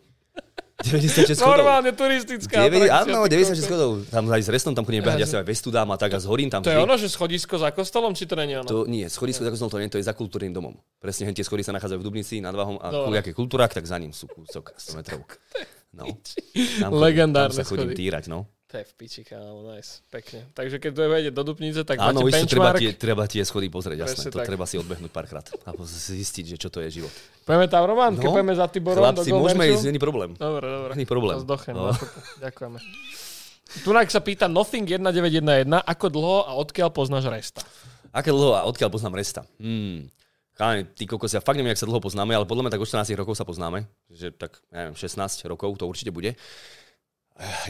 Speaker 2: 96 schodov.
Speaker 1: Normálne turistická
Speaker 2: 9,
Speaker 1: atrakcia,
Speaker 2: áno,
Speaker 1: ty
Speaker 2: 96
Speaker 1: kokos.
Speaker 2: schodov. Tam aj s restom tam chodím behať, ja si aj vestu dám a tak a zhorím tam.
Speaker 1: To je ono, že schodisko za kostolom, či to není ono?
Speaker 2: To nie, schodisko za kostolom to nie, to je za kultúrnym domom. Presne, hen tie schody sa nachádzajú v Dubnici nad Váhom a
Speaker 1: Dobre.
Speaker 2: kuliaké kultúrak, tak za ním sú kúsok 100 metrov. No. Tam,
Speaker 1: Legendárne
Speaker 2: tam sa chodím týrať, no.
Speaker 1: To je v piči, kámo, nice. Pekne. Takže keď to vejde do Dupnice, tak
Speaker 2: Áno,
Speaker 1: máte
Speaker 2: čo, treba
Speaker 1: benchmark.
Speaker 2: tie, treba tie schody pozrieť,
Speaker 1: Presne
Speaker 2: jasné. To
Speaker 1: tak.
Speaker 2: treba si odbehnúť párkrát a zistiť, že čo to je život.
Speaker 1: Pojeme tam, Roman? Keď pojeme za Tiborom do
Speaker 2: No, Chlapci, môžeme
Speaker 1: Golmerču?
Speaker 2: ísť, není problém.
Speaker 1: Dobre, dobre.
Speaker 2: Není problém.
Speaker 1: Zdochem,
Speaker 2: No.
Speaker 1: no. Ďakujeme. Tunak sa pýta Nothing 1911, ako dlho a odkiaľ poznáš Resta?
Speaker 2: Aké dlho a odkiaľ poznám Resta? Hmm. Chalani, ty kokos, ja fakt neviem, jak sa dlho poznáme, ale podľa mňa tak od 14 rokov sa poznáme. Že tak, neviem, 16 rokov to určite bude.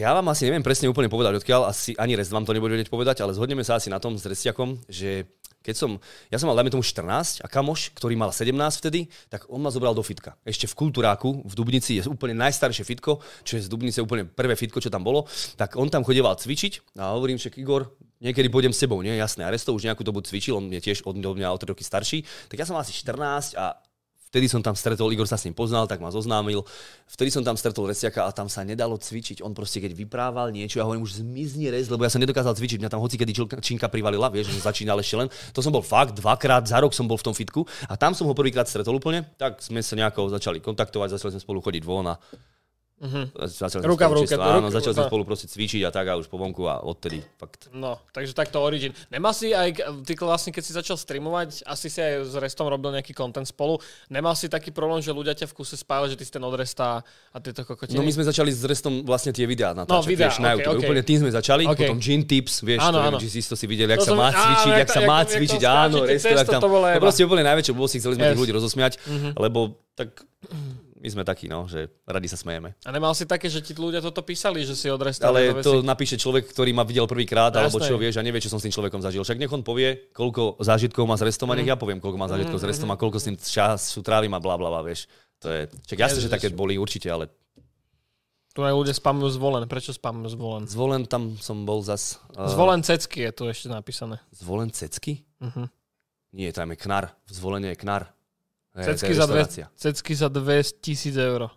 Speaker 2: Ja vám asi neviem presne úplne povedať odkiaľ, asi ani Rest vám to nebude vedieť povedať, ale zhodneme sa asi na tom s Restiakom, že keď som, ja som mal, dajme tomu 14 a kamoš, ktorý mal 17 vtedy, tak on ma zobral do fitka. Ešte v Kultúráku, v Dubnici je úplne najstaršie fitko, čo je z Dubnice úplne prvé fitko, čo tam bolo, tak on tam chodieval cvičiť a hovorím, že Igor, niekedy pôjdem s tebou, nie? Jasné. Resto už nejakú dobu cvičil, on je tiež od mňa o 3 roky starší. Tak ja som mal asi 14 a vtedy som tam stretol, Igor sa s ním poznal, tak ma zoznámil. Vtedy som tam stretol Resiaka a tam sa nedalo cvičiť. On proste keď vyprával niečo, ja hovorím už zmizni res, lebo ja som nedokázal cvičiť. Mňa tam hoci kedy činka privalila, vieš, že začínal ešte len. To som bol fakt, dvakrát za rok som bol v tom fitku a tam som ho prvýkrát stretol úplne. Tak sme sa nejako začali kontaktovať, začali sme spolu chodiť von a Začali sme
Speaker 1: Ruka v ruke, ruka-
Speaker 2: Áno, začali sme spolu proste cvičiť a tak a už po vonku a odtedy fakt.
Speaker 1: No, takže takto Origin. Nemal si aj, ty vlastne keď si začal streamovať, asi si aj s Restom robil nejaký content spolu, nemal si taký problém, že ľudia ťa v kuse spájali, že ty si ten od Resta a tieto kokotiny?
Speaker 2: No my sme začali s restom vlastne tie videá natáčať,
Speaker 1: No, videá,
Speaker 2: vieš, na
Speaker 1: ok,
Speaker 2: YouTube.
Speaker 1: ok.
Speaker 2: Úplne tým sme začali,
Speaker 1: Ok.
Speaker 2: potom Gin Tips, vieš,
Speaker 1: Áno, áno.
Speaker 2: si to si videli, jak
Speaker 1: To
Speaker 2: sa
Speaker 1: som-
Speaker 2: má cvičiť,
Speaker 1: jak
Speaker 2: sa má cvičiť, áno, resto, jak tam,
Speaker 1: to bolo
Speaker 2: úplne najväčšie bolo si chceli sme tých ľudí rozosmiať, lebo tak my sme takí, no, že radi sa smejeme.
Speaker 1: A nemal si také, že ti ľudia toto písali, že si od Resta
Speaker 2: Ale to
Speaker 1: veci?
Speaker 2: napíše človek, ktorý ma videl prvýkrát, alebo
Speaker 1: Jasné.
Speaker 2: čo vieš, a nevie, čo som s tým človekom zažil. Však nech on povie, koľko zážitkov má s restom a
Speaker 1: Mhm.
Speaker 2: nech ja poviem, koľko má zážitkov s restom a koľko s tým času trávim a bla bla bla, vieš. To je, čak jasne, že také boli určite, ale
Speaker 1: Tu aj ľudia spamujú zvolen. Prečo spamujú zvolen?
Speaker 2: zvolen tam som bol zas. uh,
Speaker 1: Zvolen cecky je tu ešte napísané.
Speaker 2: Zvolen cecky?
Speaker 1: Mhm.
Speaker 2: Nie, tam je knar. Zvolenie je knar.
Speaker 1: Cecky
Speaker 2: to je
Speaker 1: za, dve, cecky za 2 tisíc eur.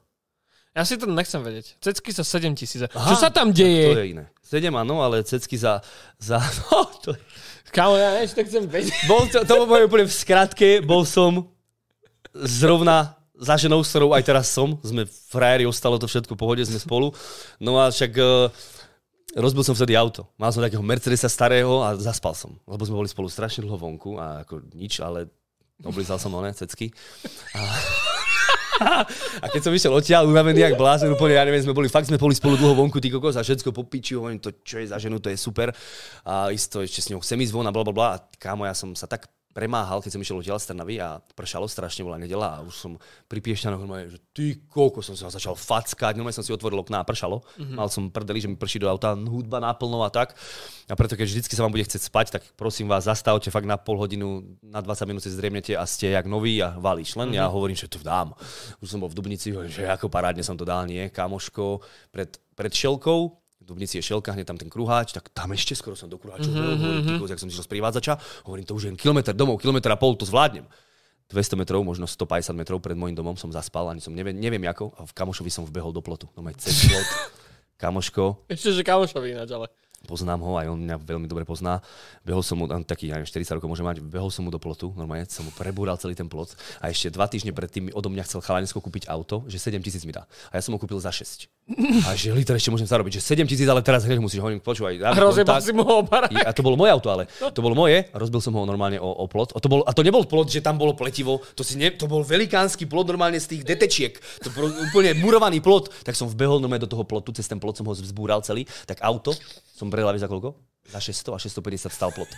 Speaker 1: Ja si to nechcem vedieť. Cecky za 7 tisíc Čo sa tam
Speaker 2: To
Speaker 1: deje?
Speaker 2: je iné. 7 áno, ale cecky za... za no, to,
Speaker 1: Kámo, ja ešte chcem vedieť.
Speaker 2: bol, to, to bolo úplne v skratke, bol som zrovna za ženou, s ktorou aj teraz som. Sme frajeri, ostalo to všetko v pohode, sme spolu. No a však uh, rozbil som vtedy auto. Mal som takého Mercedesa starého a zaspal som. Lebo sme boli spolu strašne dlho vonku a ako nič, ale oblízal som oné cecky. A, a keď som išiel odtiaľ, unavený jak blázen, úplne, ja neviem, sme boli, fakt sme boli spolu dlho vonku, ty kokos, a všetko po piči, hovorím, to čo je za ženu, to je super. A isto ešte s ňou chcem ísť von a blablabla. A kámo, ja som sa tak premáhal, keď som išiel odtiaľ z Trnavy a pršalo strašne, bola nedela a už som pri Piešťanoch normálne, že ty koľko som sa začal fackať, normálne som si otvoril okná a pršalo. Mm-hmm. Mal som prdeli, že mi prší do auta hudba naplno a tak. A preto, keď vždycky sa vám bude chcieť spať, tak prosím vás, zastavte fakt na pol hodinu, na 20 minút si zriemnete a ste jak nový a valíš. Len mm-hmm. ja hovorím, že to dám. Už som bol v Dubnici, že ako parádne som to dal, nie, kamoško, pred, pred šelkou, v Dubnici je šelka, hneď tam ten kruháč, tak tam ešte skoro som do kruháča, mm-hmm. hovorím, ty jak som išiel z privádzača, hovorím, to už je kilometr domov, kilometr a pol, to zvládnem. 200 metrov, možno 150 metrov pred môjim domom som zaspal, ani som neviem, neviem ako, a v kamošovi som vbehol do plotu. No cez plot. Kamoško,
Speaker 1: Ešte, že kamošovi ináč, ale.
Speaker 2: Poznám ho, aj on mňa veľmi dobre pozná. Behol som mu, on taký, ja neviem, 40 rokov môže mať, behol som mu do plotu, normálne som mu prebúral celý ten plot a ešte dva týždne predtým mi odo mňa chcel chalanecko kúpiť auto, že 7 tisíc mi dá. A ja som ho kúpil za 6. A že liter ešte môžem zarobiť, že 7 tisíc, ale teraz hneď musíš hovoriť, počúvaj. dám
Speaker 1: A rozjebal
Speaker 2: kontakt.
Speaker 1: si mu ho obarák.
Speaker 2: I- A to bolo moje auto, ale to bolo moje. Rozbil som ho normálne o, o plot. A to, bol, a to nebol plot, že tam bolo pletivo. To, si ne, to bol velikánsky plot normálne z tých detečiek. To bol úplne murovaný plot. Tak som vbehol normálne do toho plotu, cez ten plot som ho vzbúral celý. Tak auto som predal, vieš za koľko? Za 600 a 650 stal plot.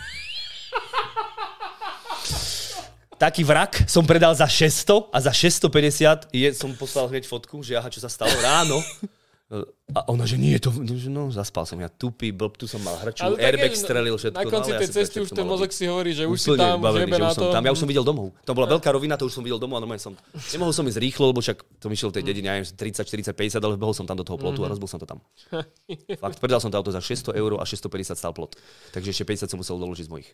Speaker 2: Taký vrak som predal za 600 a za 650 je, som poslal hneď fotku, že aha, čo sa stalo ráno. A ona, že nie, to, že no, zaspal som ja tupý, blb, tu som mal hrču,
Speaker 1: Ale
Speaker 2: airbag
Speaker 1: je,
Speaker 2: strelil všetko.
Speaker 1: Na konci
Speaker 2: no, ale
Speaker 1: tej
Speaker 2: ja
Speaker 1: cesty už ten mozog si hovorí, že už si tam,
Speaker 2: vybavený,
Speaker 1: žebe
Speaker 2: že
Speaker 1: na to.
Speaker 2: tam. Ja už som videl domov. To bola veľká rovina, to už som videl domov a normálne som... Nemohol som ísť rýchlo, lebo však to išiel v tej dedine, ja neviem, 30, 40, 50, ale behol som tam do toho plotu a rozbil som to tam. Fakt, predal som to auto za 600 eur a 650 stal plot. Takže ešte 50 som musel doložiť z mojich.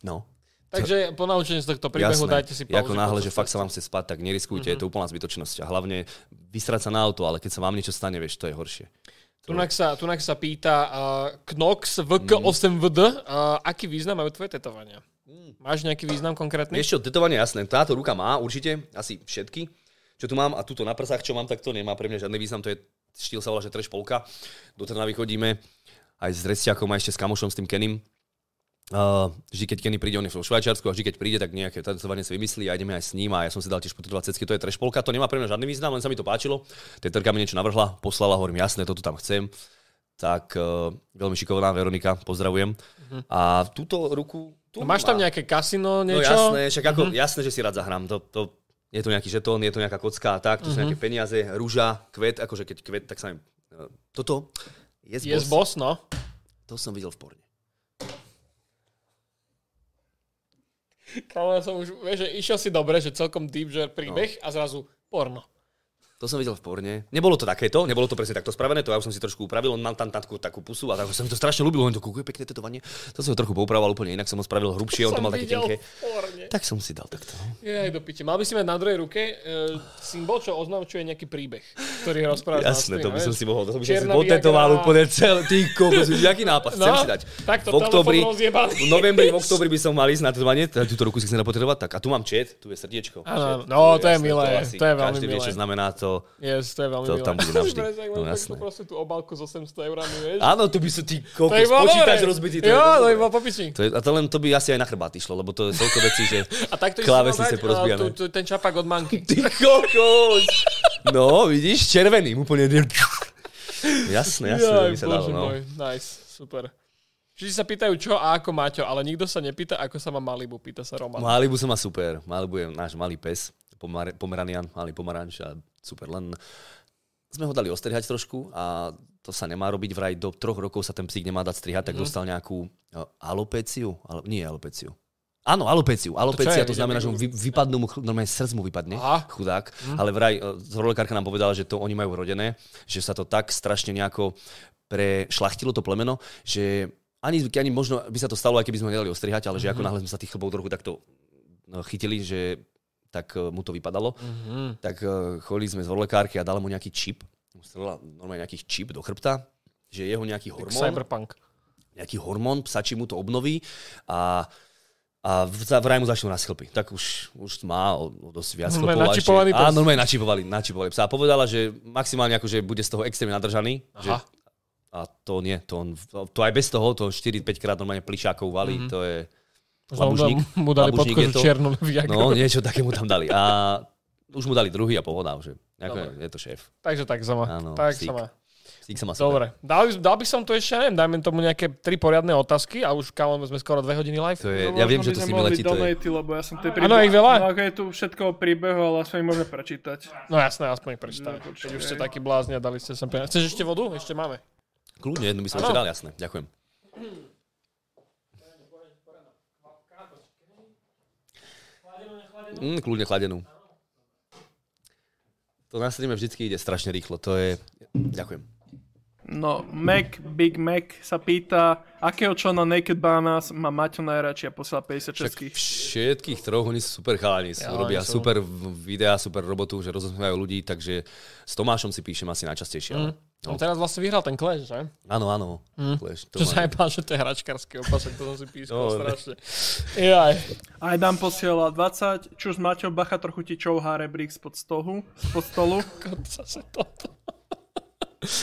Speaker 2: No.
Speaker 1: Takže po naučení z tohto príbehu
Speaker 2: Jasné.
Speaker 1: dajte si pauzu.
Speaker 2: ako náhle, že fakt sa vám chce spať, tak neriskujte, mm-hmm. je to úplná zbytočnosť. A hlavne vysrať sa na auto, ale keď sa vám niečo stane, vieš, to je horšie.
Speaker 1: Tunak sa, tunak sa pýta uh, Knox VK8VD, uh, aký význam majú tvoje tetovania? Máš nejaký význam konkrétny?
Speaker 2: Vieš čo, tetovanie jasné, táto ruka má určite, asi všetky. Čo tu mám a tuto na prsách, čo mám, tak to nemá pre mňa žiadny význam, to je štýl sa volá, že trash polka. Do Trnavy chodíme aj s Restiakom a ešte s kamošom, s tým Kenim. Uh, vždy, keď Kenny príde, on je v Švajčiarsku a vždy, keď príde, tak nejaké tetovanie si vymyslí a ideme aj s ním a ja som si dal tiež potetovať cecky, to je trash polka, to nemá pre mňa žiadny význam, len sa mi to páčilo. Teterka mi niečo navrhla, poslala, hovorím, jasné, toto tam chcem. Tak uh, veľmi šikovná Veronika, pozdravujem. A túto ruku... Tu
Speaker 1: Máš tam nejaké kasino,
Speaker 2: No
Speaker 1: niečo?
Speaker 2: jasné, však ako, mm-hmm. jasné, že si rád zahrám. To, to, je to nejaký žetón, je to nejaká kocka a tak, tu sú nejaké peniaze, rúža, kvet, akože keď kvet, tak sa mi... eh, Toto z
Speaker 1: Je z boss, no.
Speaker 2: To som videl v porne.
Speaker 1: Kámo, ja som už, vieš, že išiel si dobre, že celkom deep, že príbeh
Speaker 2: No.
Speaker 1: a zrazu porno.
Speaker 2: To som videl v porne. Nebolo to takéto, nebolo to presne takto spravené, to ja už som si trošku upravil, on mal tam takú, takú pusu a tak sa mi to strašne ľúbilo, on to kúkuje pekné tetovanie. To som ho trochu poupravoval úplne inak, som ho spravil hrubšie, on to
Speaker 1: Som
Speaker 2: mal také tenké. Tak som si dal takto. no.
Speaker 1: Je aj do. Mal by si mať na druhej ruke uh, symbol, čo označuje nejaký príbeh, ktorý rozprávaš na
Speaker 2: Jasné, to by som si mohol, to by som si potetoval úplne celé, ty kokos, jaký nápad, chcem
Speaker 1: No,
Speaker 2: si dať.
Speaker 1: takto
Speaker 2: v oktobri, v novembri, v oktobri by som mal ísť na tetovanie, teda túto ruku si chcem napotetovať, tak a tu mám čet, tu je srdiečko.
Speaker 1: No, to je milé, to je veľmi
Speaker 2: Každý vie,
Speaker 1: milé.
Speaker 2: čo znamená to.
Speaker 1: Yes, to je veľmi
Speaker 2: To
Speaker 1: milé.
Speaker 2: tam bude navždy. No, jasné.
Speaker 1: proste tú obálku s 800 eurami, vieš.
Speaker 2: Áno, tu by sú ty
Speaker 1: To bolo
Speaker 2: počítač rozbitý. To
Speaker 1: Jo, to
Speaker 2: dobré.
Speaker 1: bolo popiči.
Speaker 2: to je, a to len to by asi aj na chrbát išlo, lebo to je toľko vecí, že
Speaker 1: A takto
Speaker 2: klávesnice
Speaker 1: dať,
Speaker 2: porozbijané.
Speaker 1: ten čapak od manky.
Speaker 2: Ty kokos! No, vidíš, červeným úplne. Jasné, jasné,
Speaker 1: Jaj,
Speaker 2: to by sa dalo, no.
Speaker 1: môj, nice, super. Všetci sa pýtajú, čo a ako Maťo, ale nikto sa nepýta, ako sa má Malibu, pýta sa Roman.
Speaker 2: Malibu som má super. Malibu je náš malý pes, pomar- pomeranian, malý pomaranč a super. Len sme ho dali ostrihať trošku a to sa nemá robiť vraj. Do troch rokov sa ten psík nemá dať strihať, tak dostal nejakú uh, alopéciu. Ale, nie alopéciu. Áno, alopéciu. Alopécia
Speaker 1: je?
Speaker 2: to, znamená, že mu vy, vypadnú mu, normálne srdc mu vypadne,
Speaker 1: Aha.
Speaker 2: chudák. Ale vraj, uh, zrolekárka nám povedala, že to oni majú rodené, že sa to tak strašne nejako prešlachtilo to plemeno, že ani, ani možno by sa to stalo, aj keby sme ho nedali ostrihať, ale že ako náhle sme sa tých chlbov trochu takto no, chytili, že tak e, mu to vypadalo.
Speaker 1: Mhm.
Speaker 2: Tak e, chodili sme z lekárky a dala mu nejaký čip. Strela normálne nejaký čip do chrbta, že jeho nejaký hormón,
Speaker 1: Cyberpunk.
Speaker 2: nejaký hormón, psačí mu to obnoví a a vraj mu začnú rast chlpy. Tak už, už má o, o dosť viac
Speaker 1: Normálne
Speaker 2: chlpov.
Speaker 1: načipovaný pes.
Speaker 2: Áno, normálne načipovali, načipovali psa. A povedala, že maximálne akože bude z toho extrémne nadržaný. Že,
Speaker 1: Aha.
Speaker 2: a to nie, to, on, to aj bez toho, to 4-5 krát normálne plišákov valí, to je... Labužník.
Speaker 1: mu dali
Speaker 2: Labužník je to.
Speaker 1: čiernu Viagru.
Speaker 2: No, niečo také mu tam dali. A už mu dali druhý a pohoda, že ako, je to šéf.
Speaker 1: Takže tak sa má.
Speaker 2: Áno,
Speaker 1: tak
Speaker 2: psík.
Speaker 1: sa má.
Speaker 2: Stík sa má super.
Speaker 1: Dobre. Dal, by- dal by som tu ešte, neviem, dajme tomu nejaké tri poriadne otázky a už kámo, sme skoro dve hodiny live.
Speaker 2: To je,
Speaker 3: No,
Speaker 2: ja viem, že to s nimi letí. To je,
Speaker 3: lebo ja som tie
Speaker 1: Áno, ich veľa?
Speaker 3: No ako je tu všetko o príbehu, ale aspoň môžeme prečítať.
Speaker 1: No jasné, aspoň ich prečítame.
Speaker 3: No.
Speaker 1: Keď už ste takí blázni a dali ste sem peniaze. Chceš ešte vodu? Ešte máme.
Speaker 2: kľudne, jednu by som ešte dal, jasné. Ďakujem. Mm, kľudne chladenú. To na streame vždycky ide strašne rýchlo. To je... Ďakujem.
Speaker 3: No, Mac, Big Mac sa pýta, akého člena Naked Bananas má Maťo a posiela 50
Speaker 2: Však všetkých troch, oni sú super chalani,
Speaker 1: Ja,
Speaker 2: robia
Speaker 1: sú.
Speaker 2: super videá, super robotu, že rozosmievajú ľudí, takže s Tomášom si píšem asi najčastejšie. ale-
Speaker 1: On teraz vlastne vyhral ten Clash, že?
Speaker 2: Áno, áno. Clash, to
Speaker 1: Čo sa aj pán, že to je hračkarský opasok, to som si pískal
Speaker 2: No, ne.
Speaker 1: strašne. Jaj.
Speaker 3: Adam posiela 20, čus Maťo Bacha trochu ti čouhá rebrík spod stolu. Spod stolu.
Speaker 1: Zase toto.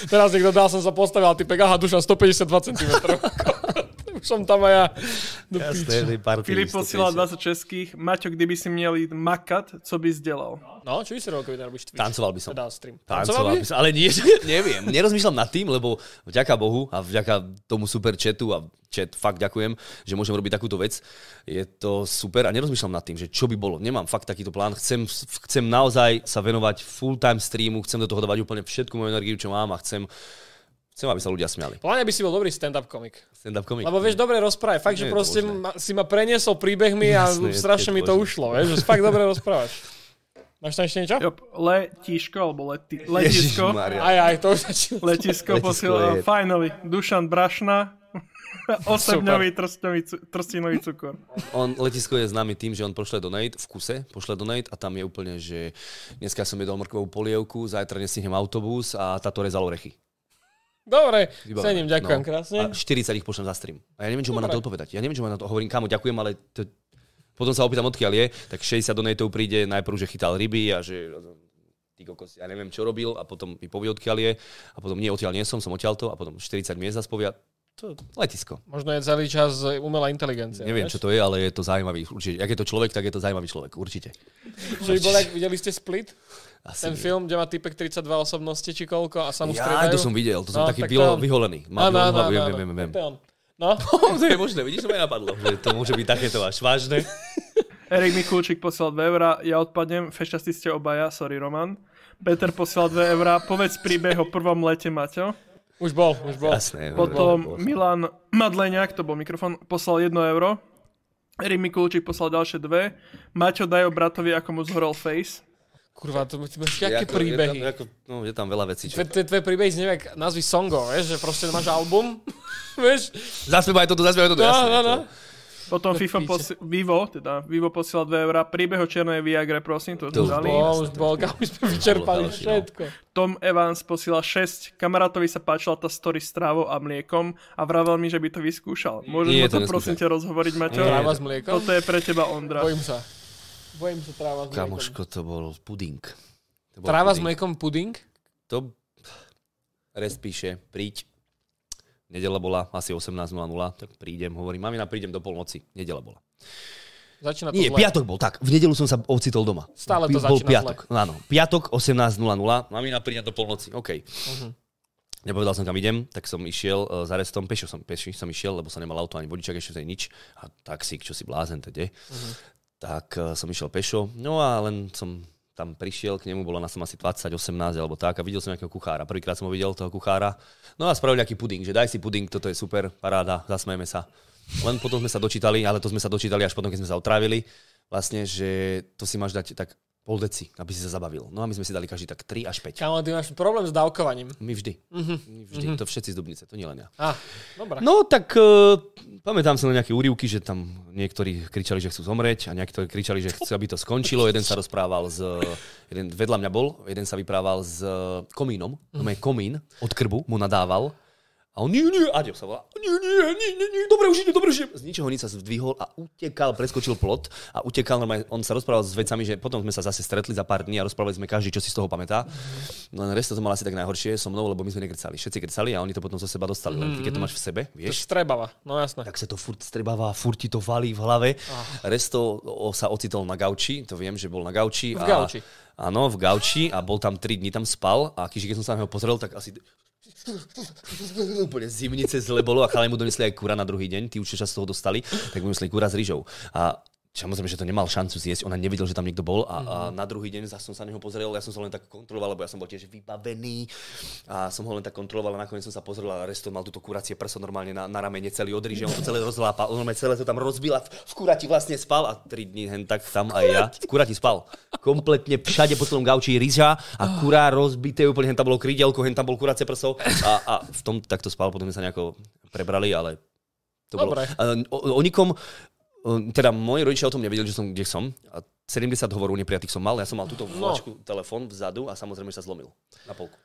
Speaker 1: Teraz niekto dal, som sa postavil, a typek, aha, duša 152 cm. Už som tam aj ja. Do
Speaker 2: Jasné,
Speaker 3: Filip
Speaker 2: 150.
Speaker 3: posiela 20 českých. Maťo, kdyby si měl jít makat, co by zdelal?
Speaker 1: No, čo by si robil, keď nerobíš Twitch?
Speaker 2: Tancoval by som.
Speaker 1: Teda stream.
Speaker 2: Tancoval by som, ale nie, neviem, nerozmýšľam nad tým, lebo vďaka Bohu a vďaka tomu super chatu a chat, fakt ďakujem, že môžem robiť takúto vec. Je to super a nerozmýšľam nad tým, že čo by bolo. Nemám fakt takýto plán. Chcem, chcem naozaj sa venovať full-time streamu, chcem do toho dávať úplne všetku moju energiu, čo mám a chcem, chcem aby sa ľudia smiali.
Speaker 1: Pláne by si bol dobrý stand-up komik.
Speaker 2: Stand-up komik.
Speaker 1: Lebo vieš, dobre rozprávať. Fakt, že
Speaker 2: Nie je to
Speaker 1: proste ma, si ma preniesol príbehmi a
Speaker 2: Jasné, je-
Speaker 1: strašne
Speaker 2: je
Speaker 1: mi
Speaker 2: to možné.
Speaker 1: ušlo. Vieš, že fakt dobre rozprávaš. Máš tam ešte niečo?
Speaker 3: Jo, letíško, alebo leti, letisko.
Speaker 1: Aj, aj, to už začína.
Speaker 3: Letisko
Speaker 2: Letisko
Speaker 3: posiela,
Speaker 2: je-
Speaker 3: finally, Dušan Brašna. Osemňový trstinový cukor.
Speaker 2: On, letisko je známy tým, že on pošle donate v kuse, pošle donate a tam je úplne, že dneska som jedol mrkvovú polievku, zajtra nestihnem autobus a táto rezal orechy.
Speaker 1: Dobre, cením, ďakujem krásne.
Speaker 2: A 40 ich pošlem za stream. A ja neviem, čo má na to odpovedať. Ja neviem, čo má na to. Hovorím, kamo, ďakujem, ale to... potom sa opýtam, odkiaľ je, tak 60 donatov príde najprv, že chytal ryby a že ty kokos, ja neviem, čo robil a potom mi povie, odkiaľ je a potom nie, odtiaľ nie som, som odtiaľto a potom 40 miest zase povie, to letisko.
Speaker 1: Možno je celý čas umelá inteligencia.
Speaker 2: Neviem, čo to je, ale je to zaujímavý. Určite. Ak je to človek, tak je to zaujímavý človek. Určite.
Speaker 1: Že bol, videli ste Split?
Speaker 2: Asi
Speaker 1: Ten
Speaker 2: nie.
Speaker 1: film, kde má typek 32 osobnosti, či koľko, a sa mu
Speaker 2: Ja,
Speaker 1: striedajú?
Speaker 2: to som videl, to som
Speaker 1: No,
Speaker 2: taký
Speaker 1: tak on.
Speaker 2: vyholený. Mám
Speaker 1: Áno, áno,
Speaker 2: hlavu, viem, viem, viem.
Speaker 1: No,
Speaker 2: to je možné, vidíš, to ma napadlo, že to môže byť takéto až vážne.
Speaker 3: Erik Mikulčík posielal 2 eurá, ja odpadnem, fešťastí ste obaja, sorry Roman. Peter posielal 2 eurá, povedz príbeh o prvom lete, Maťo.
Speaker 1: už bol, už bol.
Speaker 2: Jasné.
Speaker 3: Potom Milan Madleniak, to bol mikrofón, poslal 1 euro. Erik Mikulčík poslal ďalšie dve. Maťo Dajo bratovi, ako mu zhorel face.
Speaker 1: Kurva, to máš aké príbehy.
Speaker 2: Je tam, ako, no, je tam veľa vecí. Čo...
Speaker 1: Tvoje tvoje- príbehy z neviem, jak názvy songov, vieš, že proste máš album, vieš?
Speaker 2: Zaspievaj toto, zaspievaj toto,
Speaker 1: No,
Speaker 2: jasné.
Speaker 1: no, no.
Speaker 2: To-
Speaker 3: Potom FIFA posi- Vivo, teda Vivo posielal 2 eurá. Príbeh o čiernej Viagre, prosím, to
Speaker 2: To
Speaker 3: sme
Speaker 2: už
Speaker 3: dali.
Speaker 1: Bol, už bol, kam sme vyčerpali
Speaker 2: no.
Speaker 1: všetko.
Speaker 3: Tom Evans posielal 6. Kamarátovi sa páčila tá story s trávou a mliekom a vravel mi, že by to vyskúšal. Môžeš
Speaker 2: Nie,
Speaker 3: mu
Speaker 2: to
Speaker 3: to prosím ťa rozhovoriť, Maťo?
Speaker 2: Nie.
Speaker 1: Tráva s mliekom?
Speaker 3: Toto je pre teba Ondra.
Speaker 1: Bojím sa. Bojím sa tráva s mliekom.
Speaker 2: Kamoško, to bol puding. To bol
Speaker 1: Tráva s
Speaker 2: puding.
Speaker 1: mliekom puding?
Speaker 2: To Rest píše, príď. Nedela bola asi 18.00, tak prídem, hovorím, mamina, prídem do polnoci. Nedela bola.
Speaker 1: Začína to
Speaker 2: Nie,
Speaker 1: zle.
Speaker 2: piatok bol, tak. V nedelu som sa ocitol doma.
Speaker 1: Stále to
Speaker 2: Pi- Bol
Speaker 1: začína
Speaker 2: piatok, áno. Piatok 18.00, mamina príde do polnoci, OK.
Speaker 1: Mhm.
Speaker 2: Nepovedal som, kam idem, tak som išiel uh, za restom, pešo som, peši som išiel, lebo som nemal auto ani vodičak, ešte nič. A taxík, čo si blázen, teda.
Speaker 1: Mhm.
Speaker 2: Tak uh, som išiel pešo, no a len som tam prišiel k nemu, bolo nás tam asi 20, 18 alebo tak a videl som nejakého kuchára. Prvýkrát som ho videl, toho kuchára. No a spravil nejaký puding, že daj si puding, toto je super, paráda, zasmejeme sa. Len potom sme sa dočítali, ale to sme sa dočítali až potom, keď sme sa otrávili, vlastne, že to si máš dať tak pol deci, aby si sa zabavil. No a my sme si dali každý tak 3 až 5.
Speaker 1: Kámo, ty máš problém s dávkovaním.
Speaker 2: My vždy.
Speaker 1: Mhm.
Speaker 2: My vždy. To všetci z Dubnice, to nie len ja.
Speaker 1: Á, dobré.
Speaker 2: No tak uh, pamätám si len nejaké úrivky, že tam niektorí kričali, že chcú zomrieť a niektorí kričali, že chcú, aby to skončilo. Jeden sa rozprával s... Jeden vedľa mňa bol, jeden sa vyprával s komínom. No je komín od krbu mu nadával. A on, nie, nie, Aďo sa volá, nie, nie, nie, nie, nie, dobre už ide, dobre už ide. Z ničoho nič sa zdvihol a utekal, preskočil plot a utekal, normálne, on sa rozprával s vecami, že potom sme sa zase stretli za pár dní a rozprávali sme každý, čo si z toho pamätá. No len resto to mal asi tak najhoršie so mnou, lebo my sme negrcali. Všetci grcali a oni to potom zo seba dostali. Len ty, keď to máš v sebe,
Speaker 1: To
Speaker 2: vieš,
Speaker 1: strebava, no jasné.
Speaker 2: tak sa to furt strebáva, furt ti to valí v hlave. Resto o, sa ocitol na gauči, to viem, že bol na gauči.
Speaker 1: V
Speaker 2: a,
Speaker 1: gauči.
Speaker 2: Áno, v gauči a bol tam 3 dní, tam spal a keď som sa na neho pozrel, tak asi úplne zimnice zle bolo a chalani mu donesli aj kura na druhý deň, tí už čas z toho dostali, tak mu donesli kura s rýžou. A Samozrejme, že to nemal šancu zjesť, ona nevedel, že tam niekto bol a, a na druhý deň zase som sa na neho pozrel, ja som sa len tak kontroloval, lebo ja som bol tiež vybavený a som ho len tak kontroloval a nakoniec som sa pozrel a Resto mal túto kuracie prso normálne na, na ramene celý od ríže, on to celé rozlápal, on celé to tam rozbil a v, kurati vlastne spal a tri dní hen tak tam aj ja. V kurati spal. Kompletne všade po celom gauči rýža a kurá rozbité, úplne hen tam bolo krídelko, hen tam bol kuracie prso a, a v tom takto spal, potom sme sa nejako prebrali, ale to bolo.
Speaker 1: Dobre.
Speaker 2: A O, o nikom, teda moji rodičia o tom nevedeli, že som, kde som. A 70 hovorov neprijatých som mal. Ja som mal túto volačku, telefón vzadu a samozrejme sa zlomil na polku.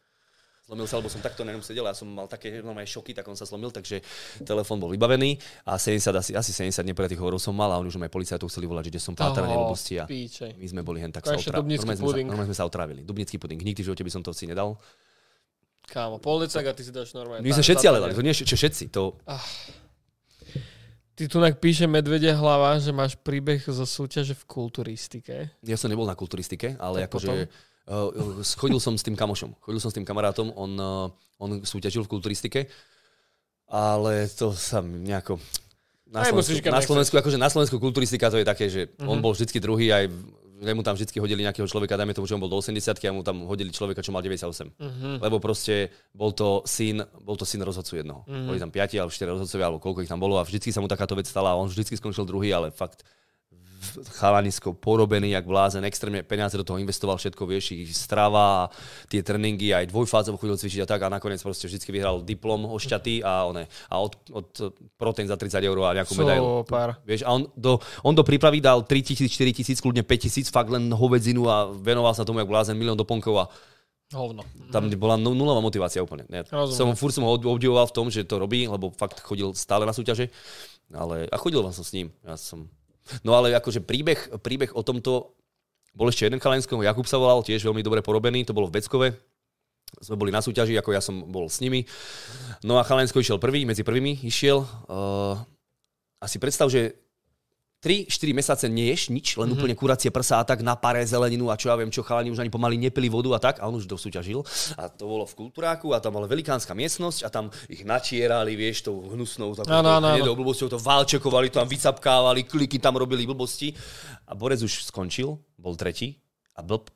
Speaker 2: Zlomil sa, lebo som takto na ňom sedel, ja som mal také normálne šoky, tak on sa zlomil, takže telefón bol vybavený a 70, asi, asi 70 neprijatých hovorov som mal a oni už aj policajtov chceli volať, že som pátraný
Speaker 1: Toho
Speaker 2: blbosti a my sme boli hen tak
Speaker 1: Konečne
Speaker 2: sa,
Speaker 1: dubnický
Speaker 2: normálne sme sa, normálne sme sa otrávili. Dubnický puding, nikdy v živote by som to si nedal.
Speaker 1: Kámo, pol decak a ty si dáš normálne.
Speaker 2: My sme všetci ale dali, to nie všetci, to
Speaker 1: Ty tu píše Medvedia hlava, že máš príbeh zo súťaže v kulturistike.
Speaker 2: Ja som nebol na kulturistike, ale
Speaker 1: Tak
Speaker 2: akože uh, chodil som s tým kamošom. Chodil som s tým kamarátom, on, uh, on súťažil v kulturistike, ale to sa nejako... Na Slovensku, na. Slovensku, akože na Slovensku kulturistika to je také, že
Speaker 1: Mhm.
Speaker 2: on bol vždycky druhý, aj že mu tam vždycky hodili nejakého človeka, dajme tomu, že on bol do 80 a mu tam hodili človeka, čo mal 98.
Speaker 1: Mhm.
Speaker 2: Lebo proste bol to syn, bol to syn rozhodcu jednoho.
Speaker 1: Mhm.
Speaker 2: Boli tam piati alebo štyri rozhodcovia, alebo koľko ich tam bolo a vždycky sa mu takáto vec stala a on vždycky skončil druhý, ale fakt chalanisko porobený, jak blázen, extrémne peniaze do toho investoval, všetko, vieš, ich strava, tie tréningy, aj dvojfázovo chodil cvičiť a tak a nakoniec proste vždycky vyhral diplom ošťatý a, one, a od, od proteín za 30 eur a nejakú medailu.
Speaker 1: Super.
Speaker 2: Vieš, a on do, on do prípravy dal 3 tisíc, 4 tisíc, kľudne 5 tisíc, fakt len hovedzinu a venoval sa tomu, jak blázen, milión doplnkov a
Speaker 1: Hovno.
Speaker 2: tam bola nu- nulová motivácia úplne.
Speaker 1: Rozumiem.
Speaker 2: som, furt som ho ob- obdivoval v tom, že to robí, lebo fakt chodil stále na súťaže. Ale, a chodil som s ním. Ja som... No ale akože príbeh, príbeh o tomto bol ešte jeden chalenského, Jakub sa volal, tiež veľmi dobre porobený, to bolo v Beckove. Sme boli na súťaži, ako ja som bol s nimi. No a Chalensko išiel prvý, medzi prvými išiel. Uh, a si predstav, že 3-4 mesiace neješ nič, len mm-hmm. úplne kuracie prsa a tak na pare zeleninu a čo ja viem, čo chalani už ani pomaly nepili vodu a tak a on už dosúťažil. A to bolo v kultúráku a tam bola velikánska miestnosť a tam ich natierali, vieš, tou hnusnou, takou
Speaker 1: áno, áno.
Speaker 2: hnedou blbosťou, to válčekovali, tam vycapkávali, kliky tam robili blbosti. A Borec už skončil, bol tretí a blb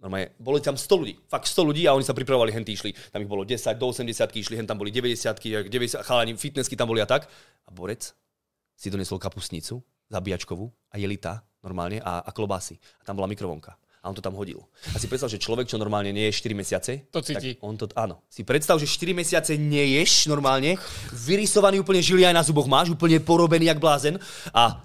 Speaker 2: Normálne, boli tam 100 ľudí, fakt 100 ľudí a oni sa pripravovali, henty išli. Tam ich bolo 10, do 80 išli, hen tam boli 90 90 chalani, fitnessky tam boli a tak. A borec si donesol kapustnicu, zabíjačkovú a jelita normálne a, a klobásy. A tam bola mikrovonka. A on to tam hodil. A si predstav, že človek, čo normálne nie je 4 mesiace,
Speaker 1: To cíti.
Speaker 2: tak on to, áno. Si predstav, že 4 mesiace neješ normálne, vyrysovaný úplne žily aj na zuboch máš, úplne porobený jak blázen a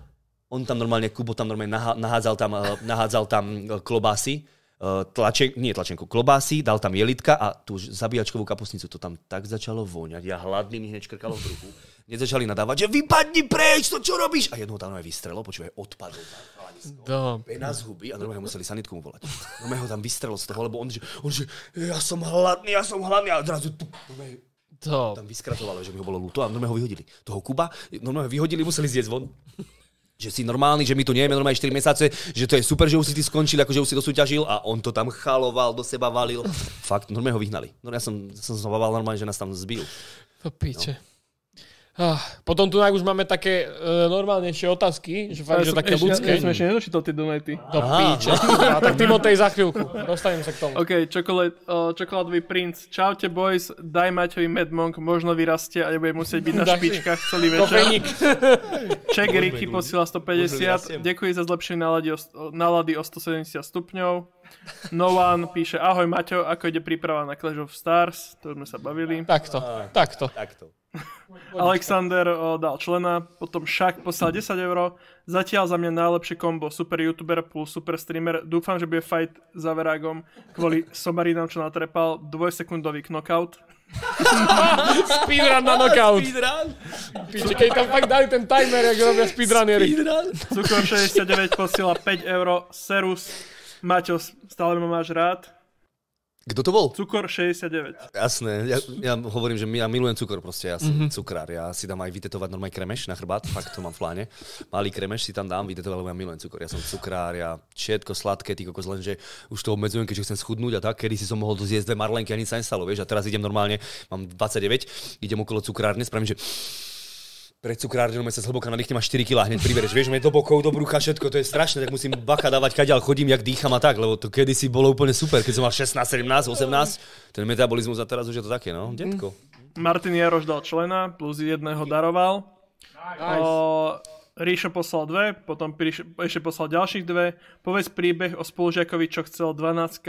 Speaker 2: on tam normálne, Kubo tam normálne nahádzal tam, eh, nahádzal tam eh, klobásy, eh, tlačen, nie tlačenku, klobásy, dal tam jelitka a tú zabíjačkovú kapustnicu. To tam tak začalo voňať. Ja hladný mi hneď škrkalo v bruchu. Hneď začali nadávať, že vypadni preč, to čo robíš? A jednou tam aj vystrelo, počúvaj, odpadol. tam.
Speaker 1: Do.
Speaker 2: Pena z huby a normálne museli sanitku mu volať. Normálne ho tam vystrelo z toho, lebo on, že, on, že ja som hladný, ja som hladný a odrazu
Speaker 1: Do.
Speaker 2: tam vyskratovalo, že mi ho bolo ľúto a normálne ho vyhodili. Toho Kuba, normálne ho vyhodili, museli zjesť von. Že si normálny, že my tu nejeme normálne 4 mesiace, že to je super, že už si ty skončil, akože už si dosúťažil a on to tam chaloval, do seba valil. Fakt, normálne ho vyhnali. No ja som, som sa bával normálne, že nás tam zbil.
Speaker 1: To píče. Ah, potom tu už máme také uh, normálnejšie otázky, že fakt, že také
Speaker 3: ešte-
Speaker 1: ľudské.
Speaker 3: Ja som ešte nedočítal tie donaty.
Speaker 1: Do píče. Tak Timotej za chvíľku. Dostanem sa k tomu.
Speaker 3: OK, čokolád, uh, čokoládový princ. Čaute boys, daj Maťovi Medmonk, možno vyrastie a nebude musieť byť na špičkách celý večer. Ček Ricky posiela
Speaker 2: Možno
Speaker 3: 150.
Speaker 2: vyrastiem.
Speaker 3: Ďakujem za zlepšenie nálady o, nálady o 170 stupňov. No one píše, ahoj Maťo, ako ide príprava na Clash of Stars? To sme sa bavili.
Speaker 1: Takto, takto.
Speaker 2: Takto.
Speaker 3: Alexander o, dal člena, potom Šak poslal 10 euro. Zatiaľ za mňa najlepšie kombo, super youtuber plus super streamer. Dúfam, že bude fight za Veragom kvôli somarinám, čo natrepal. Dvojsekundový knockout.
Speaker 1: Speedrun na knockout. Píče, keď tam fakt dali ten timer, jak robia speedrunnery.
Speaker 3: Cukor 69 posiela 5 euro. Serus. Maťo, stále ma máš rád.
Speaker 2: Kto to bol?
Speaker 3: Cukor 69.
Speaker 2: Jasné, ja, ja hovorím, že ja milujem cukor proste, ja som mm-hmm. cukrár, ja si dám aj vytetovať normálny kremeš na chrbát, fakt to mám v pláne. Malý kremeš si tam dám vytetovať, lebo ja milujem cukor, ja som cukrár, ja všetko sladké, ty kokos, lenže už to obmedzujem, keďže chcem schudnúť a tak, kedy si som mohol zjesť dve marlenky a nič sa nestalo, vieš, a teraz idem normálne, mám 29, idem okolo cukrárne, spravím, že pred cukrárňou sa zhlboka nadýchnem a 4 kg hneď pribereš. Vieš, mne do bokov, do brucha, všetko, to je strašné, tak musím baka dávať kaďal, chodím, jak dýcham a tak, lebo to kedysi bolo úplne super, keď som mal 16, 17, 18, ten metabolizmus a teraz už je to také, no, detko.
Speaker 3: Martin Jaroš dal člena, plus jedného daroval. O, Ríšo poslal dve, potom Príš, ešte poslal ďalších dve. Povedz príbeh o spolužiakovi, čo chcel 12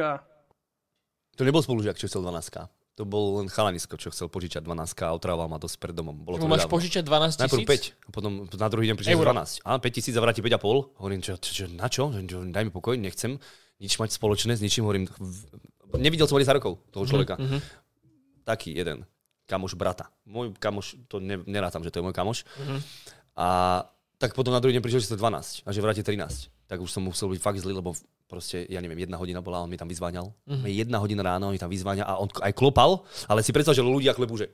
Speaker 2: To nebol spolužiak, čo chcel 12 To bol len chalanisko, čo chcel požičať 12 a otrával ma dosť pred domom. Bolo to
Speaker 1: Máš
Speaker 2: nedávno.
Speaker 1: požičať 12
Speaker 2: Najprv
Speaker 1: tisíc?
Speaker 2: 5, a potom na druhý deň prišiel
Speaker 1: Euro.
Speaker 2: 12. Áno, 5 tisíc a vráti 5,5. Hovorím, čo, čo, čo, na čo? Daj mi pokoj, nechcem nič mať spoločné s ničím. Hovorím, nevidel som ani za rokov toho človeka.
Speaker 1: mhm.
Speaker 2: Taký jeden. Kamoš brata. Môj kamoš, to ne, nerátam, že to je môj kamoš.
Speaker 1: Mhm.
Speaker 2: A tak potom na druhý deň prišiel, že to je 12 a že vráti 13. Tak už som musel byť fakt zlý, lebo proste, ja neviem, jedna hodina bola, on mi tam vyzváňal.
Speaker 1: Mhm.
Speaker 2: Jedna hodina ráno, on mi tam vyzváňa a on aj klopal, ale si predstav, že ľudia klepú, že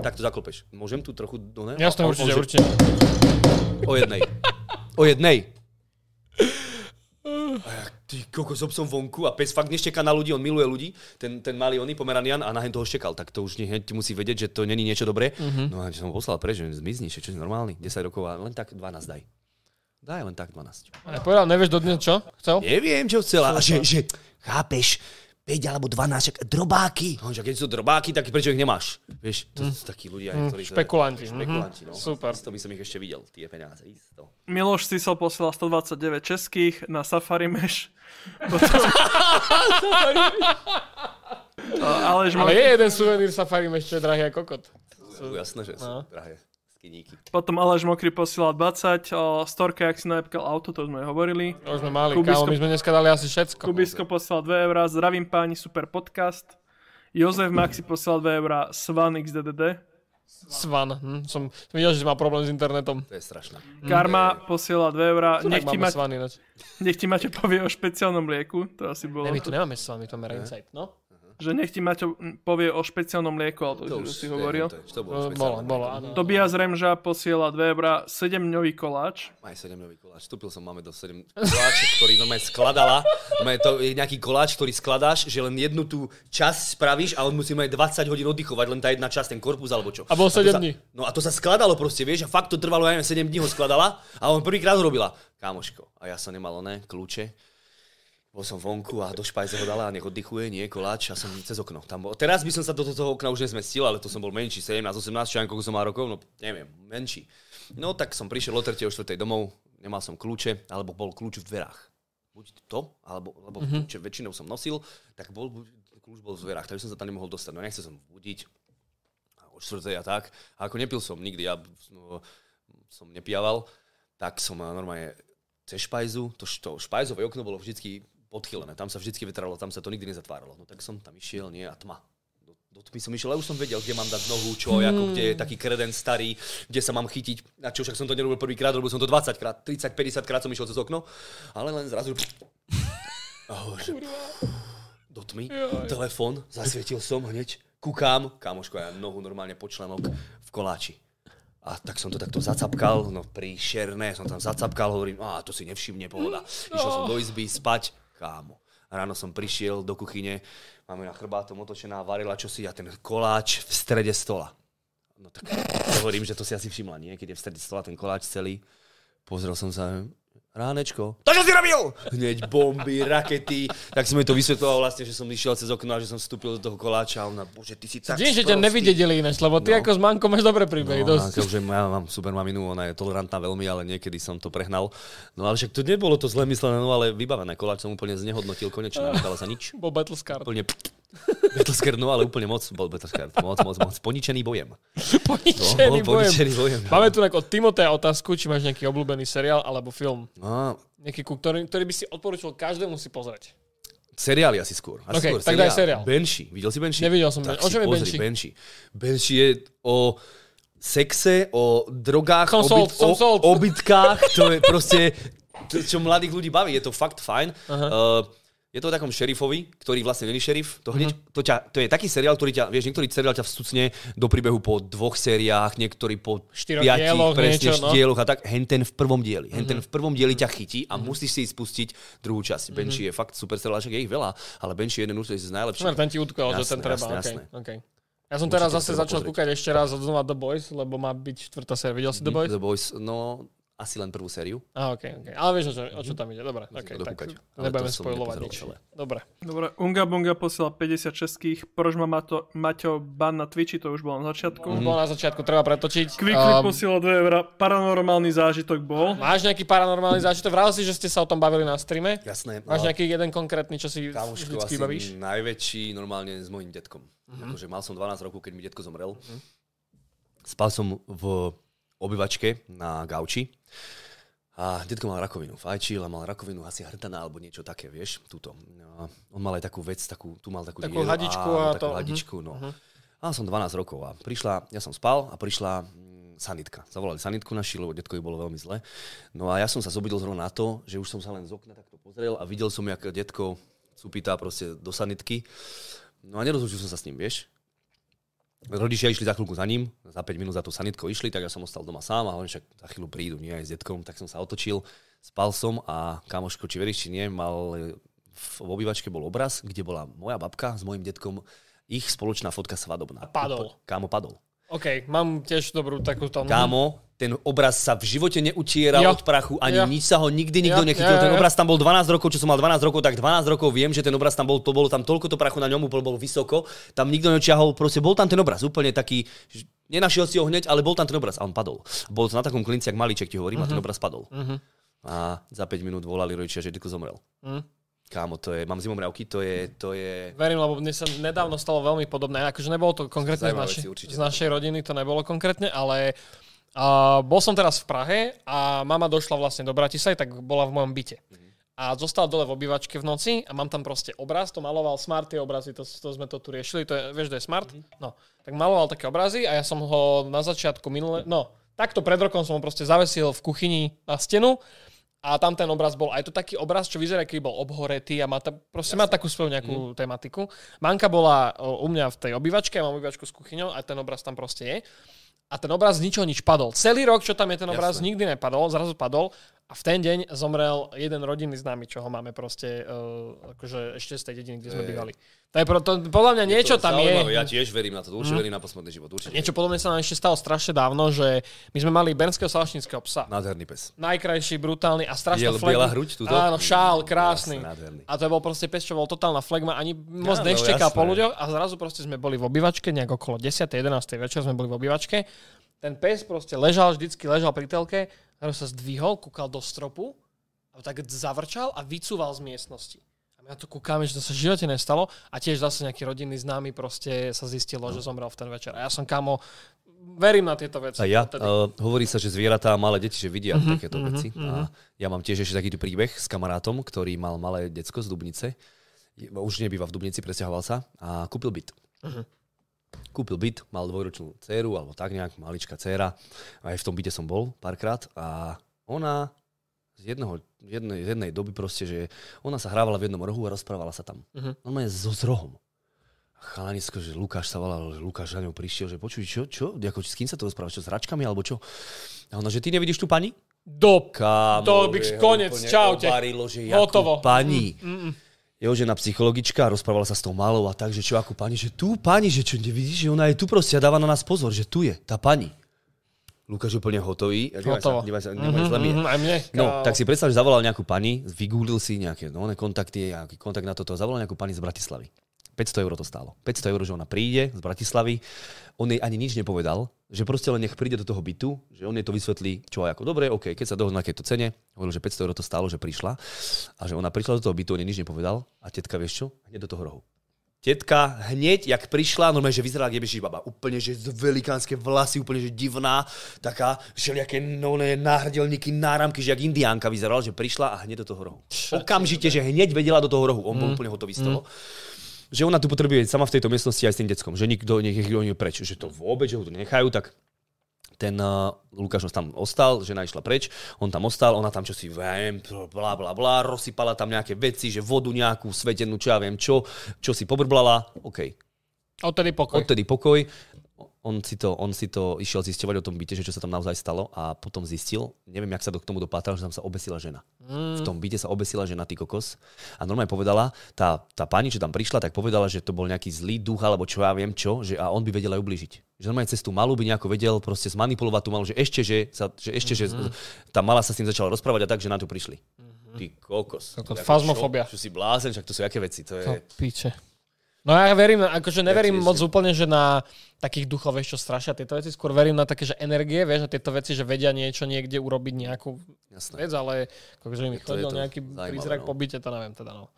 Speaker 2: tak to zaklopeš. Môžem tu trochu do ne? On-
Speaker 1: určite,
Speaker 2: že
Speaker 1: určite.
Speaker 2: O jednej. O jednej. A ja, ty kokos, som vonku a pes fakt nešteká na ľudí, on miluje ľudí, ten, ten malý oný pomeranian a na hen toho štekal, tak to už hneď musí vedieť, že to není niečo dobré. Mm-hmm. No a som ho poslal preč, že zmizni, čo si normálny, 10 rokov a len tak 12 daj. Daj len tak 12.
Speaker 1: A povedal, nevieš dodnes čo? Chcel?
Speaker 2: Neviem, čo chcela. A že, že, chápeš, 5 alebo 12, však drobáky. No, že keď sú drobáky, tak prečo ich nemáš? Vieš, to sú takí ľudia, ktorí...
Speaker 1: Mm. špekulanti,
Speaker 2: Špekulanti, no.
Speaker 1: mhm. Super.
Speaker 2: Isto by som ich ešte videl, tie peniaze, isto.
Speaker 3: Miloš Sisel posielal 129 českých na Safari Mesh. Potom... Aleš,
Speaker 1: Ale je jeden suvenír Safari ešte drahý ako kokot.
Speaker 2: Jasné, že sú
Speaker 1: No.
Speaker 2: drahé skiníky.
Speaker 3: potom Aleš Mokry posielal 20. O, Storka, ak si najepkal auto, to sme hovorili.
Speaker 1: To už sme mali,
Speaker 3: Kubisko-
Speaker 1: kámo, my sme dneska dali asi všetko.
Speaker 3: Kubisko poslal 2 eurá, zdravím páni, super podcast. Jozef Maxi poslal 2 eurá, Svan XDDD.
Speaker 1: Svan. Hm, som, som videl, že má problém s internetom.
Speaker 2: To je strašné.
Speaker 3: Karma posiela 2 eurá, nech ti,
Speaker 1: máme
Speaker 3: ma, nech ti Maťo povie o špeciálnom lieku, to asi bolo,
Speaker 1: Ne, my tu nemáme Svan, my tu máme Ringside, no?
Speaker 3: Že nech ti Maťo povie o špeciálnom lieku, ale to,
Speaker 2: To
Speaker 3: už si hovoril.
Speaker 2: neviem, to, je- to bolo špeciálne.
Speaker 1: Bolo, bolo, áno.
Speaker 3: Tobias Remža posiela 2 eurá, 7-dňový koláč.
Speaker 2: Aj 7 koláč. Vstúpil som máme do 7 koláčov, ktorý normálne skladala. Normálne to je nejaký koláč, ktorý skladáš, že len jednu tú časť spravíš a on musí mať 20 hodín oddychovať, len tá jedna časť, ten korpus alebo čo.
Speaker 1: A bolo
Speaker 2: to
Speaker 1: 7
Speaker 2: sa-
Speaker 1: dní.
Speaker 2: No a to sa skladalo proste, vieš, a fakt to trvalo, ja neviem, 7 dní ho skladala a on prvýkrát ho robila. Kámoško. A ja som nemal oné kľúče. Bol som vonku a do špajze ho dala a nech oddychuje, nie koláč a som cez okno. Tam bol. Teraz by som sa do toho okna už nezmestil, ale to som bol menší, 17, 18, čo koľko som mal rokov, no neviem, menší. No tak som prišiel o 3. o 4. domov, nemal som kľúče, alebo bol kľúč v dverách. Buď to, alebo, alebo mm-hmm. kľúče väčšinou som nosil, tak bol, kľúč bol v dverách, takže som sa tam nemohol dostať. No nechcel som budiť o 4. a tak. A ako nepil som nikdy, ja no, som nepijaval, tak som eh, normálne cez špajzu, to, to špajzové okno bolo vždycky podchylené, tam sa vždycky vetralo, tam sa to nikdy nezatváralo. No tak som tam išiel, nie, a tma. Do, do tmy som išiel, ale už som vedel, kde mám dať nohu, čo, ako, kde je taký kreden starý, kde sa mám chytiť, na čo však som to nerobil prvýkrát, robil som to 20 krát, 30, 50 krát som išiel cez okno, ale len zrazu... A hovorím, že- do tmy, telefón, zasvietil som hneď, kúkam, kamoško, ja nohu normálne po členok v koláči. A tak som to takto zacapkal, no príšerné, som tam zacapkal, hovorím, a to si nevšimne, pohoda. Išiel som do izby spať, kámo. Ráno som prišiel do kuchyne, máme na chrbátom otočená, varila čosi a ten koláč v strede stola. No tak hovorím, že to si asi všimla, nie? Keď je v strede stola ten koláč celý. Pozrel som sa, ránečko. To čo si robil? Hneď bomby, rakety. Tak som mi to vysvetloval vlastne, že som išiel cez okno a že som vstúpil do toho koláča a ona, bože, ty si tak
Speaker 1: Deň, že ťa nevideli ináč, lebo ty
Speaker 2: No.
Speaker 1: ako s Mankom máš dobré príbehy.
Speaker 2: No,
Speaker 1: dosť.
Speaker 2: akože ja mám super maminu, ona je tolerantná veľmi, ale niekedy som to prehnal. No ale však to nebolo to zle myslené, no ale vybavené. Koláč som úplne znehodnotil konečne, nestalo sa nič.
Speaker 1: Bol Battlescar.
Speaker 2: Úplne Battlescard, no ale úplne moc bol Battlescard. Moc, moc, moc. Poničený bojem.
Speaker 1: Poničený
Speaker 2: bol
Speaker 1: bojem.
Speaker 2: poničený bojem.
Speaker 1: Máme tu od Timotea otázku, či máš nejaký obľúbený seriál alebo film.
Speaker 2: No,
Speaker 1: Nejaký, ktorý, ktorý by si odporúčil každému si pozrieť.
Speaker 2: seriály asi skôr. Asi
Speaker 1: OK,
Speaker 2: skôr
Speaker 1: tak daj seriál.
Speaker 2: Banshee. Videl si Banshee?
Speaker 1: Nevidel som
Speaker 2: tak
Speaker 1: Ben- o čom je Banshee?
Speaker 2: Banshee? Banshee je o sexe, o drogách,
Speaker 1: Som sold, som
Speaker 2: o,
Speaker 1: sold.
Speaker 2: obytkách. To je proste, čo mladých ľudí baví. Je to fakt fajn. Uh, je to o takom šerifovi, ktorý vlastne není šerif. To, hneď,
Speaker 1: Mhm.
Speaker 2: to, ťa, to je taký seriál, ktorý ťa, vieš, niektorý seriál ťa vstucne do príbehu po dvoch sériách, niektorý po
Speaker 1: Štyroch
Speaker 2: piatich,
Speaker 1: dieloch,
Speaker 2: presne,
Speaker 1: niečo, no.
Speaker 2: dieloch a tak. Henten v prvom dieli. Henten
Speaker 1: Mhm.
Speaker 2: v prvom dieli ťa chytí a musíš si spustiť druhú časť. Banshee je fakt super seriál, je ich veľa, ale Banshee je jeden určite z najlepších.
Speaker 1: Smer, ten ti utkol, že ten treba.
Speaker 2: jasné,
Speaker 1: okay,
Speaker 2: jasné.
Speaker 1: okay. Ja som teraz zase začal
Speaker 2: pozrieť.
Speaker 1: kúkať ešte raz od znova The Boys, lebo má byť štvrtá séria. Videl si The Boys?
Speaker 2: The Boys, no asi len prvú sériu.
Speaker 1: Á, ok, ok. Ale vieš, o čo, o čo tam ide. Dobre, ok,
Speaker 2: Musím to
Speaker 1: tak nebudeme spojovať nič. Dobre.
Speaker 3: Dobre, Unga Bunga posiela 50 českých, Proč má Mato, Maťo ban na Twitchi, to už bolo na začiatku.
Speaker 1: Mm. Bolo na začiatku, treba pretočiť.
Speaker 3: Quickly
Speaker 1: Um,
Speaker 3: posiela 2 eurá, paranormálny zážitok bol.
Speaker 1: máš nejaký paranormálny zážitok? Vral si, že ste sa o tom bavili na streame?
Speaker 2: Jasné.
Speaker 1: Máš
Speaker 2: no,
Speaker 1: nejaký jeden konkrétny, čo si
Speaker 2: Kámoško
Speaker 1: vždycky bavíš?
Speaker 2: najväčší normálne s mojim detkom.
Speaker 1: Mhm.
Speaker 2: Akože mal som 12 rokov, keď mi detko zomrel. Spal som v obyvačke na gauči. A detko mal rakovinu, fajčil a mal rakovinu asi hrtaná alebo niečo také, vieš, túto. A on mal aj takú vec, takú, tu mal takú,
Speaker 1: Takú
Speaker 2: dieru,
Speaker 1: hadičku
Speaker 2: áno,
Speaker 1: a
Speaker 2: takú
Speaker 1: to, mhm.
Speaker 2: hadičku, no. A som 12 rokov a prišla, ja som spal a prišla mm, sanitka. Zavolali sanitku naši, lebo detkovi bolo veľmi zle. No a ja som sa zobudil zrovna na to, že už som sa len z okna takto pozrel a videl som, jak detko cupitá proste do sanitky. No a nerozlučil som sa s ním, vieš. Rodičia išli za chvíľku za ním, za 5 minút za tú sanitkou išli, tak ja som ostal doma sám a oni však za chvíľu prídu, nie aj s detkom, tak som sa otočil, spal som a kamoško, či veríš, či nie, mal v, v obývačke bol obraz, kde bola moja babka s mojim detkom, ich spoločná fotka svadobná.
Speaker 1: A padol.
Speaker 2: Kámo, padol.
Speaker 1: OK, mám tiež dobrú takúto...
Speaker 2: Kámo, ten obraz sa v živote neutieral
Speaker 1: Jo.
Speaker 2: od prachu, ani
Speaker 1: Jo.
Speaker 2: nič sa ho nikdy nikto
Speaker 1: Jo,
Speaker 2: nechytil.
Speaker 1: jo, jo,
Speaker 2: Ten obraz tam bol 12 rokov, čo som mal 12 rokov, tak 12 rokov viem, že ten obraz tam bol, to bolo tam toľko to prachu na ňom, bol, bol vysoko, tam nikto nečiahol, proste bol tam ten obraz, úplne taký, nenašiel si ho hneď, ale bol tam ten obraz a on padol. Bol to na takom klinci, jak malíček ti hovorím, a ten obraz padol. A za 5 minút volali rodičia, že detko zomrel.
Speaker 1: Mhm.
Speaker 2: Kámo, to je, mám zimomriavky, to je, to je...
Speaker 1: Verím, lebo mne sa nedávno stalo veľmi podobné. Akože nebolo to konkrétne z, naši, z našej rodiny, to nebolo konkrétne, ale uh, bol som teraz v Prahe a mama došla vlastne do Bratislavy, tak bola v mojom byte. A zostala dole v obývačke v noci a mám tam proste obraz, to maloval Smart, tie obrazy, to, to sme to tu riešili, to je, vieš, to je Smart? No, tak maloval také obrazy a ja som ho na začiatku minule, no, takto pred rokom som ho proste zavesil v kuchyni na stenu a tam ten obraz bol, aj to taký obraz, čo vyzerá, keby bol obhoretý a má ta, proste má takú svoju nejakú mm. tematiku. Manka bola o, u mňa v tej obývačke, ja mám obývačku s kuchyňou a ten obraz tam proste je. A ten obraz z ničoho nič padol. Celý rok, čo tam je ten obraz,
Speaker 2: Jasné.
Speaker 1: nikdy nepadol, zrazu padol a v ten deň zomrel jeden rodinný známy, čo ho máme proste uh, akože ešte z tej dediny, kde sme bývali. To je pro, to, podľa mňa niečo
Speaker 2: to
Speaker 1: tam je.
Speaker 2: Ja tiež verím na to, určite verím na posmrtný život, určite.
Speaker 1: Niečo podobné sa nám ešte stalo strašne dávno, že my sme mali bernského salašníckého psa.
Speaker 2: Nádherný pes.
Speaker 1: Najkrajší, brutálny a strašne flegma.
Speaker 2: biela hruď túto?
Speaker 1: Áno, šál, krásny.
Speaker 2: Jasne,
Speaker 1: a to bol proste pes, čo bol totálna flegma, ani moc
Speaker 2: Áno,
Speaker 1: neštekal po ľuďoch a zrazu proste sme boli v obývačke, nejak okolo 10. 11. večer sme boli v obývačke. Ten pes proste ležal, vždycky ležal pri telke, zrazu sa zdvihol, kúkal do stropu a tak zavrčal a vycúval z miestnosti. A my na to kúkame, že to sa v živote nestalo a tiež zase nejaký rodinný známy proste sa zistilo,
Speaker 2: No.
Speaker 1: že zomrel v ten večer. A ja som kamo, verím na tieto veci.
Speaker 2: A ja, uh, hovorí sa, že zvieratá a malé deti, že vidia uh-huh, takéto uh-huh, veci. Uh-huh. A ja mám tiež ešte takýto príbeh s kamarátom, ktorý mal malé decko z Dubnice. Už nebýva v Dubnici, presťahoval sa a kúpil byt. Uh-huh. Kúpil byt, mal dvojročnú dceru, alebo tak nejak, maličká dcera. Aj v tom byte som bol párkrát a ona z jednoho, jednej, z jednej doby proste, že ona sa hrávala v jednom rohu a rozprávala sa tam.
Speaker 1: Mhm.
Speaker 2: Uh-huh. On je so zrohom. A chalanisko, že Lukáš sa volal, že Lukáš za ňou prišiel, že počuj, čo, čo, ako, s kým sa to rozpráva, čo, s hračkami, alebo čo? A ona, že ty nevidíš tú pani?
Speaker 1: Do
Speaker 2: Kámo,
Speaker 1: To by konec, čaute.
Speaker 2: Obarilo, že
Speaker 1: Hotovo.
Speaker 2: pani.
Speaker 1: Mm, mm.
Speaker 2: Jeho žena psychologička, rozprávala sa s tou malou a tak, že čo ako pani, že tu pani, že čo nevidíš, že ona je tu proste a dáva na nás pozor, že tu je tá pani. Lukáš úplne hotový.
Speaker 1: Hotovo.
Speaker 2: sa, dívaj sa, mm-hmm,
Speaker 1: Mhm, aj mne.
Speaker 2: No, tak si predstav, že zavolal nejakú pani, vygooglil si nejaké no, kontakty, nejaký kontakt na toto, zavolal nejakú pani z Bratislavy. 500 eur to stálo. 500 eur, že ona príde z Bratislavy, on jej ani nič nepovedal, že proste len nech príde do toho bytu, že on jej to vysvetlí, čo aj ako dobre, OK, keď sa dohodnú na akejto cene, hovoril, že 500 eur to stálo, že prišla a že ona prišla do toho bytu, on jej nič nepovedal a tetka, vieš čo, hneď do toho rohu. Tetka hneď, jak prišla, normálne, že vyzerala, kde beží baba. Úplne, že z velikánske vlasy, úplne, že divná, taká, všelijaké no, ne, náhrdelníky, náramky, že jak indiánka vyzerala, že prišla a hneď do toho rohu. Okamžite, že hneď vedela do toho rohu. On bol úplne hotový z toho. Že ona tu potrebuje sama v tejto miestnosti aj s tým deckom. Že nikto, nech nie je preč. Že to vôbec, že ho tu nechajú, tak ten uh, Lukáš tam ostal, žena išla preč, on tam ostal, ona tam čosi, viem, bla bla bla, rozsypala tam nejaké veci, že vodu nejakú svetenú, čo ja viem čo, čo si pobrblala, OK.
Speaker 1: Odtedy pokoj.
Speaker 2: Odtedy pokoj, on si, to, on si to išiel zisťovať o tom byte, že čo sa tam naozaj stalo a potom zistil, neviem, jak sa do, k tomu dopátral, že tam sa obesila žena. Mm. V tom byte sa obesila žena, ty kokos. A normálne povedala, tá, tá pani, čo tam prišla, tak povedala, že to bol nejaký zlý duch, alebo čo ja viem čo, že a on by vedel aj ubližiť. Že normálne cez tú malú by nejako vedel proste zmanipulovať tú malú, že ešte, že, sa, že, ešte, mm-hmm. že tá mala sa s tým začala rozprávať a tak, že na to prišli. Mm-hmm. Ty kokos. To
Speaker 1: fazmofobia.
Speaker 2: Čo, čo si blázen, však to sú aké veci. To je...
Speaker 1: To piče. No ja verím, akože neverím
Speaker 2: si
Speaker 1: moc
Speaker 2: si-
Speaker 1: úplne, že na takých duchov, vieš, čo strašia tieto veci. Skôr verím na také, že energie, vieš, a tieto veci, že vedia niečo niekde urobiť nejakú
Speaker 2: Jasné.
Speaker 1: vec, ale akože
Speaker 2: je
Speaker 1: chodil nejaký prízrak
Speaker 2: no.
Speaker 1: po byte, to neviem teda, no.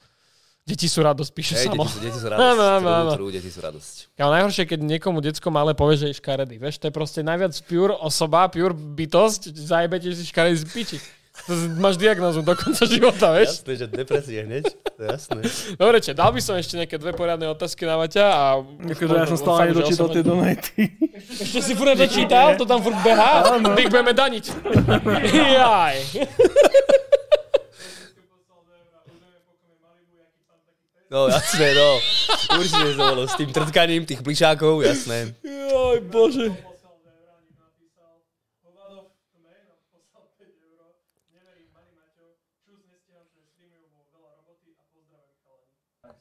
Speaker 1: Deti sú radosť, píše
Speaker 2: Hej,
Speaker 1: samo.
Speaker 2: deti, sú, deti sú
Speaker 1: Áno,
Speaker 2: radosť.
Speaker 1: áno, áno.
Speaker 2: Trú, trú, deti sú radosť.
Speaker 1: Ale najhoršie, keď niekomu decko malé povie, že je škaredý. Vieš, to je proste najviac pure osoba, pure bytosť, zajebete si škaredý z piči. Máš diagnózu do konca života, vieš?
Speaker 2: Jasné, že depresie hneď. Jasné.
Speaker 1: Dobre, če, dal by som ešte nejaké dve poriadne otázky na Maťa a...
Speaker 3: Akože ja som stále nedočítal tie donaty.
Speaker 1: Ešte si furt nedočítal? To tam furt behá? My ich budeme daniť. Jaj.
Speaker 2: No jasné, no. Určite to bolo s tým trtkaním tých plišákov, jasné.
Speaker 1: Jaj, bože.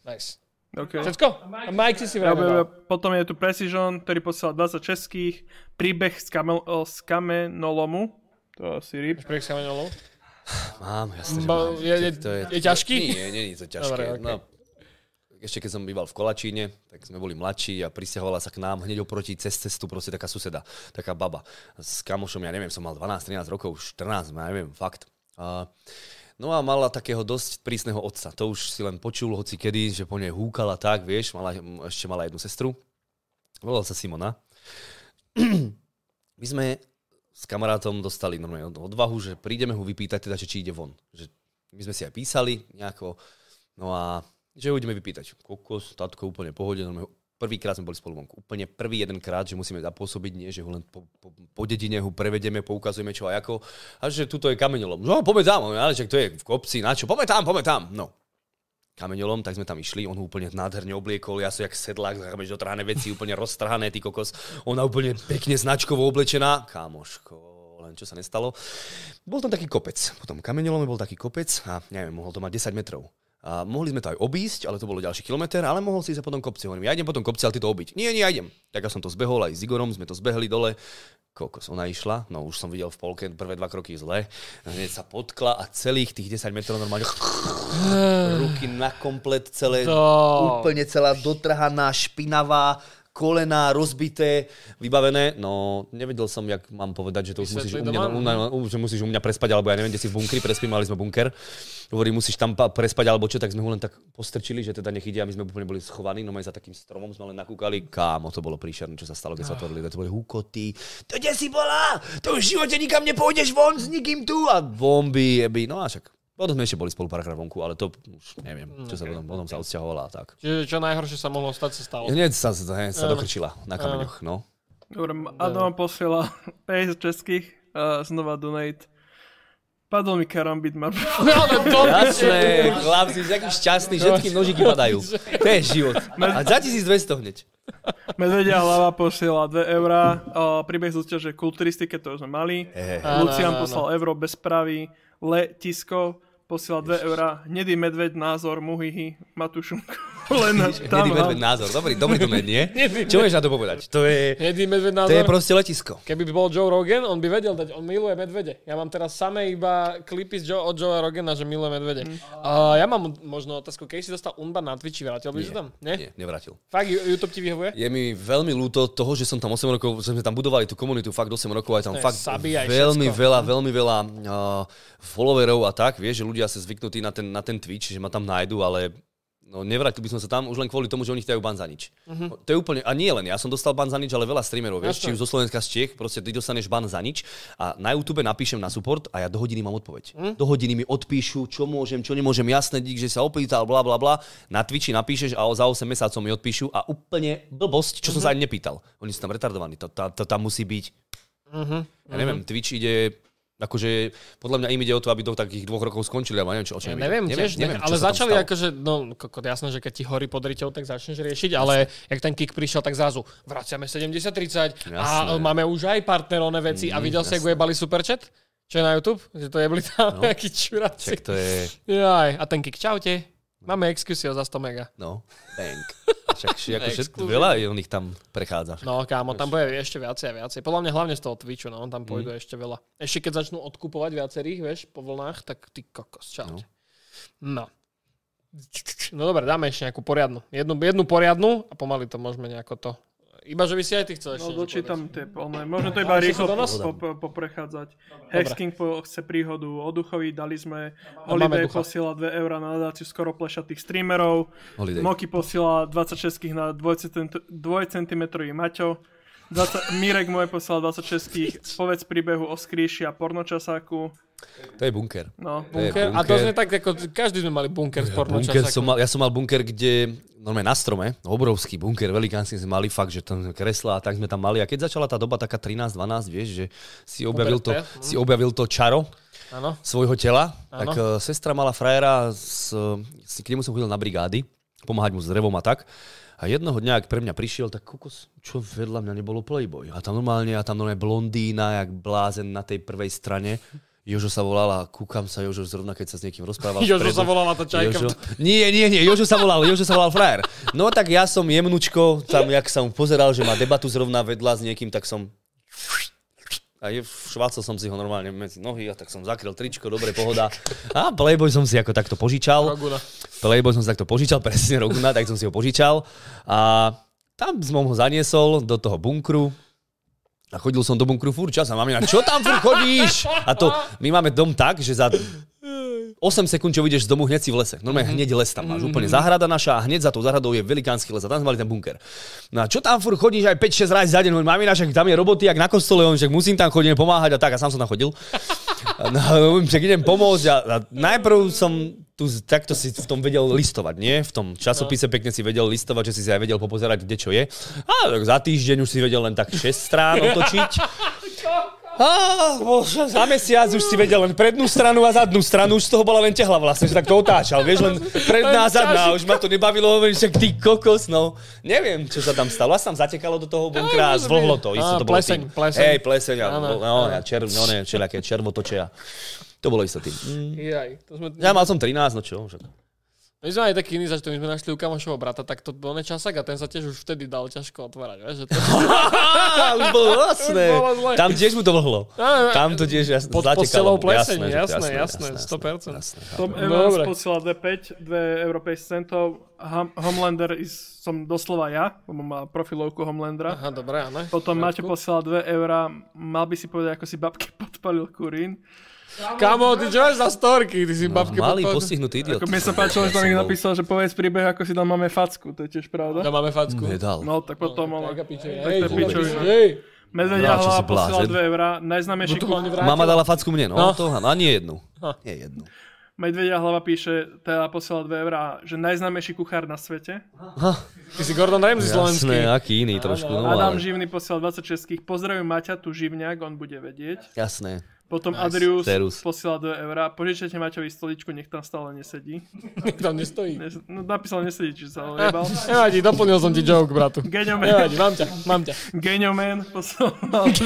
Speaker 1: Nice.
Speaker 3: Okay.
Speaker 1: Všetko? A Mike si vrajme
Speaker 3: potom je tu Precision, ktorý posielal 20 českých. Príbeh z, kamel, z kamenolomu. To asi rýb.
Speaker 1: Príbeh s kamenolou?
Speaker 2: Mám, jasné, že
Speaker 1: Ba-
Speaker 2: mám.
Speaker 1: je- je-
Speaker 2: to
Speaker 1: je ťažký?
Speaker 2: Nie, nie je to ťažké.
Speaker 1: Dobre, okej.
Speaker 2: no, ešte keď som býval v Kolačíne, tak sme boli mladší a prisťahovala sa k nám hneď oproti cez cestu proste taká suseda, taká baba. S kamošom, ja neviem, som mal 12-13 rokov, 14, ja neviem, fakt. A, no a mala takého dosť prísneho otca. To už si len počul hoci kedy, že po nej húkala tak, vieš, mala, ešte mala jednu sestru. Volal sa Simona. My sme s kamarátom dostali normálne odvahu, že prídeme ho vypýtať, teda, že či ide von. Že my sme si aj písali nejako, no a že ho ideme vypýtať. Kokos, tatko, úplne pohode. normálne Prvýkrát sme boli spolu vonku. Úplne prvý jedenkrát, že musíme zapôsobiť, nie, že ho len po, po, po dedine ho prevedeme, poukazujeme čo a ako. A že tuto je kameňolom. No, poďme tam, ale že to je v kopci, na čo? Poďme tam, poďme tam. No, kameňolom, tak sme tam išli, on ho úplne nádherne obliekol, ja som jak sedlák, chápeš, dotrhané veci, úplne roztrhané, ty kokos. Ona úplne pekne značkovo oblečená. Kámoško, len čo sa nestalo. Bol tam taký kopec, potom kameňolom bol taký kopec a neviem, mohol to mať 10 metrov. A mohli sme to aj obísť, ale to bolo ďalší kilometr, ale mohol si sa potom kopci. Hovorím, ja idem potom kopci, ale ty to obiť. Nie, nie, ja idem. Tak ja som to zbehol aj s Igorom, sme to zbehli dole. Kokos, ona išla, no už som videl v polke prvé dva kroky zle. Hneď sa potkla a celých tých 10 metrov normálne ruky na komplet celé,
Speaker 1: To-
Speaker 2: úplne celá dotrhaná, špinavá, kolená, rozbité, vybavené. No, nevedel som, jak mám povedať, že to už musíš u mňa, u, mňa- že musíš u mňa prespať, alebo ja neviem, kde si v bunkri prespím, mali sme bunker. Hovorí, musíš tam pa- prespať, alebo čo, tak sme ho len tak postrčili, že teda nech ide a my sme úplne boli schovaní, no za takým stromom sme len nakúkali. Kámo, to bolo príšerné, čo sa stalo, keď sa otvorili, to boli hukoty. To kde si bola? To už v živote nikam nepôjdeš von s nikým tu a bomby, jeby. No a však potom sme ešte boli spolu párkrát vonku, ale to už neviem, čo sa potom, potom sa odsťahovala a tak.
Speaker 1: Čiže čo najhoršie sa mohlo stať, sa stalo.
Speaker 2: Hneď sa, hneď sa dokrčila na kameňoch, no.
Speaker 3: Dobre, Adam posiela 50 českých, uh, znova donate. Padol mi karambit, ma...
Speaker 1: No, ale to
Speaker 2: Jasné, chlapci, si aký šťastný, všetky nožiky padajú. To je život. A za 1200 hneď.
Speaker 3: Medvedia hlava posiela 2 eurá. Uh, príbeh z úťaže kulturistike, to už sme mali. Lucian poslal euro bez pravy. Letisko posiela 2 eurá. Hnedý medveď, názor, muhihy, Matušunko. Len tam,
Speaker 2: Hnedý medveď názor. Dobrý, dobrý domen, nie? Čo vieš na to povedať? To je,
Speaker 1: Hnedý medveď názor.
Speaker 2: to je proste letisko.
Speaker 1: Keby by bol Joe Rogan, on by vedel dať, on miluje medvede. Ja mám teraz samé iba klipy z Joe, od Joe Rogana, že miluje medvede. Mm. Uh, ja mám možno otázku, keď si dostal Unba na Twitchi, vrátil by si tam? Nie?
Speaker 2: Nie, nevrátil.
Speaker 1: Fakt, YouTube ti vyhovuje?
Speaker 2: Je mi veľmi ľúto toho, že som tam 8 rokov, že sme tam budovali tú komunitu fakt 8 rokov, aj tam fakt
Speaker 1: aj
Speaker 2: veľmi
Speaker 1: všetko.
Speaker 2: veľa, veľmi veľa uh, followerov a tak, vieš, že ľudia sa zvyknutí na ten, na ten Twitch, že ma tam nájdu, ale no, nevrátil by som sa tam už len kvôli tomu, že oni chtajú ban za nič. Uh-huh. To je úplne, a nie len ja som dostal ban za nič, ale veľa streamerov, vieš, či už zo Slovenska z Čech, proste ty dostaneš ban za nič a na YouTube napíšem na support a ja do hodiny mám odpoveď. Uh-huh. Do hodiny mi odpíšu, čo môžem, čo nemôžem, jasné, dík, že sa opýtal, bla bla bla. Na Twitchi napíšeš a za 8 mesiacov mi odpíšu a úplne blbosť, čo som sa ani nepýtal. Oni sú tam retardovaní, to, to, to tam musí byť.
Speaker 1: Uh-huh.
Speaker 2: Ja neviem, Twitch ide Akože podľa mňa im ide o to, aby do takých dvoch rokov skončili, ale neviem, čo, o čom
Speaker 1: Ja neviem, tiež, neviem, ale
Speaker 2: sa tam
Speaker 1: začali akože, no kokot, jasné, že keď ti horí pod riťou, tak začneš riešiť, ale jak ten kick prišiel, tak zrazu vraciame 70-30 a
Speaker 2: Jasné.
Speaker 1: máme už aj partnerové veci a
Speaker 2: Mm,
Speaker 1: videl si,
Speaker 2: jasné.
Speaker 1: ako ujebali superchat? Čo je na YouTube? Že to jebli tam
Speaker 2: No.
Speaker 1: nejaký čuráci.
Speaker 2: To je,
Speaker 1: Jaj, a ten kick, čaute. Máme exkursiu za 100 mega.
Speaker 2: no, bank. Však ako všetko, veľa on ich tam prechádza.
Speaker 1: No kámo, tam bude ešte viacej a viacej. Podľa mňa hlavne z toho Twitchu, no, tam pôjdu ešte veľa. Ešte keď začnú odkupovať viacerých, vieš, po vlnách, tak ty kokos, čaute. No. No dobre, dáme ešte nejakú poriadnu. Jednu, jednu poriadnu a pomaly to môžeme nejako to... Iba, že by si aj ty chcel ešte
Speaker 3: No dočítam tie plné. Možno to iba rýchlo po, po, poprechádzať. Hexking po, chce príhodu o duchovi, dali sme. Holiday posiela 2 eurá na nadáciu skoro plešatých streamerov.
Speaker 2: Holiday.
Speaker 3: Moky posiela 26 na 2 cm Maťo. 20, Mirek moje posiela 26 povedz príbehu o skríši a pornočasáku.
Speaker 2: To je bunker.
Speaker 3: No.
Speaker 2: To je
Speaker 1: Bunker? A to sme tak, ako, každý sme mali bunker s
Speaker 2: Bunker som mal, ja som mal bunker, kde normálne na strome, obrovský bunker, velikánsky sme mali fakt, že tam kresla a tak sme tam mali. A keď začala tá doba taká 13-12, vieš, že si objavil, to,
Speaker 1: Puberté,
Speaker 2: si objavil to čaro
Speaker 1: Áno.
Speaker 2: svojho tela,
Speaker 1: Áno.
Speaker 2: tak uh, sestra mala frajera, s, s, k nemu som chodil na brigády, pomáhať mu s drevom a tak. A jednoho dňa, ak pre mňa prišiel, tak kokos, čo vedľa mňa nebolo Playboy. A tam normálne, a tam normálne blondína, jak blázen na tej prvej strane. Jožo sa volala, kúkam sa Jožo zrovna, keď sa s niekým rozprával.
Speaker 1: Jožo sa volala tá čajka.
Speaker 2: Jožo... Nie, nie, nie, Jožo sa volal, Jožo sa volal frajer. No tak ja som jemnučko, tam jak som pozeral, že má debatu zrovna vedľa s niekým, tak som a je, švácal som si ho normálne medzi nohy a tak som zakryl tričko, dobre, pohoda. A Playboy som si ako takto požičal.
Speaker 1: Roguna.
Speaker 2: Playboy som si takto požičal, presne Roguna, tak som si ho požičal. A tam som ho zaniesol do toho bunkru. A chodil som do bunkru furt čas a mamina, čo tam furt chodíš? A to, my máme dom tak, že za 8 sekúnd, čo vyjdeš z domu, hneď si v lese. Normálne hneď les tam máš. Úplne záhrada naša a hneď za tou záhradou je velikánsky les a tam sme mali ten bunker. No a čo tam furt chodíš aj 5-6 razy za deň? Hovorím, Mamina, však tam je roboty, jak na kostole, on však musím tam chodiť pomáhať a tak. A sám som tam chodil. No, však idem pomôcť a, a najprv som tu takto si v tom vedel listovať, nie? V tom časopise pekne si vedel listovať, že si si aj vedel popozerať, kde čo je. A tak za týždeň už si vedel len tak 6 strán otočiť. Á, bože, za mesiac už si vedel len prednú stranu a zadnú stranu, už z toho bola len tehla vlastne, že tak to otáčal, vieš, len predná a zadná, už ma to nebavilo, hovorím, však ty kokos, no. Neviem, čo sa tam stalo, asi tam zatekalo do toho bunkra a zvlhlo to, isto to bolo
Speaker 1: pleseň,
Speaker 2: tým.
Speaker 1: pleseň.
Speaker 2: Hej, pleseň, a,
Speaker 1: Áno,
Speaker 2: no, a čer, no ne, všelijaké červotoče a to bolo isto tým. Mm.
Speaker 1: Jaj, to sme...
Speaker 2: Ja mal som 13, no čo, však.
Speaker 1: My sme aj taký iný zač, to my sme našli u kamošovho brata, tak to bol časak a ten sa tiež už vtedy dal ťažko otvárať, vieš, že to...
Speaker 2: Už bolo jasné.
Speaker 1: Zle.
Speaker 2: Tam tiež mu to vlhlo.
Speaker 1: Áno,
Speaker 2: Tam to tiež jasné.
Speaker 1: pod
Speaker 2: zatekalo
Speaker 1: postelou
Speaker 2: mu.
Speaker 1: pleseň,
Speaker 2: to-
Speaker 1: jasné, jasné, 100%.
Speaker 2: jasné,
Speaker 3: Tom. Evans posiela 2,5, 2 euro 50 centov. Hom- Homelander is, som doslova ja, lebo má profilovku Homelandera.
Speaker 1: Aha, dobre, áno.
Speaker 3: Potom Maťo posiela 2 eurá. Mal by si povedať, ako si babke podpalil kurín.
Speaker 1: Kamo, ty čo máš za storky? Ty si babke
Speaker 2: Malý
Speaker 1: podpal-
Speaker 2: postihnutý idiot.
Speaker 3: Ako mne sa páčilo, že tam niekto napísal, že povedz príbeh, ako si dal máme facku. To je tiež pravda.
Speaker 1: Tam máme facku.
Speaker 2: Nedal.
Speaker 3: No, tak potom, ale...
Speaker 1: Taká pičovina. Hej. Hej.
Speaker 3: Medvedia
Speaker 2: No,
Speaker 3: hlava posiela
Speaker 2: blázen?
Speaker 3: 2 eurá.
Speaker 1: No vrátila.
Speaker 2: Mama dala facku mne, no.
Speaker 1: No.
Speaker 2: To, a nie jednu.
Speaker 1: Ha.
Speaker 2: Nie jednu.
Speaker 3: Medvedia hlava píše, teda posiela 2 eurá, že najznámejší kuchár na svete.
Speaker 1: Ty si Gordon Ramsay slovenský.
Speaker 2: Jasné, aký iný trošku. No,
Speaker 3: Adam
Speaker 2: ale...
Speaker 3: Živný posiela 26. Pozdravujem Maťa, tu Živňák, on bude vedieť.
Speaker 2: Jasné.
Speaker 3: Potom Adrius
Speaker 2: Serus.
Speaker 3: posiela 2 eurá. Požičajte Maťovi stoličku, nech tam stále nesedí.
Speaker 1: Tam nestojí.
Speaker 3: Nes- No, napísal nesedí, či sa ho jebal.
Speaker 1: Nevadí, doplnil som ti joke, bratu.
Speaker 3: Genioman,
Speaker 1: Nevadí, mám ťa, mám ťa.
Speaker 3: Genioman posiela 2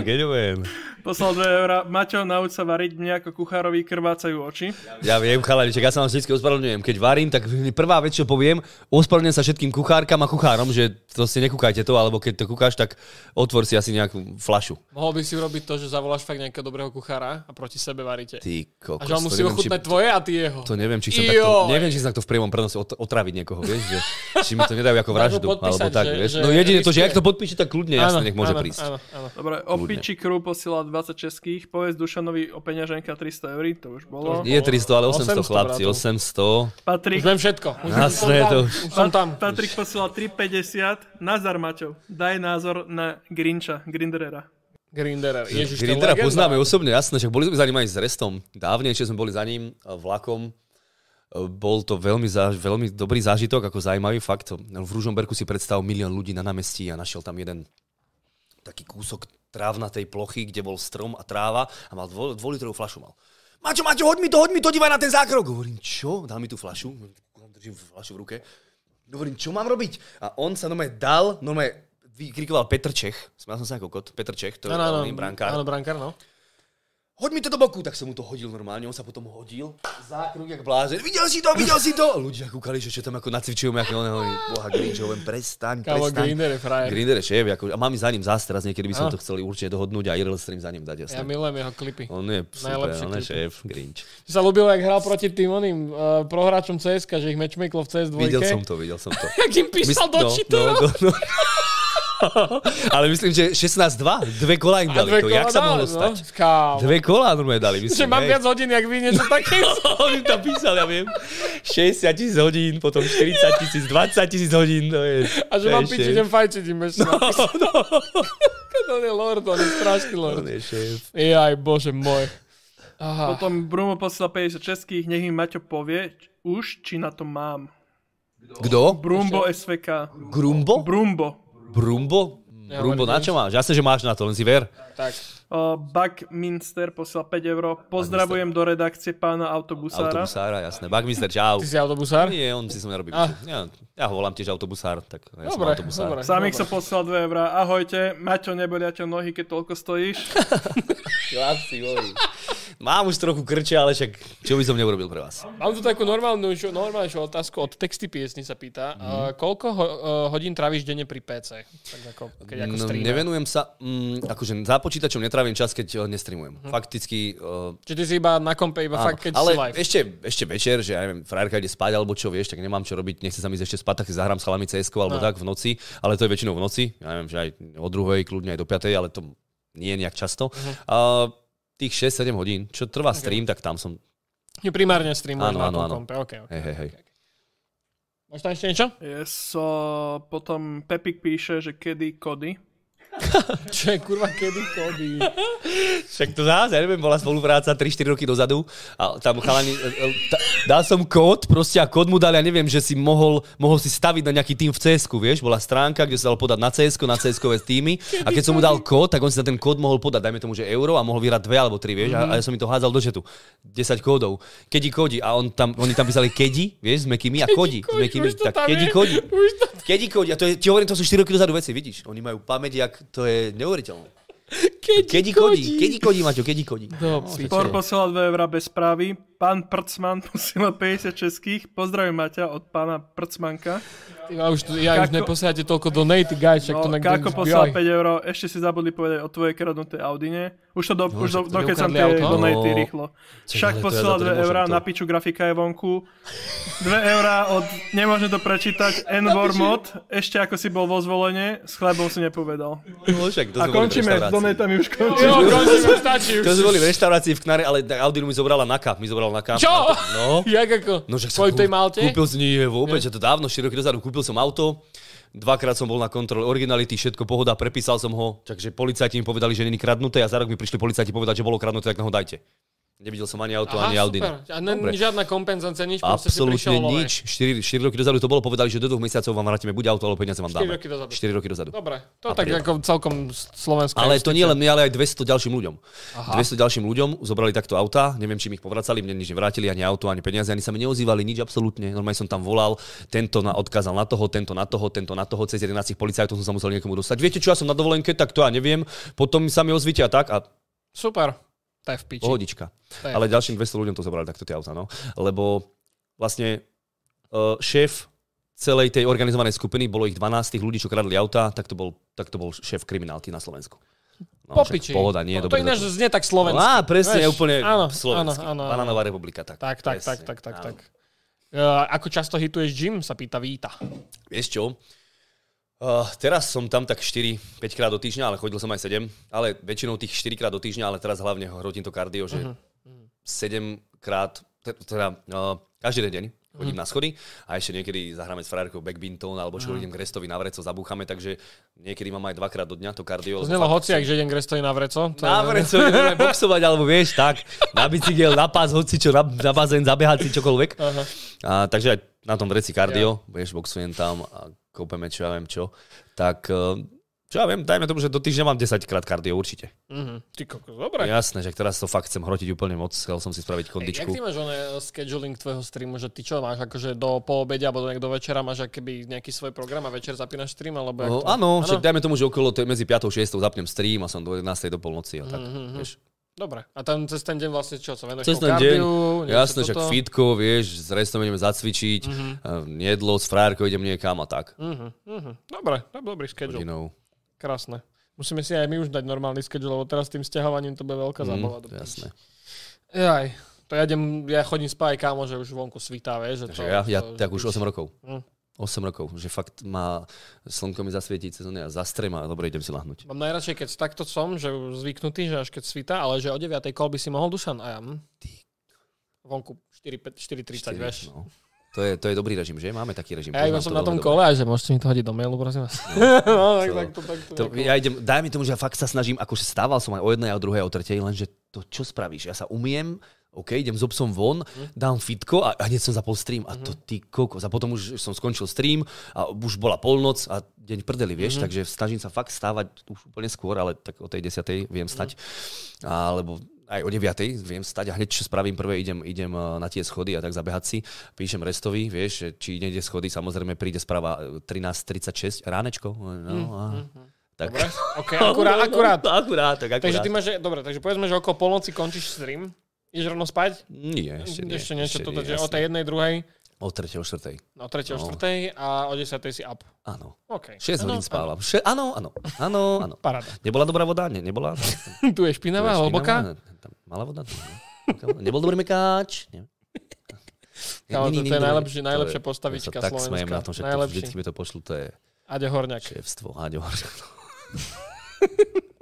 Speaker 1: Genioman.
Speaker 3: Poslal 2 eurá. Maťo, nauč sa variť, mne ako kuchárovi krvácajú oči.
Speaker 2: Ja viem, chalaniček, ja sa vám vždy ospravedlňujem. Keď varím, tak prvá vec, čo poviem, ospravedlňujem sa všetkým kuchárkam a kuchárom, že to si nekúkajte to, alebo keď to kúkaš, tak otvor si asi nejakú flašu.
Speaker 1: Mohol by si urobiť to, že zavoláš fakt nejakého dobrého kuchára a proti sebe varíte.
Speaker 2: Ty kokos,
Speaker 1: A že on
Speaker 2: to
Speaker 1: musí ochutnať tvoje a ty jeho.
Speaker 2: To neviem, či chcem
Speaker 1: Joj.
Speaker 2: takto, neviem, či som takto v priamom prenose ot- otraviť niekoho, vieš, že, či mi to nedajú ako vraždu, alebo tak,
Speaker 1: že-
Speaker 2: vieš.
Speaker 1: že
Speaker 2: No jedine to, že ak to podpíše, tak kľudne, jasne, nech môže
Speaker 1: áno,
Speaker 2: prísť.
Speaker 1: Áno, áno.
Speaker 3: Dobre, Opiči Crew posiela 20 českých, povedz Dušanovi o peňaženka 300 eur, to už bolo.
Speaker 2: Nie 300, ale 800,
Speaker 1: 800,
Speaker 2: chlapci,
Speaker 1: bratov.
Speaker 2: 800.
Speaker 3: Patrik,
Speaker 1: Už viem všetko. Už
Speaker 2: Jasné,
Speaker 1: som tam.
Speaker 2: to-
Speaker 1: Už som tam.
Speaker 3: Patrik posiela 350. Nazar Maťo, daj názor na Grincha, Grinderera.
Speaker 1: Grinderer. Ježiš,
Speaker 2: Grindera poznáme osobne, jasné, však boli sme za ním aj s Restom. Dávnejšie sme boli za ním e, vlakom. E, Bol to veľmi, zá, veľmi dobrý zážitok, ako zaujímavý fakt. V Ružomberku si predstav milión ľudí na námestí a našiel tam jeden taký kúsok trávnatej plochy, kde bol strom a tráva a mal dvo, dvolitrovú flašu mal. Maťo, Maťo, hoď mi to, hoď mi to, divaj na ten zákrok. Hovorím, čo? Dal mi tú flašu, držím flašu v ruke. Hovorím, čo mám robiť? A on sa normálne dal, normálne vykrikoval Petr Čech. Smial som sa ako kot. Petr Čech, to je
Speaker 1: Áno, áno,
Speaker 2: hlavný brankár.
Speaker 1: áno, brankár, no.
Speaker 2: Hoď mi to do boku, tak som mu to hodil normálne, on sa potom hodil, zákrok jak blázen, videl si to, videl si to! A ľudia kúkali, že čo tam ako nacvičujú, ako on hovorí, boha Grinch, hovorím, prestaň,
Speaker 1: Kámo,
Speaker 2: prestaň.
Speaker 1: Grinder je frajer.
Speaker 2: Grinder je šéf, ako, a mám za ním zás, teraz niekedy by sme to chceli určite dohodnúť a Irl stream za ním dať,
Speaker 1: Ja
Speaker 2: jasné.
Speaker 1: milujem jeho klipy.
Speaker 2: On je super,
Speaker 1: Najlepší
Speaker 2: on je šéf, Grinch.
Speaker 1: Si sa ľúbil, jak hral proti tým oným uh, prohráčom CSK, že ich matchmaklo v CS2.
Speaker 2: Videl som to, videl som to.
Speaker 1: Jak im písal do
Speaker 2: Mys-
Speaker 1: čitu.
Speaker 2: no, no, no. Ale myslím, že 16-2, dve kola im dali. To, jak sa mohlo
Speaker 1: no.
Speaker 2: stať?
Speaker 1: Kámo.
Speaker 2: Dve kola normálne dali, myslím.
Speaker 1: Že mám
Speaker 2: hej.
Speaker 1: viac hodín, jak vy, niečo také.
Speaker 2: On im tam písal, ja viem. 60 tisíc hodín, potom 40 tisíc, 20 tisíc hodín. To je,
Speaker 1: A že mám
Speaker 2: to je
Speaker 1: piči, idem fajčiť im ešte. No, on je lord, on je strašný lord.
Speaker 2: On je šéf.
Speaker 1: Jaj, bože môj. Aha.
Speaker 3: Potom Bruno posiela 50 českých, nech mi Maťo povie, už, či na to mám.
Speaker 2: Kto?
Speaker 3: Brumbo SVK.
Speaker 2: Grumbo?
Speaker 3: Brumbo.
Speaker 2: Brumbo?
Speaker 1: Ja
Speaker 2: Brumbo, na čo máš? Jasne, že máš na to, len si ver.
Speaker 1: Tak.
Speaker 3: Uh, Buck Minster posiela 5 eur. Pozdravujem do redakcie pána autobusára.
Speaker 2: Autobusára, jasné. Buckminster, čau.
Speaker 1: Ty si autobusár?
Speaker 2: Nie, on si som nerobí.
Speaker 1: Ah.
Speaker 2: Ja, ja ho volám tiež autobusár, tak ja som
Speaker 1: Dobre,
Speaker 2: autobusár.
Speaker 1: dobre.
Speaker 3: Samik sa posiela 2 eurá. Ahojte, Maťo, nebolia ťa nohy, keď toľko stojíš.
Speaker 2: Chlapci, oj. Mám už trochu krče, ale však čo by som neurobil pre vás?
Speaker 1: Mám tu takú normálnejšiu, normálnejšiu otázku od texty piesni sa pýta.
Speaker 2: Mhm.
Speaker 1: Uh, koľko ho, uh, hodín tráviš denne pri PC? Tak ako, keď ako
Speaker 2: No,
Speaker 1: streamer.
Speaker 2: nevenujem sa, mm, akože za počítačom netrávim čas, keď uh, nestreamujem.
Speaker 1: Mhm.
Speaker 2: Fakticky uh,
Speaker 1: Čiže ty si iba na kompe, iba
Speaker 2: Áno,
Speaker 1: fakt, keď
Speaker 2: ale
Speaker 1: si live.
Speaker 2: ešte, ešte večer, že ja neviem, frajerka ide spať alebo čo vieš, tak nemám čo robiť, nechce sa mi ešte spať, tak si zahrám s chalami cs alebo
Speaker 1: No.
Speaker 2: tak v noci, ale to je väčšinou v noci, ja neviem, že aj o druhej, kľudne aj do piatej, ale to nie nejak často.
Speaker 1: Mhm.
Speaker 2: A tých 6-7 hodín, čo trvá stream, tak tam som,
Speaker 1: Nie, primárne streamuješ
Speaker 2: Áno,
Speaker 1: na
Speaker 2: áno,
Speaker 1: tom
Speaker 2: áno.
Speaker 1: kompe. Okay, okay.
Speaker 2: hej, hej, hej.
Speaker 1: Máš tam ešte niečo?
Speaker 3: Yes, so, potom Pepik píše, že kedy kody.
Speaker 1: Čo je kurva kedy kody?
Speaker 2: Však to zás, ja neviem, bola spolupráca 3-4 roky dozadu a tam chalani, e, e, ta, dal som kód, proste a kód mu dal, ja neviem, že si mohol, mohol si staviť na nejaký tým v cs vieš, bola stránka, kde sa dal podať na cs na cs týmy. A keď som mu dal kód, tak on si na ten kód mohol podať, dajme tomu, že euro a mohol vyhrať dve alebo tri, vieš, a, a ja som mi to hádzal do četu. 10 kódov. Kedi kodi. A on tam, oni tam písali kedi, vieš, s mekými a kodi, s mekými, tak kedi kodi. Kedi kodi, a to je, ti hovorím, to sú 4 roky dozadu veci, vidíš, oni majú pamäť, jak to je neuveriteľné.
Speaker 1: Kedi,
Speaker 2: Kedi kodi, kedi kodi, Maťo, kedi kodi.
Speaker 1: Do piče.
Speaker 3: Por posiela 2 eurá bez správy. Pán Prcman posiela 50 českých. Pozdravím Maťa od pána Prcmanka.
Speaker 1: Ja už, ja už
Speaker 3: Kako-
Speaker 1: neposielate toľko donaty, guys, však to
Speaker 3: No,
Speaker 1: niekto
Speaker 3: Kako posiela 5 eur. Ešte si zabudli povedať o tvojej kradnutej Audine. Už to, do, už do,
Speaker 1: to
Speaker 3: dokecam
Speaker 1: ukradli
Speaker 3: tie
Speaker 1: auto?
Speaker 3: donaty
Speaker 2: No.
Speaker 3: rýchlo. Však
Speaker 2: to
Speaker 3: posiela
Speaker 2: za to
Speaker 3: 2
Speaker 2: nemôžem
Speaker 3: eurá,
Speaker 2: to.
Speaker 3: na piču grafika je vonku. 2 eurá od, nemôžem to prečítať, Envor mod. Ešte ako si bol vo zvolenie, s chlebom si nepovedal.
Speaker 2: No, však to
Speaker 3: A končíme, s donatami už končíme.
Speaker 1: Jo, končíme, stačí už.
Speaker 2: To sme boli v reštaurácii v Knare, ale Audinu mi zobrala na kap. Mi zobrala na kap.
Speaker 1: Čo?
Speaker 2: No.
Speaker 1: Jak ako?
Speaker 2: No, že
Speaker 1: Kvôli tej Malte?
Speaker 2: Kúpil som, nie, vôbec, že to dávno, 4 roky dozadu, kúpil som auto, dvakrát som bol na kontrole originality, všetko pohoda, prepísal som ho, takže policajti mi povedali, že není kradnuté a za rok mi prišli policajti povedať, že bolo kradnuté, tak ho dajte. Nevidel som ani auto,
Speaker 1: Aha,
Speaker 2: ani Audi.
Speaker 1: super. A ne,
Speaker 2: Dobre.
Speaker 1: žiadna kompenzácia, nič,
Speaker 2: Absolútne nič. 4, 4 roky dozadu to bolo, povedali, že do dvoch mesiacov vám vrátime buď auto, alebo peniaze vám
Speaker 1: 4
Speaker 2: dáme.
Speaker 1: roky dozadu.
Speaker 2: 4 roky dozadu.
Speaker 1: Dobre, to tak
Speaker 2: Apríl.
Speaker 1: ako celkom slovenská
Speaker 2: Ale to
Speaker 1: justícia.
Speaker 2: nie len mne, ale aj 200 ďalším ľuďom. Aha. 200 ďalším ľuďom zobrali takto auta, neviem, či mi ich povracali, mne nič nevrátili, ani auto, ani peniaze, ani sa mi neozývali, nič absolútne. Normálne som tam volal, tento na, odkázal na toho, tento na toho, tento na toho, cez 11 policajtov som sa musel niekomu dostať. Viete čo, ja som na dovolenke, tak to ja neviem, potom sa mi ozvíte a tak a
Speaker 1: Super. To je v piči.
Speaker 2: Pohodička.
Speaker 1: To je-
Speaker 2: Ale ďalším 200 ľuďom to zobrali takto tie auta, no. Lebo vlastne uh, šéf celej tej organizovanej skupiny, bolo ich 12 tých ľudí, čo kradli auta, tak to bol, tak to bol šéf kriminálky na Slovensku. No,
Speaker 1: Popiči.
Speaker 2: Pohoda, nie,
Speaker 1: to
Speaker 2: dobre.
Speaker 1: ináč znie tak slovensky.
Speaker 2: Á, presne,
Speaker 1: Vieš,
Speaker 2: úplne
Speaker 1: áno,
Speaker 2: slovenský.
Speaker 1: áno, áno.
Speaker 2: Bananová republika, tak.
Speaker 1: Tak, tak, tak,
Speaker 2: presne,
Speaker 1: tak, tak,
Speaker 2: áno.
Speaker 1: tak. Uh, ako často hituješ gym, sa pýta Víta.
Speaker 2: Vieš čo? Uh, teraz som tam tak 4-5 krát do týždňa, ale chodil som aj 7. Ale väčšinou tých 4 krát do týždňa, ale teraz hlavne hrotím to kardio, že
Speaker 1: Mhm.
Speaker 2: 7 krát, te- teda uh, každý deň chodím na schody a ešte niekedy zahráme s frárkou backbinton alebo čo idem k restovi na vreco, zabúchame, takže niekedy mám aj dvakrát do dňa to kardio.
Speaker 1: To znelo hociak, že idem grestovi na vreco. To
Speaker 2: na
Speaker 1: je-
Speaker 2: vreco ideme boxovať, alebo vieš, tak, na bicykel, na pás, hoci čo, na, na bazén, zabehať si čokoľvek.
Speaker 1: Aha.
Speaker 2: A, takže aj na tom vreci kardio, vieš, boxujem tam a koupeme čo ja viem čo. Tak, eh, čo ja viem, dajme tomu, že do týždňa mám 10 krát kardio určite.
Speaker 1: Mhm. Ty kokos, dobre.
Speaker 2: Jasné, že teraz to fakt chcem hrotiť úplne moc, chcel som si spraviť
Speaker 1: Ej, jak
Speaker 2: kondičku.
Speaker 1: ty máš oné scheduling tvojho streamu, že ty čo máš, akože do poobedia alebo nejak do večera máš keby nejaký svoj program a večer zapínaš stream, alebo
Speaker 2: No,
Speaker 1: to?
Speaker 2: áno, však dajme tomu, že okolo tej- medzi 5 a 6 zapnem stream a som do 11 do polnoci a tak.
Speaker 1: Mhm,
Speaker 2: Vieš.
Speaker 1: Dobre. A tam cez ten deň vlastne čo, sa venuješ
Speaker 2: Cez ten deň, jasné,
Speaker 1: toto?
Speaker 2: fitko, vieš, s restom ideme zacvičiť,
Speaker 1: Mhm.
Speaker 2: mm-hmm. jedlo, s frárkou idem niekam a tak.
Speaker 1: Mhm, mhm. Dobre, dobrý schedule.
Speaker 2: Hodinou.
Speaker 1: Krásne. Musíme si aj my už dať normálny schedule, lebo teraz tým stiahovaním to bude veľká zábava.
Speaker 2: Mm, jasné.
Speaker 1: Jaj, to ja, idem, ja chodím spať, kámo, že už vonku svitá, vieš. Že to,
Speaker 2: ja
Speaker 1: to,
Speaker 2: tak už 8 rokov.
Speaker 1: Mm.
Speaker 2: 8 rokov, že fakt má slnko mi zasvietí cez a zastrem a dobre, idem si lahnúť.
Speaker 1: Mám najradšej, keď takto som, že zvyknutý, že až keď svita, ale že o 9. kol by si mohol Dušan a ja. Hm? Vonku 4.30, vieš.
Speaker 2: No. To je, to je dobrý režim, že? Máme taký režim.
Speaker 1: Ja iba som
Speaker 2: to
Speaker 1: na tom kole a že môžete mi to hodiť do mailu, prosím vás. No, tak,
Speaker 2: to-
Speaker 1: tak, to, tak, to,
Speaker 2: To, ja idem, daj mi tomu, že ja fakt sa snažím, akože stával som aj o jednej a o druhej a o tretej, lenže to čo spravíš? Ja sa umiem, OK, idem s obsom von,
Speaker 1: Mhm.
Speaker 2: dám fitko a, hneď som zapol stream. A to ty kokos. A potom už som skončil stream a už bola polnoc a deň prdeli,
Speaker 1: Mhm.
Speaker 2: vieš, takže snažím sa fakt stávať už úplne skôr, ale tak o tej desiatej viem stať.
Speaker 1: Mhm.
Speaker 2: Alebo aj o 9. viem stať a hneď čo spravím prvé, idem, idem eh, na tie schody a tak zabehať si. Píšem restovi, vieš, či nejde schody, samozrejme príde správa eh, 13.36, ránečko. No, a, tak.
Speaker 1: Dobre, ok, akurát, akurát.
Speaker 2: akurát, tak akurát.
Speaker 1: Takže ty máš, dobre, takže povedzme, že okolo polnoci končíš stream, ideš rovno spať?
Speaker 2: Nie, ešte nie.
Speaker 1: ešte niečo, toto,
Speaker 2: nie,
Speaker 1: že o tej jednej, druhej,
Speaker 2: O tretej, o štvrtej.
Speaker 1: o tretej, o
Speaker 2: No.
Speaker 1: štvrtej a o desiatej si up.
Speaker 2: Áno.
Speaker 1: OK.
Speaker 2: 6
Speaker 1: Áno,
Speaker 2: hodín spávam. Še- áno, áno, áno, áno.
Speaker 1: Paráda.
Speaker 2: Nebola dobrá voda? Nie, nebola.
Speaker 1: tu je špinavá, hlboká.
Speaker 2: Tam Malá voda? No. Nebol dobrý mekáč? Nie.
Speaker 1: Kámo, to- je najlepšie- najlepšia postavička
Speaker 2: tak
Speaker 1: Slovenska.
Speaker 2: smejem na tom, že
Speaker 1: Najlepší.
Speaker 2: vždycky mi to pošlu, to je
Speaker 1: Aďo Horňák.
Speaker 2: šéfstvo. Áďo Horňák.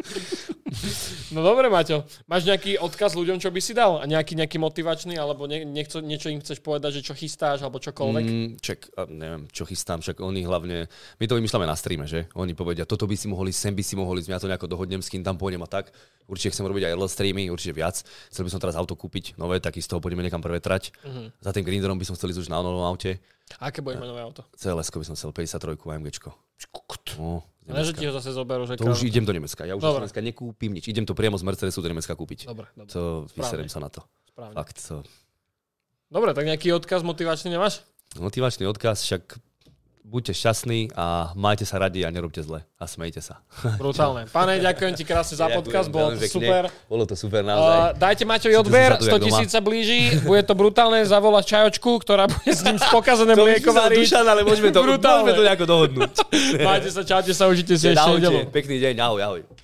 Speaker 1: No dobre, Maťo. Máš nejaký odkaz ľuďom, čo by si dal? A nejaký, nejaký motivačný, alebo nie, niečo, niečo im chceš povedať, že čo chystáš, alebo čokoľvek?
Speaker 2: Mm, čak, a neviem, čo chystám, však oni hlavne, my to vymýšľame na streame, že? Oni povedia, toto by si mohli, sem by si mohli, ja to nejako dohodnem, s kým tam pôjdem a tak. Určite chcem robiť aj LL streamy, určite viac. Chcel by som teraz auto kúpiť, nové, tak z toho pôjdeme niekam prevetrať.
Speaker 1: Mhm.
Speaker 2: Za tým Grinderom by som chcel ísť už na novom aute.
Speaker 1: A aké bude mať nové auto?
Speaker 2: CLS by som chcel, 53 AMGčko. No, z
Speaker 1: Ne, že
Speaker 2: Nemecka.
Speaker 1: ti ho zase zoberú, že
Speaker 2: To už idem do Nemecka. Ja už
Speaker 1: Dobre.
Speaker 2: do Nemecka nekúpim nič. Idem to priamo z Mercedesu do Nemecka kúpiť.
Speaker 1: Dobre, dobre.
Speaker 2: To vyserem sa na to.
Speaker 1: Správne.
Speaker 2: Fakt, to.
Speaker 1: Dobre, tak nejaký odkaz motivačný nemáš?
Speaker 2: Motivačný odkaz, však buďte šťastní a majte sa radi a nerobte zle. A smejte sa.
Speaker 1: Brutálne. Pane, ďakujem ti krásne za podcast, bolo to super.
Speaker 2: Bolo to super
Speaker 1: Uh,
Speaker 2: naozaj.
Speaker 1: dajte Maťovi odber,
Speaker 2: sa tu jak
Speaker 1: 100 tisíc sa blíži, bude to brutálne, zavolať čajočku, ktorá bude s ním pokazené mlieko variť.
Speaker 2: Dušan, ale môžeme to, môžeme to nejako dohodnúť.
Speaker 1: Majte sa, čaute sa, užite si ešte nedelu.
Speaker 2: pekný deň, ahoj, ahoj.